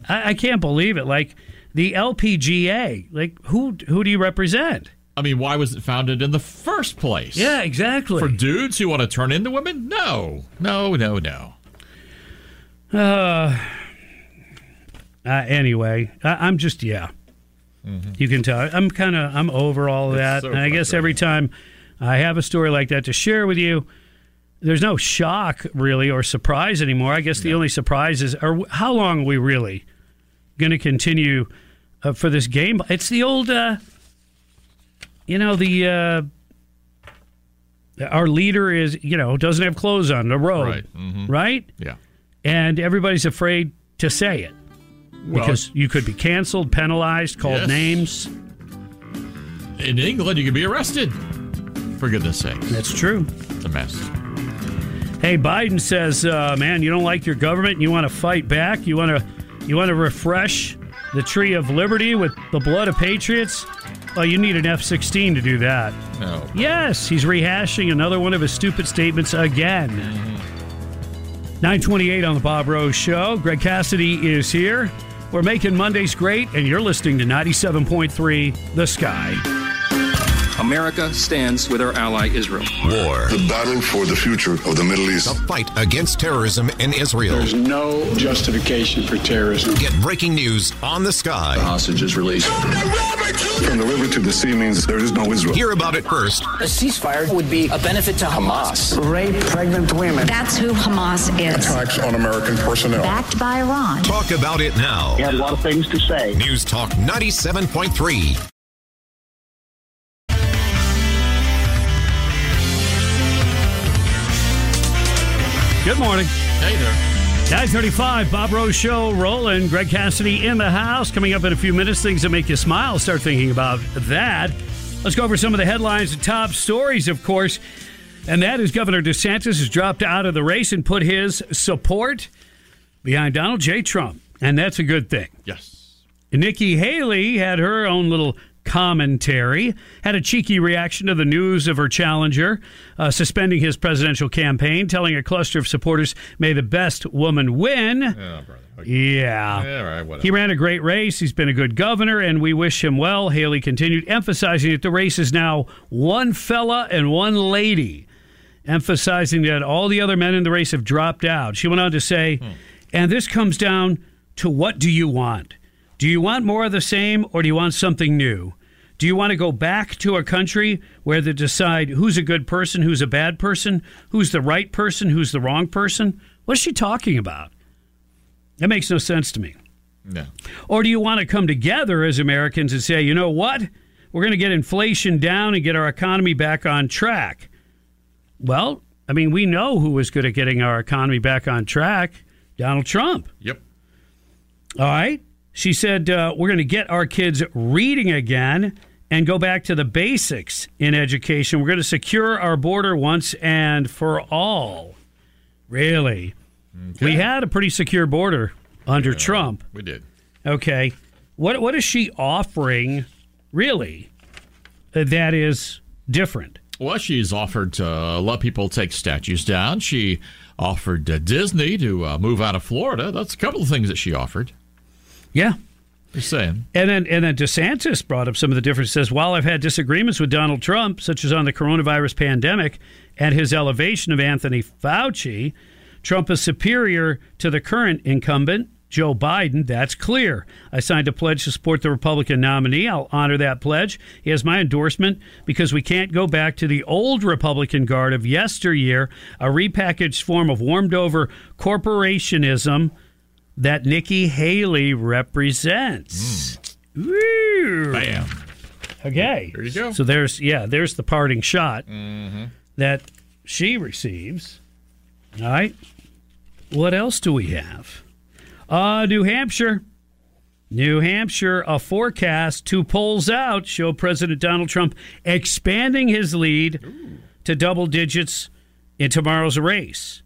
I, I can't believe it. Like the LPGA, like who who do you represent? I mean, why was it founded in the first place? Yeah, exactly. For dudes who want to turn into women? No, no, no, no. Uh, uh, anyway, I, I'm just yeah. You can tell I'm kind of I'm over all of that, so and I guess every time I have a story like that to share with you, there's no shock really or surprise anymore. I guess the only surprise is, are how long are we really going to continue uh, for this game? It's the old, uh, you know, the uh, our leader is you know doesn't have clothes on the road, Right. Mhm. right? Yeah. and everybody's afraid to say it Well- because you could be canceled, penalized, called Yes. names. In England, you could be arrested. For goodness sake. That's true. It's a mess. Hey, Biden says, uh, "Man, you don't like your government, and you want to fight back. You want to, you want to refresh the tree of liberty with the blood of patriots. Well, you need an F-16 to do that." No. Yes, he's rehashing another one of his stupid statements again. 928 on the Bob Rose Show. Greg Cassidy is here. We're making Mondays great, and you're listening to 97.3 The Sky. America stands with our ally Israel. War. The battle for the future of the Middle East. The fight against terrorism in Israel. There's no justification for terrorism. Get breaking news on the sky. Hostages released. From the river to the sea means there is no Israel. Hear about it first. A ceasefire would be a benefit to Hamas. Rape pregnant women. That's who Hamas is. Attacks on American personnel. Backed by Iran. Talk about it now. He had a lot of things to say. News Talk 97.3. Good morning. Hey there. 935, Bob Rose Show rolling. Greg Cassidy in the house. Coming up in a few minutes, things that make you smile. Start thinking about that. Let's go over some of the headlines and top stories, of course. And that is Governor DeSantis has dropped out of the race and put his support behind Donald J. Trump. And that's a good thing. Yes. Nikki Haley had her own little commentary, had a cheeky reaction to the news of her challenger uh, suspending his presidential campaign, telling a cluster of supporters, may the best woman win. Oh, brother. Yeah. Yeah, right. He ran a great race. He's been a good governor, and we wish him well. Haley continued, emphasizing that the race is now one fella and one lady, emphasizing that all the other men in the race have dropped out. She went on to say, and this comes down to what do you want? Do you want more of the same, or do you want something new? Do you want to go back to a country where they decide who's a good person, who's a bad person, who's the right person, who's the wrong person? What is she talking about? That makes no sense to me. No. Or do you want to come together as Americans and say, you know what? We're going to get inflation down and get our economy back on track. Well, I mean, we know who was good at getting our economy back on track Donald Trump. Yep. All right. She said, uh, we're going to get our kids reading again and go back to the basics in education. We're going to secure our border once and for all. Really? We had a pretty secure border under Trump. We did. Okay. What what is she offering really uh, that is different? Well, she's offered to let people take statues down. She offered uh, Disney to uh, move out of Florida. That's a couple of things that she offered. Yeah. Just saying. And then and then DeSantis brought up some of the differences. Says, while I've had disagreements with Donald Trump, such as on the coronavirus pandemic and his elevation of Anthony Fauci, Trump is superior to the current incumbent, Joe Biden. That's clear. I signed a pledge to support the Republican nominee. I'll honor that pledge. He has my endorsement because we can't go back to the old Republican guard of yesteryear, a repackaged form of warmed over corporationism that Nikki Haley represents. Woo. Bam. Okay. There you go. So there's yeah, there's the parting shot Mm-hmm. that she receives. All right. What else do we have? Uh New Hampshire. New Hampshire, a forecast, two polls out show President Donald Trump expanding his lead to double digits in tomorrow's race.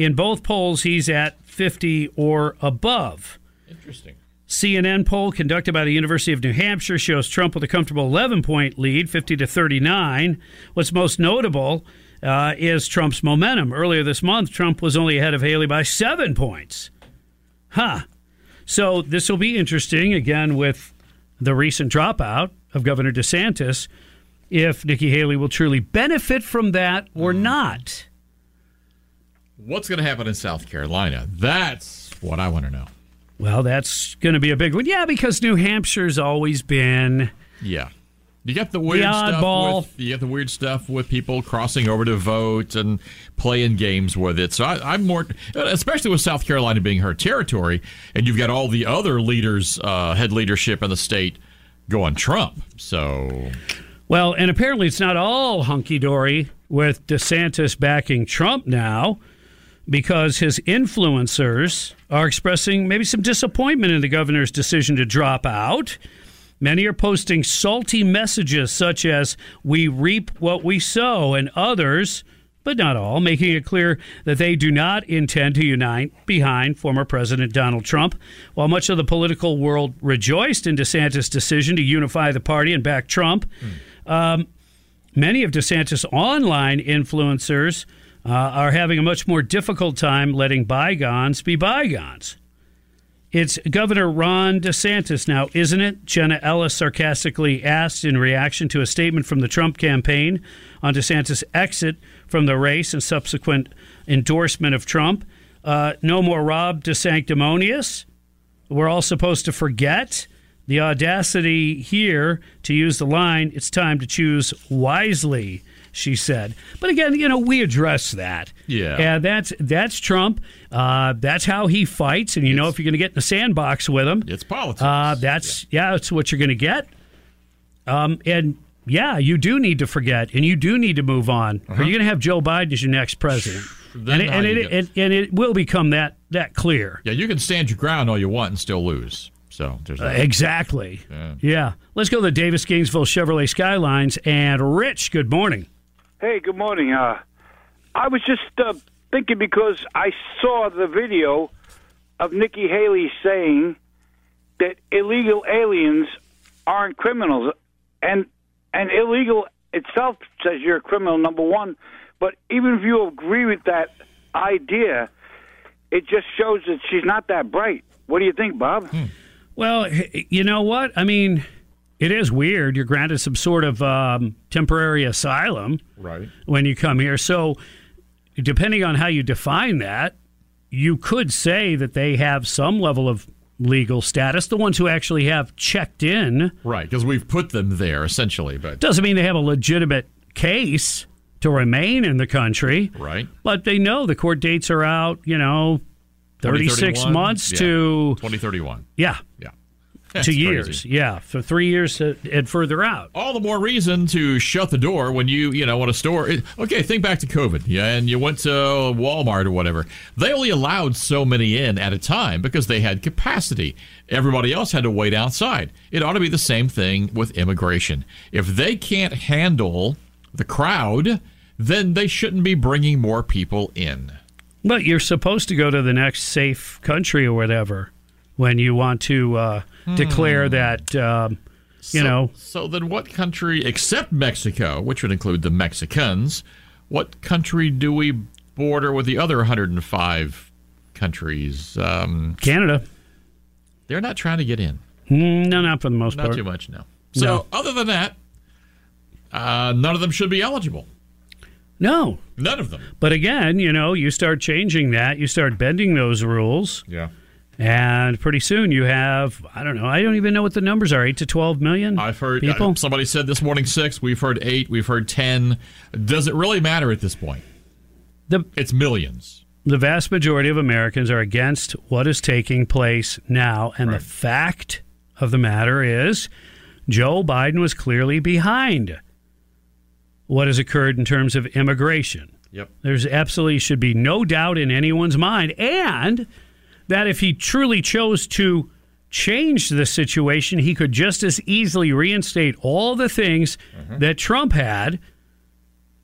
In both polls, he's at 50 or above. Interesting. CNN poll conducted by the University of New Hampshire shows Trump with a comfortable 11 point lead, 50 to 39. What's most notable uh, is Trump's momentum. Earlier this month, Trump was only ahead of Haley by seven points. Huh. So this will be interesting again with the recent dropout of Governor DeSantis if Nikki Haley will truly benefit from that or not. What's going to happen in South Carolina? That's what I want to know. Well, that's going to be a big one. Yeah, because New Hampshire's always been. Yeah. You got the weird The stuff with you got the weird stuff with people crossing over to vote and playing games with it. So I, I'm more, especially with South Carolina being her territory, and you've got all the other leaders, uh, head leadership in the state going Trump. So Well, and apparently it's not all hunky dory with DeSantis backing Trump now because his influencers are expressing maybe some disappointment in the governor's decision to drop out. Many are posting salty messages such as, We reap what we sow, and others, but not all, making it clear that they do not intend to unite behind former President Donald Trump. While much of the political world rejoiced in DeSantis' decision to unify the party and back Trump, um, many of DeSantis' online influencers uh, are having a much more difficult time letting bygones be bygones. It's Governor Ron DeSantis now, isn't it? Jenna Ellis sarcastically asked in reaction to a statement from the Trump campaign on DeSantis' exit from the race and subsequent endorsement of Trump. Uh, no more Ron DeSanctimonious. We're all supposed to forget the audacity here to use the line, it's time to choose wisely, she said. But again, you know, we address that. Yeah. And that's that's Trump. Uh, that's how he fights. And you know, if you're going to get in the sandbox with him, it's politics. Uh, that's yeah. that's what you're going to get. Um, and yeah, you do need to forget, and you do need to move on, or Uh-huh. you're going to have Joe Biden as your next president. And it, and, it, and, and it will become that that clear. yeah, you can stand your ground all you want and still lose. So there's Uh, exactly. Yeah. Yeah. Let's go to the Davis Gainesville Chevrolet Skylines. And Rich, good morning. Hey, good morning. Uh, I was just uh, thinking because I saw the video of Nikki Haley saying that illegal aliens aren't criminals, and and illegal itself says you're a criminal. Number one, but even if you agree with that idea, it just shows that she's not that bright. What do you think, Bob? Well, you know what? I mean, it is weird. You're granted some sort of um, temporary asylum Right. when you come here. So, depending on how you define that, you could say that they have some level of legal status. The ones who actually have checked in Right, because we've put them there essentially, but doesn't mean they have a legitimate case to remain in the country. right. But they know the court dates are out, you know, 36 months Yeah. to 2031. yeah, Yeah. That's two crazy. years. Yeah, for 3 years and further out. All the more reason to shut the door when you, you know, want a store. Okay, think back to COVID, yeah, and you went to Walmart or whatever. They only allowed so many in at a time because they had capacity. Everybody else had to wait outside. It ought to be the same thing with immigration. If they can't handle the crowd, then they shouldn't be bringing more people in. But you're supposed to go to the next safe country or whatever when you want to uh, declare that, um, you So- know, So then, what country, except Mexico, which would include the Mexicans, what country do we border with the other 105 countries? Um, Canada. they're not trying to get in. Mm, No, not for the most Not part. too much, no. So, No. other than that, uh, none of them should be eligible. No. None of them. But again, you know, you start changing that, you start bending those rules, Yeah. And pretty soon you have, I don't know, I don't even know what the numbers are 8 to 12 million I've heard people. somebody said this morning six. We've heard eight. We've heard ten. Does it really matter at this point? The, it's millions. the vast majority of Americans are against what is taking place now. And the fact of the matter is, Joe Biden was clearly behind what has occurred in terms of immigration. Yep. There's absolutely should be no doubt in anyone's mind. And that if he truly chose to change the situation, he could just as easily reinstate all the things mm-hmm. that Trump had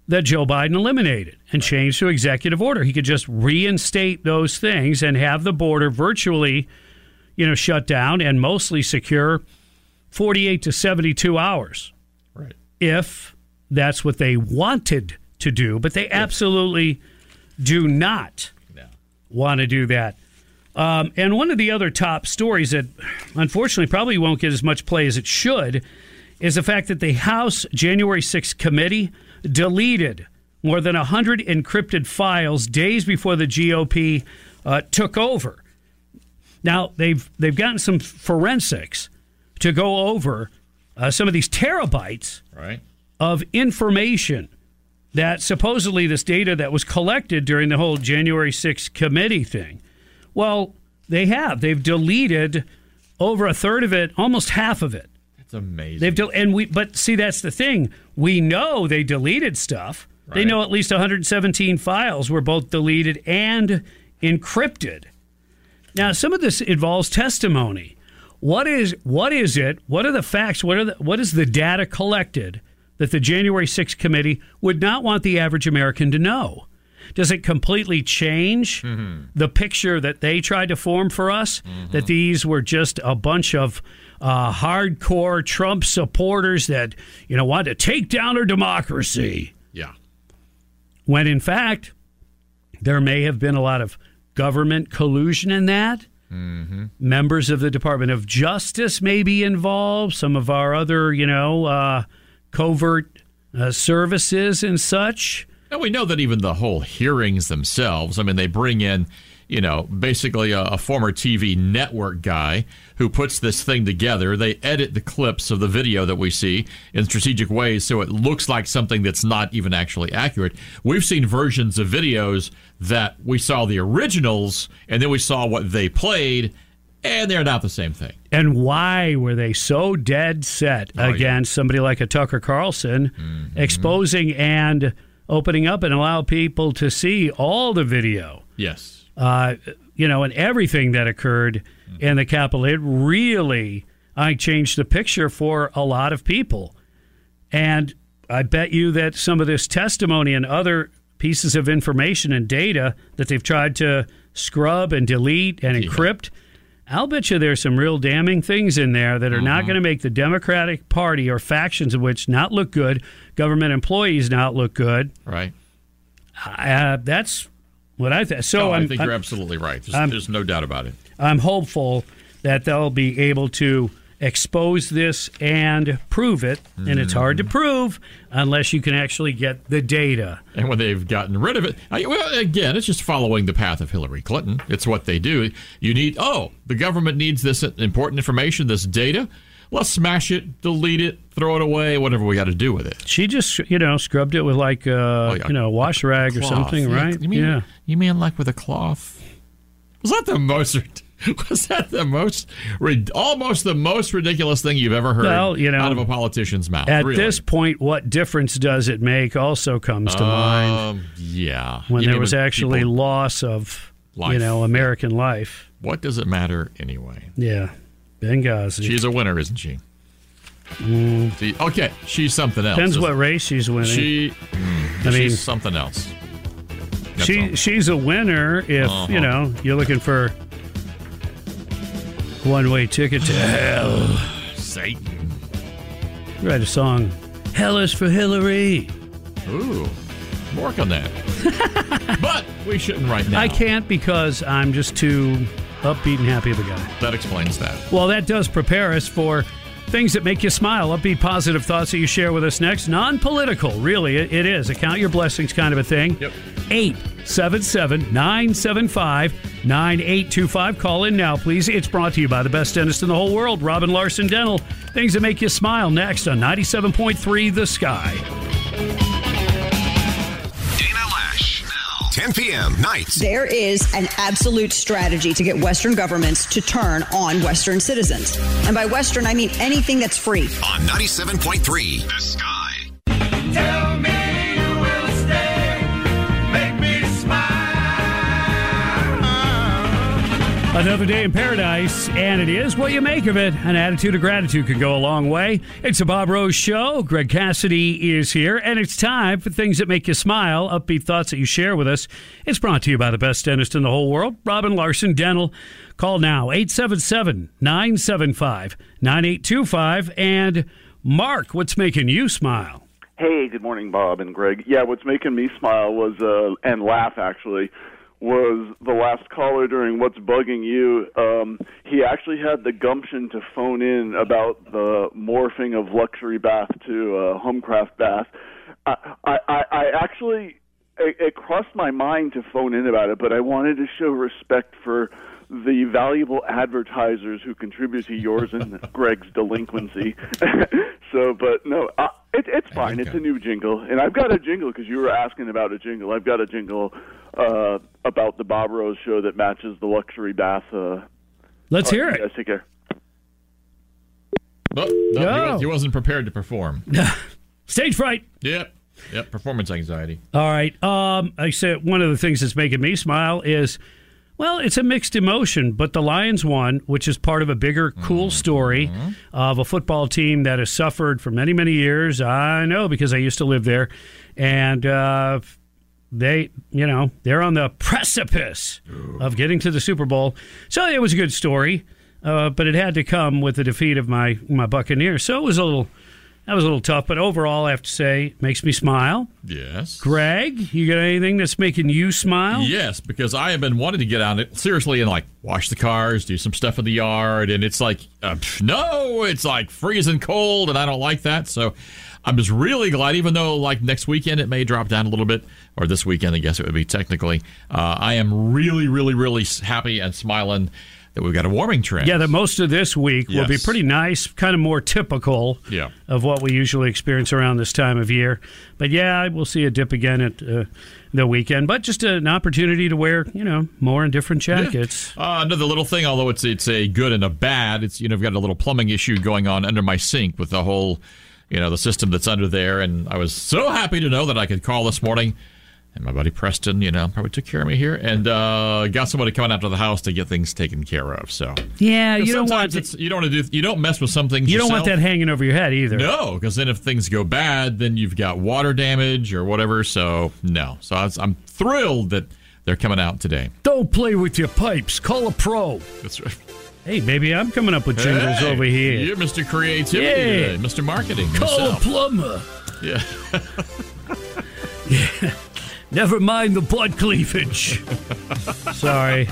that Joe Biden eliminated and changed to executive order. He could just reinstate those things and have the border virtually, you know, shut down and mostly secure 48 to 72 hours. Right. If that's what they wanted to do, but they absolutely do not want to do that. Um, and one of the other top stories that unfortunately probably won't get as much play as it should is the fact that the House January 6th committee deleted more than 100 encrypted files days before the GOP uh, took over. Now they've they've gotten some forensics to go over uh, some of these terabytes right. of information that supposedly this data that was collected during the whole January 6th committee thing. Well, they have. They've deleted over a third of it, almost half of it. That's amazing. They've del- and we but see that's the thing. We know they deleted stuff. They know at least 117 files were both deleted and encrypted. Now, some of this involves testimony. What is what is it? What are the facts? What are the, what is the data collected that the January 6th committee would not want the average American to know? Does it completely change the picture that they tried to form for us? That these were just a bunch of uh, hardcore Trump supporters that you know wanted to take down our democracy Yeah. when in fact there may have been a lot of government collusion in that. Mm-hmm. Members of the Department of Justice may be involved. Some of our other, you know, uh, covert uh, services and such. And we know that even the whole hearings themselves, I mean, they bring in, you know, basically a, a former TV network guy who puts this thing together. They edit the clips of the video that we see in strategic ways so it looks like something that's not even actually accurate. We've seen versions of videos that we saw the originals and then we saw what they played, and they're not the same thing. And why were they so dead set Oh, against somebody like a Tucker Carlson Mm-hmm. exposing and opening up and allow people to see all the video? Yes. uh, you know, and everything that occurred in the Capitol. It really, I changed the picture for a lot of people. And I bet you that some of this testimony and other pieces of information and data that they've tried to scrub and delete and encrypt, I'll bet you there's some real damning things in there that are not going to make the Democratic Party or factions of which not look good, government employees not look good. Right. Uh, that's what I think. So I'm, think I'm- you're absolutely right. There's, there's no doubt about it. I'm hopeful that they'll be able to expose this and prove it. And it's hard to Mm-hmm. prove unless you can actually get the data. And when they've gotten rid of it, I, well, again, it's just following the path of Hillary Clinton. It's what they do. You need, oh, the government needs this important information, this data. Let's smash it, delete it, throw it away, whatever we got to do with it. She just, you know, scrubbed it with like, uh, you know, wash rag or something, Yeah, right? You mean, yeah. You mean like with a cloth? Was that the most? Was that the most? Almost the most ridiculous thing you've ever heard Well, you know, out of a politician's mouth. At really. this point, what difference does it make also comes to mind Um, yeah. when You there was actually loss of, life. you know, American life. What does it matter anyway? Yeah. Benghazi. She's a winner, isn't she? Mm. Okay, she's something else. Depends what race she's winning. She, mm, I she's mean- something else. That's she all. she's a winner if Uh-huh. you know you're looking for one way ticket to hell. Satan. Write a song. Hell is for Hillary. Ooh, work on that. but we shouldn't right now. I can't because I'm just too upbeat and happy of a guy. That explains that. Well, that does prepare us for things that make you smile. Upbeat, positive thoughts that you share with us next. Non political, really, it, it is. A count your blessings kind of a thing. Yep. 877 975 9825. Call in now, please. It's brought to you by the best dentist in the whole world, Robin Larson Dental. Things that make you smile next on 97.3 The Sky. 10 p.m. nights. There is an absolute strategy to get Western governments to turn on Western citizens. And by Western, I mean anything that's free. On 97.3 The Sky. Tell Another day in paradise, and it is what you make of it. An attitude of gratitude can go a long way. It's a Bob Rose show. Greg Cassidy is here, and it's time for things that make you smile, upbeat thoughts that you share with us. It's brought to you by the best dentist in the whole world, Robin Larson Dental. Call now, 877 975 9825. And Mark, what's making you smile? Hey, good morning, Bob and Greg. Yeah, what's making me smile was uh, and laugh actually was the last caller during what's bugging you. Um, he actually had the gumption to phone in about the morphing of luxury bath to uh, homecraft bath. I, I, I actually it, it crossed my mind to phone in about it, but I wanted to show respect for the valuable advertisers who contribute to yours and Greg's delinquency. so, but no, uh, it, it's fine. It's a new jingle, and I've got a jingle because you were asking about a jingle. I've got a jingle uh, about the Bob Rose show that matches the luxury bath. Uh, Let's hear right, it. you guys take care. Oh, no, he was- he wasn't prepared to perform. Stage fright. Yep. Yep. Performance anxiety. All right. Um, I said one of the things that's making me smile is, well, it's a mixed emotion, but the Lions won, which is part of a bigger, cool story of a football team that has suffered for many, many years. I know because I used to live there, and uh, they, you know, they're on the precipice of getting to the Super Bowl. So it was a good story, uh, but it had to come with the defeat of my my Buccaneers. So it was a little. That was a little tough, but overall, I have to say, makes me smile. Yes. Greg, you got anything that's making you smile? Yes, because I have been wanting to get out it seriously and like wash the cars, do some stuff in the yard, and it's like uh, no, it's like freezing cold, and I don't like that. So I'm just really glad, even though like next weekend it may drop down a little bit, or this weekend I guess it would be technically. Uh, I am really, really, really happy and smiling that we've got a warming trend. Yeah, that most of this week will be pretty nice, kind of more typical Yeah. of what we usually experience around this time of year. But yeah, we'll see a dip again at uh, the weekend, but just an opportunity to wear, you know, more and different jackets. Uh, another little thing, although it's it's a good and a bad. It's you know I've got a little plumbing issue going on under my sink with the whole, you know, the system that's under there, and I was so happy to know that I could call this morning. And my buddy Preston, you know, probably took care of me here, and uh, got somebody coming out to the house to get things taken care of. So Yeah, you don't want it's, you don't want to do you don't mess with some things. you don't want that hanging over your head either. No, because then if things go bad, then you've got water damage or whatever. So no, so was, I'm thrilled that they're coming out today. Don't play with your pipes. Call a pro. That's right. Hey, baby, I'm coming up with jingles Hey, over here. You're Mr. Creativity Yeah. today, Mr. Marketing. Call a himself. plumber. Yeah. Never mind the butt cleavage. Sorry.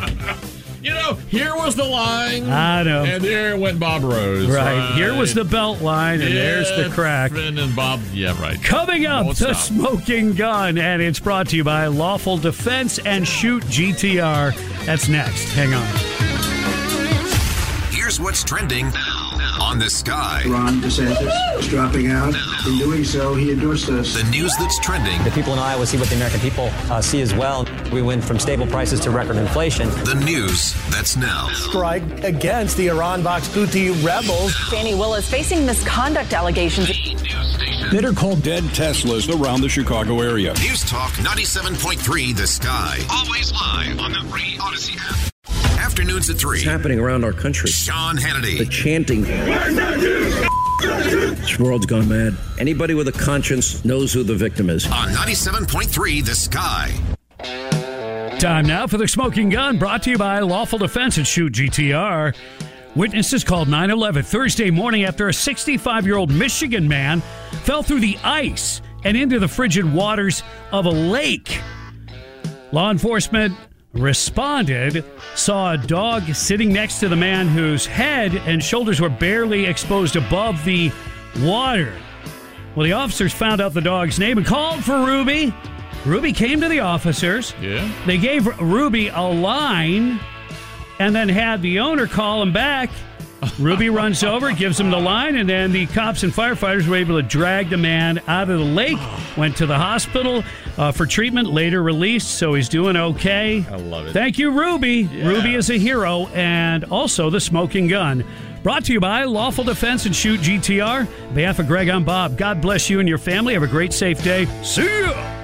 You know, here was the line. I know. And there went Bob Rose. Right. Here was the belt line, and there's the crack. And Bob, yeah, right. Coming up, Won't the stop. smoking gun, and it's brought to you by Lawful Defense and Shoot GTR. That's next. Hang on. Here's what's trending on the sky. Ron DeSantis is dropping out. In doing so, he endorsed us. The news that's trending. The people in Iowa see what the American people uh, see as well. We went from stable prices to record inflation. The news that's now. strike against the Iran-Box Houthi rebels. Fani Willis facing misconduct allegations. Bitter cold dead Teslas around the Chicago area. News Talk 97.3 The Sky. Always live on the Free Audacy app. Afternoons at 3. It's happening around our country. Sean Hannity. The chanting. This world's gone mad. Anybody with a conscience knows who the victim is. On 97.3 The Sky. Time now for the smoking gun, brought to you by Lawful Defense and Shoot GTR. Witnesses called 9 11 Thursday morning after a 65 year old Michigan man fell through the ice and into the frigid waters of a lake. Law enforcement responded, saw a dog sitting next to the man whose head and shoulders were barely exposed above the water. Well, the officers found out the dog's name and called for Ruby. Ruby came to the officers. Yeah. They gave Ruby a line and then had the owner call him back. Ruby runs over, gives him the line, and then the cops and firefighters were able to drag the man out of the lake. Went to the hospital uh, for treatment, later released, so he's doing okay. I love it. Thank you, Ruby. Ruby is a hero, and also the smoking gun. Brought to you by Lawful Defense and Shoot GTR. On behalf of Greg, I'm Bob. God bless you and your family. Have a great, safe day. See ya.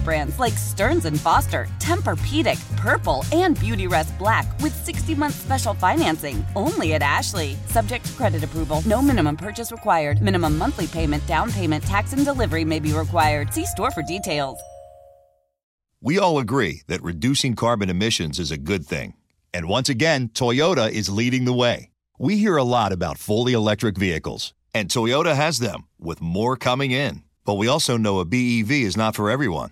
brands like Stearns and Foster, Tempur-Pedic, Purple, and Beautyrest Black with 60-month special financing only at Ashley. Subject to credit approval. No minimum purchase required. Minimum monthly payment, down payment, tax, and delivery may be required. See store for details. We all agree that reducing carbon emissions is a good thing. And once again, Toyota is leading the way. We hear a lot about fully electric vehicles, and Toyota has them, with more coming in. But we also know a BEV is not for everyone,